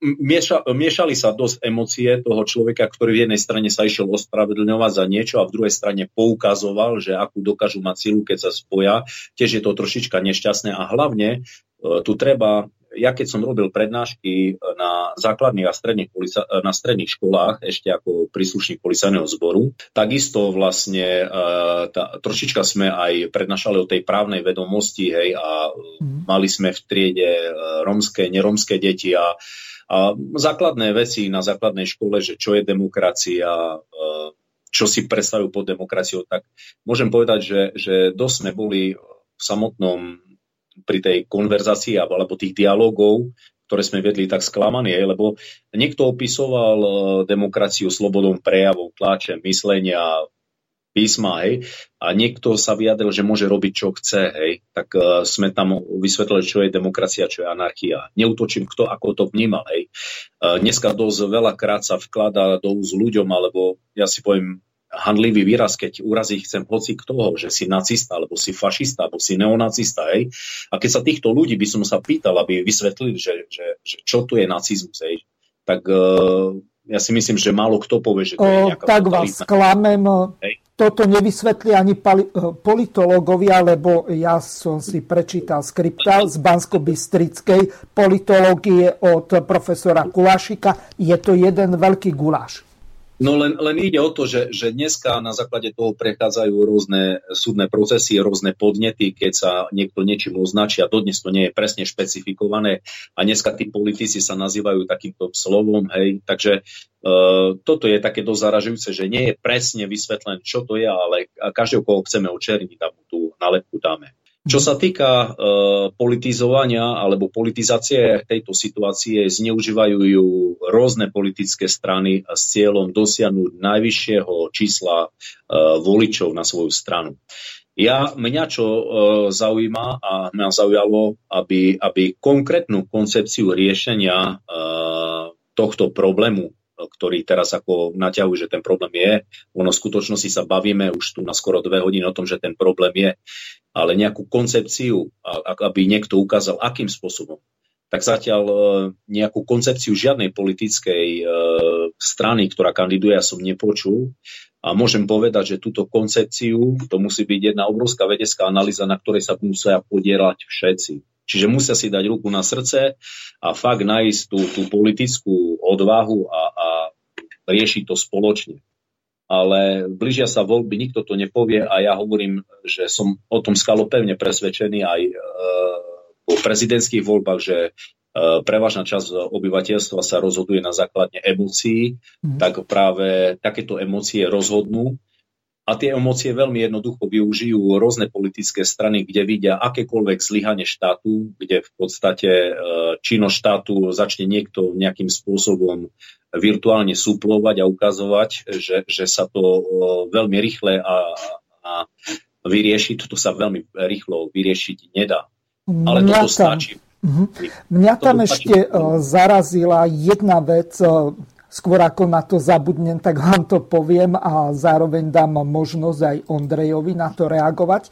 S2: mieša, miešali sa dosť emócie toho človeka, ktorý v jednej strane sa išiel ospravedlňovať za niečo a v druhej strane poukazoval, že akú dokážu mať silu, keď sa spoja. Tiež je to trošička nešťastné a hlavne e, tu treba ja keď som robil prednášky na základných a stredných, polica- na stredných školách, ešte ako príslušník policajného zboru, takisto vlastne e, tá, trošička sme aj prednášali o tej právnej vedomosti, hej, a mm. mali sme v triede romské, neromské deti a A základné veci na základnej škole, že čo je demokracia, čo si predstavujú pod demokraciou, tak môžem povedať, že, že dosť sme boli v samotnom pri tej konverzácii alebo tých dialogov, ktoré sme vedli tak sklamaní, lebo niekto opisoval demokraciu slobodom prejavov, tlačem, myslenia, písma, hej, a niekto sa vyjadril, že môže robiť, čo chce, hej, tak uh, sme tam vysvetlili, čo je demokracia, čo je anarchia. Neutočím, kto ako to vnímal, hej. Uh, dneska dosť veľakrát sa vkladá do úz ľuďom, alebo ja si poviem, handlivý výraz, keď urazí chcem hoci toho, že si nacista, alebo si fašista, alebo si neonacista, hej. A keď sa týchto ľudí by som sa pýtal, aby vysvetlili, že, že, že čo tu je nacizmus, hej, tak uh, ja si myslím, že málo kto povie, že to je nejaká
S1: Tak vás klamem. Hej toto nevysvetlí ani pali, eh, politológovia, lebo ja som si prečítal skripta z Bansko-Bystrickej politológie od profesora Kulašika. Je to jeden veľký guláš.
S2: No len, len ide o to, že, že dneska na základe toho prechádzajú rôzne súdne procesy, rôzne podnety, keď sa niekto niečím označí a dodnes to nie je presne špecifikované a dneska tí politici sa nazývajú takýmto slovom, hej, takže uh, toto je také dosť zaražujúce, že nie je presne vysvetlené, čo to je, ale každého, koho chceme očerniť, tam tú nálepku dáme. Čo sa týka uh, politizovania alebo politizácie tejto situácie, zneužívajú ju rôzne politické strany s cieľom dosiahnuť najvyššieho čísla uh, voličov na svoju stranu. Ja, mňa čo uh, zaujíma a mňa zaujalo, aby, aby konkrétnu koncepciu riešenia tohto problému ktorý teraz ako naťahujú, že ten problém je. Ono v skutočnosti sa bavíme už tu na skoro dve hodiny o tom, že ten problém je ale nejakú koncepciu, aby niekto ukázal, akým spôsobom, tak zatiaľ e, nejakú koncepciu žiadnej politickej e, strany, ktorá kandiduje, ja som nepočul. A môžem povedať, že túto koncepciu, to musí byť jedna obrovská vedecká analýza, na ktorej sa musia podielať všetci. Čiže musia si dať ruku na srdce a fakt nájsť tú, tú politickú odvahu a, a riešiť to spoločne ale blížia sa voľby, nikto to nepovie a ja hovorím, že som o tom skalopevne presvedčený aj e, po prezidentských voľbách, že e, prevažná časť obyvateľstva sa rozhoduje na základe emócií, mm. tak práve takéto emócie rozhodnú a tie emócie veľmi jednoducho využijú rôzne politické strany, kde vidia akékoľvek zlyhanie štátu, kde v podstate e, činnosť štátu začne niekto nejakým spôsobom virtuálne suplovať a ukazovať, že, že sa to veľmi rýchle a, a vyrieši. Toto sa veľmi rýchlo vyriešiť nedá. Ale Mňa toto tam, stačí.
S1: Uh-huh. Mňa tam ešte stačí. zarazila jedna vec, skôr ako na to zabudnem, tak vám to poviem a zároveň dám možnosť aj Ondrejovi na to reagovať.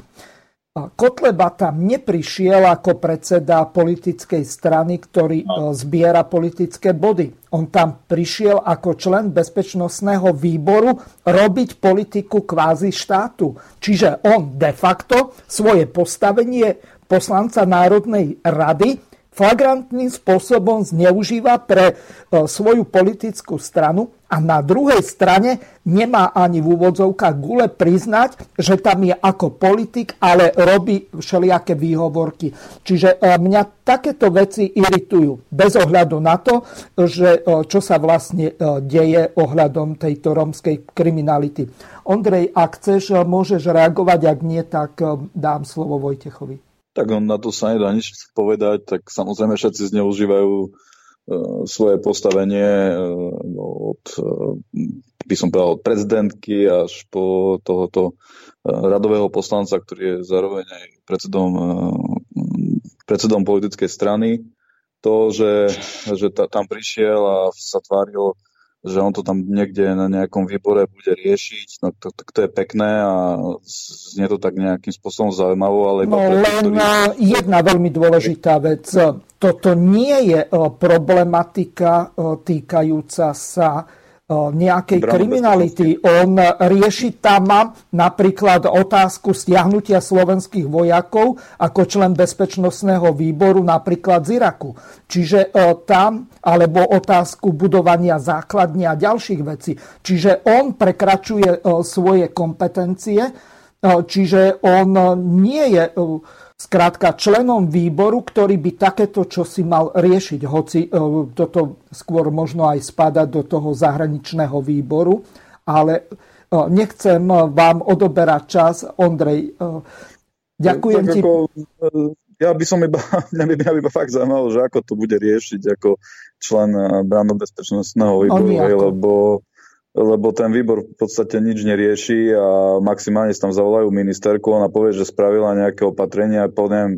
S1: Kotleba tam neprišiel ako predseda politickej strany, ktorý no. zbiera politické body. On tam prišiel ako člen bezpečnostného výboru robiť politiku kvázi štátu. Čiže on de facto svoje postavenie poslanca Národnej rady flagrantným spôsobom zneužíva pre e, svoju politickú stranu a na druhej strane nemá ani v úvodzovkách gule priznať, že tam je ako politik, ale robí všelijaké výhovorky. Čiže e, mňa takéto veci iritujú, bez ohľadu na to, že e, čo sa vlastne deje ohľadom tejto rómskej kriminality. Ondrej, ak chceš, môžeš reagovať, ak nie, tak dám slovo Vojtechovi
S3: tak on na to sa nedá nič povedať, tak samozrejme všetci zneužívajú uh, svoje postavenie uh, od, uh, by som povedal, od prezidentky až po tohoto radového poslanca, ktorý je zároveň aj predsedom, predsedom politickej strany. To, že, že ta, tam prišiel a sa tváril že on to tam niekde na nejakom výbore bude riešiť, no to, to, to je pekné a znie to tak nejakým spôsobom zaujímavo, ale...
S1: No len ktorý... jedna veľmi dôležitá vec. Toto nie je problematika týkajúca sa nejakej kriminality. On rieši tam napríklad otázku stiahnutia slovenských vojakov ako člen bezpečnostného výboru napríklad z Iraku. Čiže tam, alebo otázku budovania základní a ďalších vecí. Čiže on prekračuje svoje kompetencie, čiže on nie je Skrátka, členom výboru, ktorý by takéto čo si mal riešiť, hoci toto skôr možno aj spada do toho zahraničného výboru, ale nechcem vám odoberať čas. Ondrej, ďakujem no, ti. Ako,
S3: ja by som iba, [laughs] mňa by, mňa by iba fakt zaujímalo, že ako to bude riešiť ako člen bezpečnostného výboru, lebo lebo ten výbor v podstate nič nerieši a maximálne tam zavolajú ministerku, ona povie, že spravila nejaké opatrenia, poviem,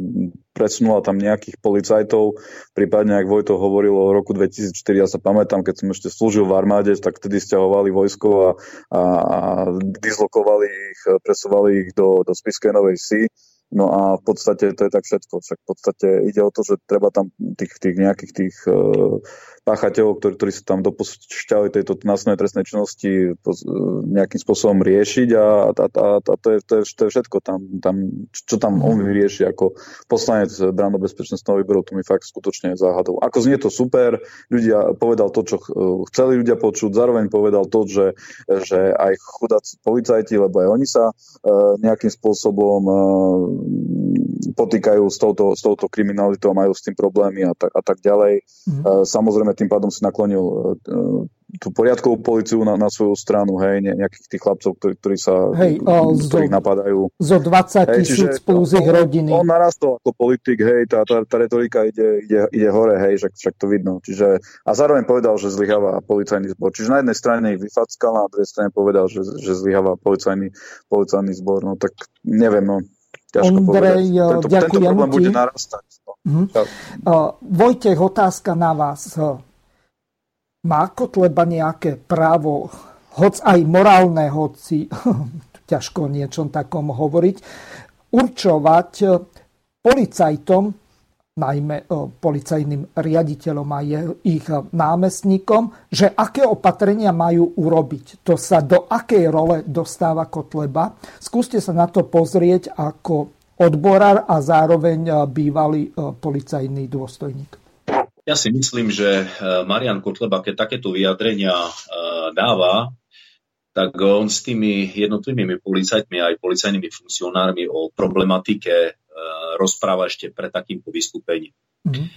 S3: presunula tam nejakých policajtov, prípadne ak Vojto hovoril o roku 2004, ja sa pamätám, keď som ešte slúžil v armáde, tak vtedy stiahovali vojsko a, a, a dislokovali ich, presúvali ich do, do Spiskej Novej Si No a v podstate to je tak všetko. Však v podstate ide o to, že treba tam tých, tých nejakých tých uh, páchateľov, ktorí, ktorí sa tam dopúšťali tejto násilnej trestnej činnosti uh, nejakým spôsobom riešiť a, a, a, a to, je, to, je, to je všetko tam, tam, čo tam on vyrieši ako poslanec Brando bezpečnostného výboru, to mi fakt skutočne záhadol. Ako znie to super, ľudia povedal to, čo chceli ľudia počuť, zároveň povedal to, že, že aj chudáci policajti, lebo aj oni sa uh, nejakým spôsobom uh, potýkajú s touto, s touto kriminalitou, majú s tým problémy a tak, a tak ďalej. Mm. Samozrejme tým pádom si naklonil e, tú poriadkovú policiu na, na svoju stranu, hej, ne, nejakých tých chlapcov, ktorí, ktorí sa hej, o, ktorých zo, napadajú.
S1: Zo 20 tisíc plus ich rodiny.
S3: On, on narastol ako politik, hej, tá, tá, tá retorika ide, ide, ide hore, hej, však, však to vidno. Čiže, a zároveň povedal, že zlyháva policajný zbor. Čiže na jednej strane ich vyfackal, na druhej strane povedal, že, že zlyháva policajný, policajný zbor. No tak neviem, no
S1: Ťažko Ondrej, tento, ďakujem tento
S3: problém ti. bude narastať.
S1: Uh-huh. Uh, Vojtech, otázka na vás. Má Kotleba nejaké právo, hoc aj morálne, hoci [laughs] ťažko o niečom takom hovoriť, určovať policajtom, najmä policajným riaditeľom a ich námestníkom, že aké opatrenia majú urobiť. To sa do akej role dostáva Kotleba. Skúste sa na to pozrieť ako odborár a zároveň bývalý policajný dôstojník.
S2: Ja si myslím, že Marian Kotleba, keď takéto vyjadrenia dáva, tak on s tými jednotlivými policajtmi aj policajnými funkcionármi o problematike rozpráva ešte pred takýmto vystúpením. Mm-hmm.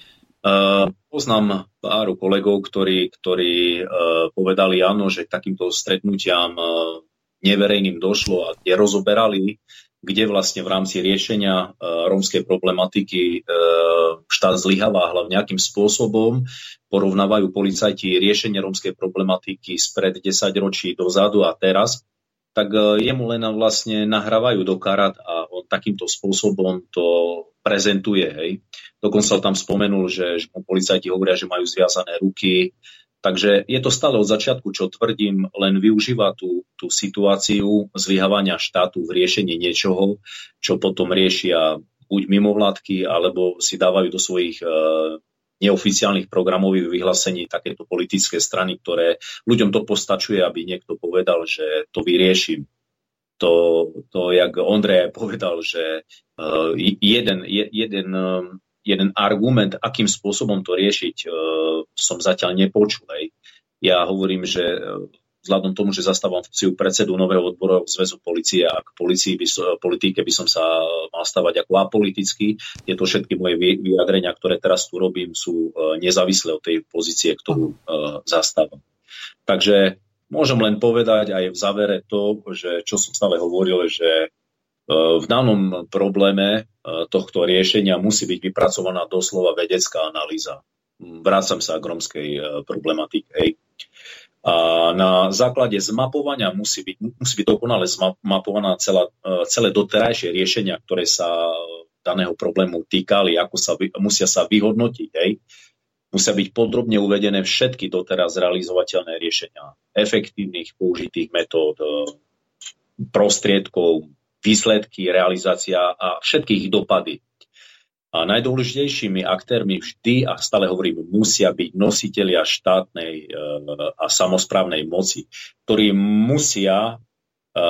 S2: Uh, poznám pár kolegov, ktorí, ktorí uh, povedali áno, že k takýmto stretnutiam uh, neverejným došlo a kde rozoberali, kde vlastne v rámci riešenia rómskej problematiky štát zlyháva hlavne nejakým spôsobom. Porovnávajú policajti riešenie rómskej problematiky spred 10 ročí dozadu a teraz tak e, jemu len vlastne nahrávajú do karát a on takýmto spôsobom to prezentuje. Hej. Dokonca tam spomenul, že, že mu policajti hovoria, že majú zviazané ruky. Takže je to stále od začiatku, čo tvrdím, len využíva tú, tú situáciu zlyhávania štátu v riešení niečoho, čo potom riešia buď mimovládky, alebo si dávajú do svojich e, neoficiálnych programových vyhlásení takéto politické strany, ktoré ľuďom to postačuje, aby niekto povedal, že to vyriešim. To, to jak Ondrej povedal, že uh, jeden, jeden, uh, jeden argument, akým spôsobom to riešiť, uh, som zatiaľ nepočul. Hej. Ja hovorím, že vzhľadom tomu, že zastávam funkciu predsedu nového odborového zväzu policie a k policii by, politike by som sa mal stavať ako apolitický. Tieto všetky moje vyjadrenia, ktoré teraz tu robím, sú e, nezávislé od tej pozície, ktorú e, zastávam. Takže môžem len povedať aj v závere to, že čo som stále hovoril, že e, v danom probléme tohto riešenia musí byť vypracovaná doslova vedecká analýza. Vrácam sa k romskej problematike. A na základe zmapovania musí byť, musí byť dokonale zmapovaná celá, e, celé doterajšie riešenia, ktoré sa daného problému týkali, ako sa, musia sa vyhodnotiť. Hej. Musia byť podrobne uvedené všetky doteraz realizovateľné riešenia efektívnych použitých metód, e, prostriedkov, výsledky, realizácia a všetkých dopady. A najdôležitejšími aktérmi vždy, a stále hovorím, musia byť nositelia štátnej e, a samozprávnej moci, ktorí musia e,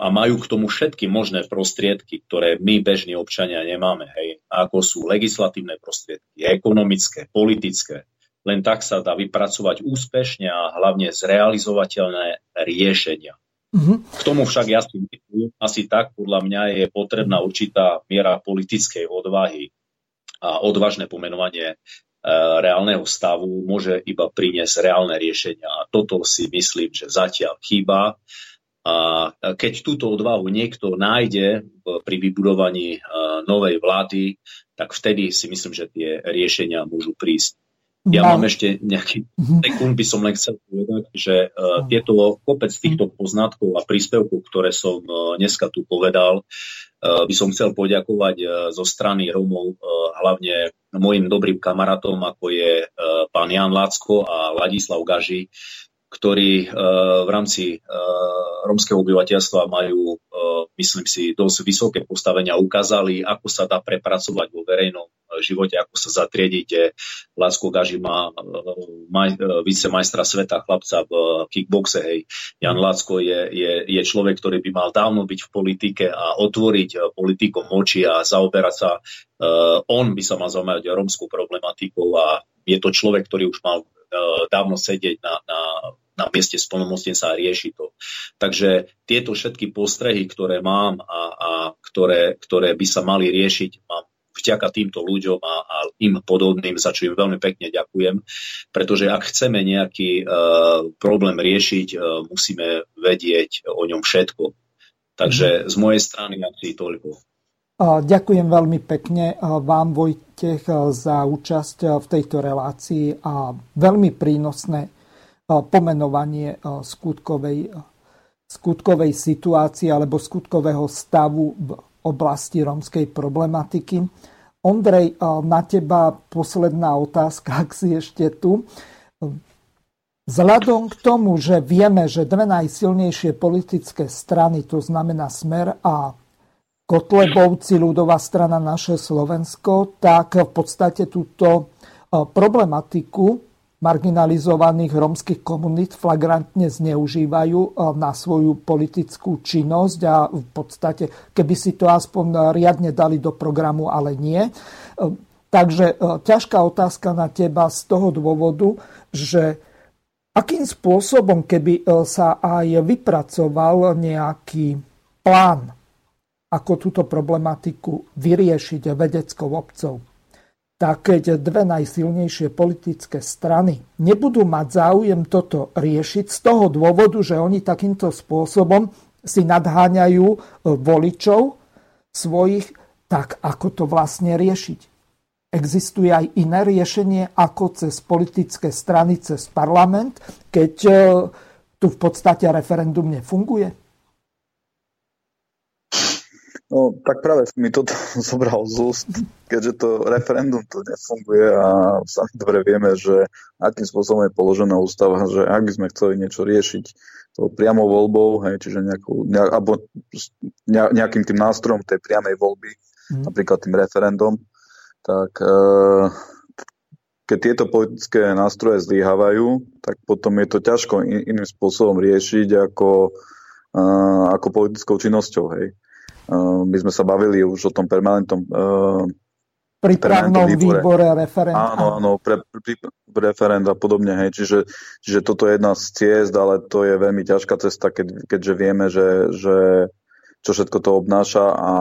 S2: a majú k tomu všetky možné prostriedky, ktoré my bežní občania nemáme, hej, ako sú legislatívne prostriedky, ekonomické, politické. Len tak sa dá vypracovať úspešne a hlavne zrealizovateľné riešenia. Mm-hmm. K tomu však ja si myslím, asi tak podľa mňa je potrebná určitá miera politickej odvahy a odvážne pomenovanie e, reálneho stavu môže iba priniesť reálne riešenia. A toto si myslím, že zatiaľ chýba. A keď túto odvahu niekto nájde pri vybudovaní e, novej vlády, tak vtedy si myslím, že tie riešenia môžu prísť. Ja no. mám ešte nejaký mhm. sekúnd, by som len chcel povedať, že uh, tieto kopec týchto poznatkov a príspevkov, ktoré som uh, dneska tu povedal, uh, by som chcel poďakovať uh, zo strany Romov, uh, hlavne mojim dobrým kamarátom, ako je uh, pán Jan Lácko a Ladislav Gaži, ktorí uh, v rámci uh, romského obyvateľstva majú, uh, myslím si, dosť vysoké postavenia, ukázali, ako sa dá prepracovať vo verejnom živote, ako sa zatriedíte. Lásko Gaži má maj, vicemajstra sveta chlapca v kickboxe. Hej. Jan Lácko je, je, je človek, ktorý by mal dávno byť v politike a otvoriť politikom oči a zaoberať sa. On by sa mal zaujímať o romskú problematiku a je to človek, ktorý už mal dávno sedieť na, na na mieste splnomocnenca a rieši to. Takže tieto všetky postrehy, ktoré mám a, a ktoré, ktoré by sa mali riešiť, mám vďaka týmto ľuďom a, a im podobným, za čo im veľmi pekne ďakujem, pretože ak chceme nejaký uh, problém riešiť, uh, musíme vedieť o ňom všetko. Takže z mojej strany asi toľko.
S1: Ďakujem veľmi pekne vám, Vojtech, za účasť v tejto relácii a veľmi prínosné pomenovanie skutkovej, skutkovej situácie alebo skutkového stavu v oblasti rómskej problematiky. Ondrej, na teba posledná otázka, ak si ešte tu. Vzhľadom k tomu, že vieme, že dve najsilnejšie politické strany, to znamená Smer a Kotlebovci, ľudová strana naše Slovensko, tak v podstate túto problematiku marginalizovaných rómskych komunít flagrantne zneužívajú eh, na svoju politickú činnosť a v podstate, keby si to aspoň riadne dali do programu, ale nie. Eh, takže ťažká otázka na teba z toho dôvodu, že akým spôsobom, keby sa aj vypracoval nejaký plán, ako túto problematiku vyriešiť vedeckou obcov, tak keď dve najsilnejšie politické strany nebudú mať záujem toto riešiť z toho dôvodu, že oni takýmto spôsobom si nadháňajú e, voličov svojich, tak ako to vlastne riešiť? Existuje aj iné riešenie ako cez politické strany, cez parlament, keď e, tu v podstate referendum nefunguje?
S3: No, tak práve mi toto [laughs] zobral z úst, keďže to referendum to nefunguje a sami dobre vieme, že akým spôsobom je položená ústava, že ak by sme chceli niečo riešiť to priamo voľbou, hej, čiže nejakú, ne, alebo nejakým tým nástrojom tej priamej voľby, mm. napríklad tým referendum, tak e, keď tieto politické nástroje zlyhávajú, tak potom je to ťažko in, iným spôsobom riešiť ako, e, ako politickou činnosťou. Hej. Uh, my sme sa bavili už o tom permanentnom uh,
S1: prípravnom výbore, výbore referenda.
S3: Áno, áno, pre, pre, pre referend a podobne. Hej. Čiže, čiže toto je jedna z ciest, ale to je veľmi ťažká cesta, keď, keďže vieme, že, že čo všetko to obnáša a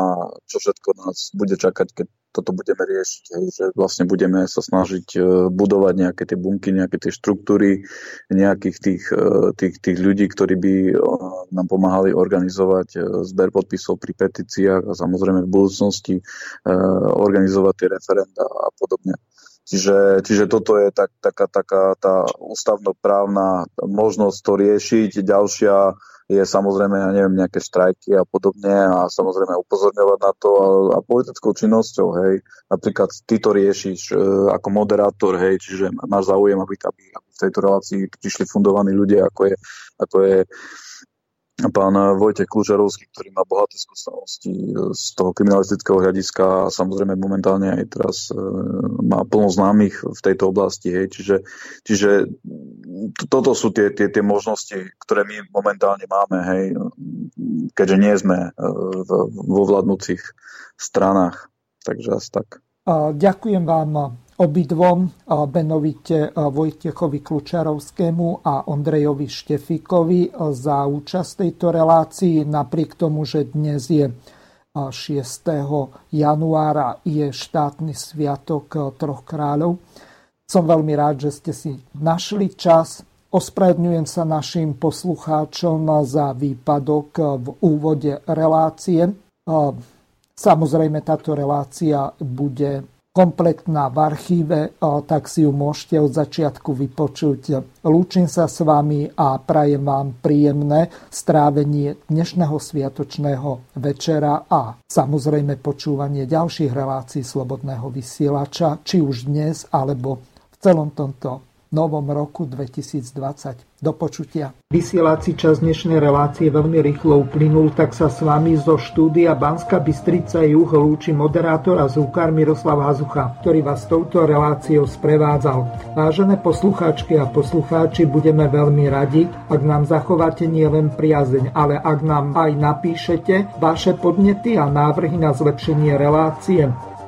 S3: čo všetko nás bude čakať, keď toto budeme riešiť, že vlastne budeme sa snažiť e, budovať nejaké tie bunky, nejaké tie štruktúry, nejakých tých, e, tých, tých ľudí, ktorí by e, nám pomáhali organizovať zber podpisov pri petíciách a samozrejme v budúcnosti organizovať tie referenda a podobne. Čiže, čiže toto je tak, taká, taká tá ústavnoprávna možnosť to riešiť. Ďalšia je samozrejme, ja neviem, nejaké štrajky a podobne a samozrejme upozorňovať na to a, a politickou činnosťou, hej. Napríklad ty to riešiš e, ako moderátor, hej, čiže máš záujem, aby, aby, aby v tejto relácii prišli fundovaní ľudia, ako je, ako je pán Vojtech Klužarovský, ktorý má bohaté skúsenosti z toho kriminalistického hľadiska a samozrejme momentálne aj teraz e, má plno známych v tejto oblasti. Hej. Čiže, čiže toto sú tie, tie, tie možnosti, ktoré my momentálne máme, hej, keďže nie sme e, vo vládnúcich stranách. Takže asi tak.
S1: Ďakujem vám obidvom, benovite Vojtechovi Klučarovskému a Ondrejovi Štefikovi za účasť tejto relácii, napriek tomu, že dnes je 6. januára je štátny sviatok troch kráľov. Som veľmi rád, že ste si našli čas. Ospravedňujem sa našim poslucháčom za výpadok v úvode relácie. Samozrejme, táto relácia bude kompletná v archíve, tak si ju môžete od začiatku vypočuť. Lúčim sa s vami a prajem vám príjemné strávenie dnešného sviatočného večera a samozrejme počúvanie ďalších relácií Slobodného vysielača, či už dnes alebo v celom tomto novom roku 2020. Do počutia. Vysielací čas dnešnej relácie veľmi rýchlo uplynul, tak sa s vami zo štúdia Banska Bystrica Juh lúči moderátor a zúkar Miroslav Hazucha, ktorý vás touto reláciou sprevádzal. Vážené poslucháčky a poslucháči, budeme veľmi radi, ak nám zachováte nielen priazeň, ale ak nám aj napíšete vaše podnety a návrhy na zlepšenie relácie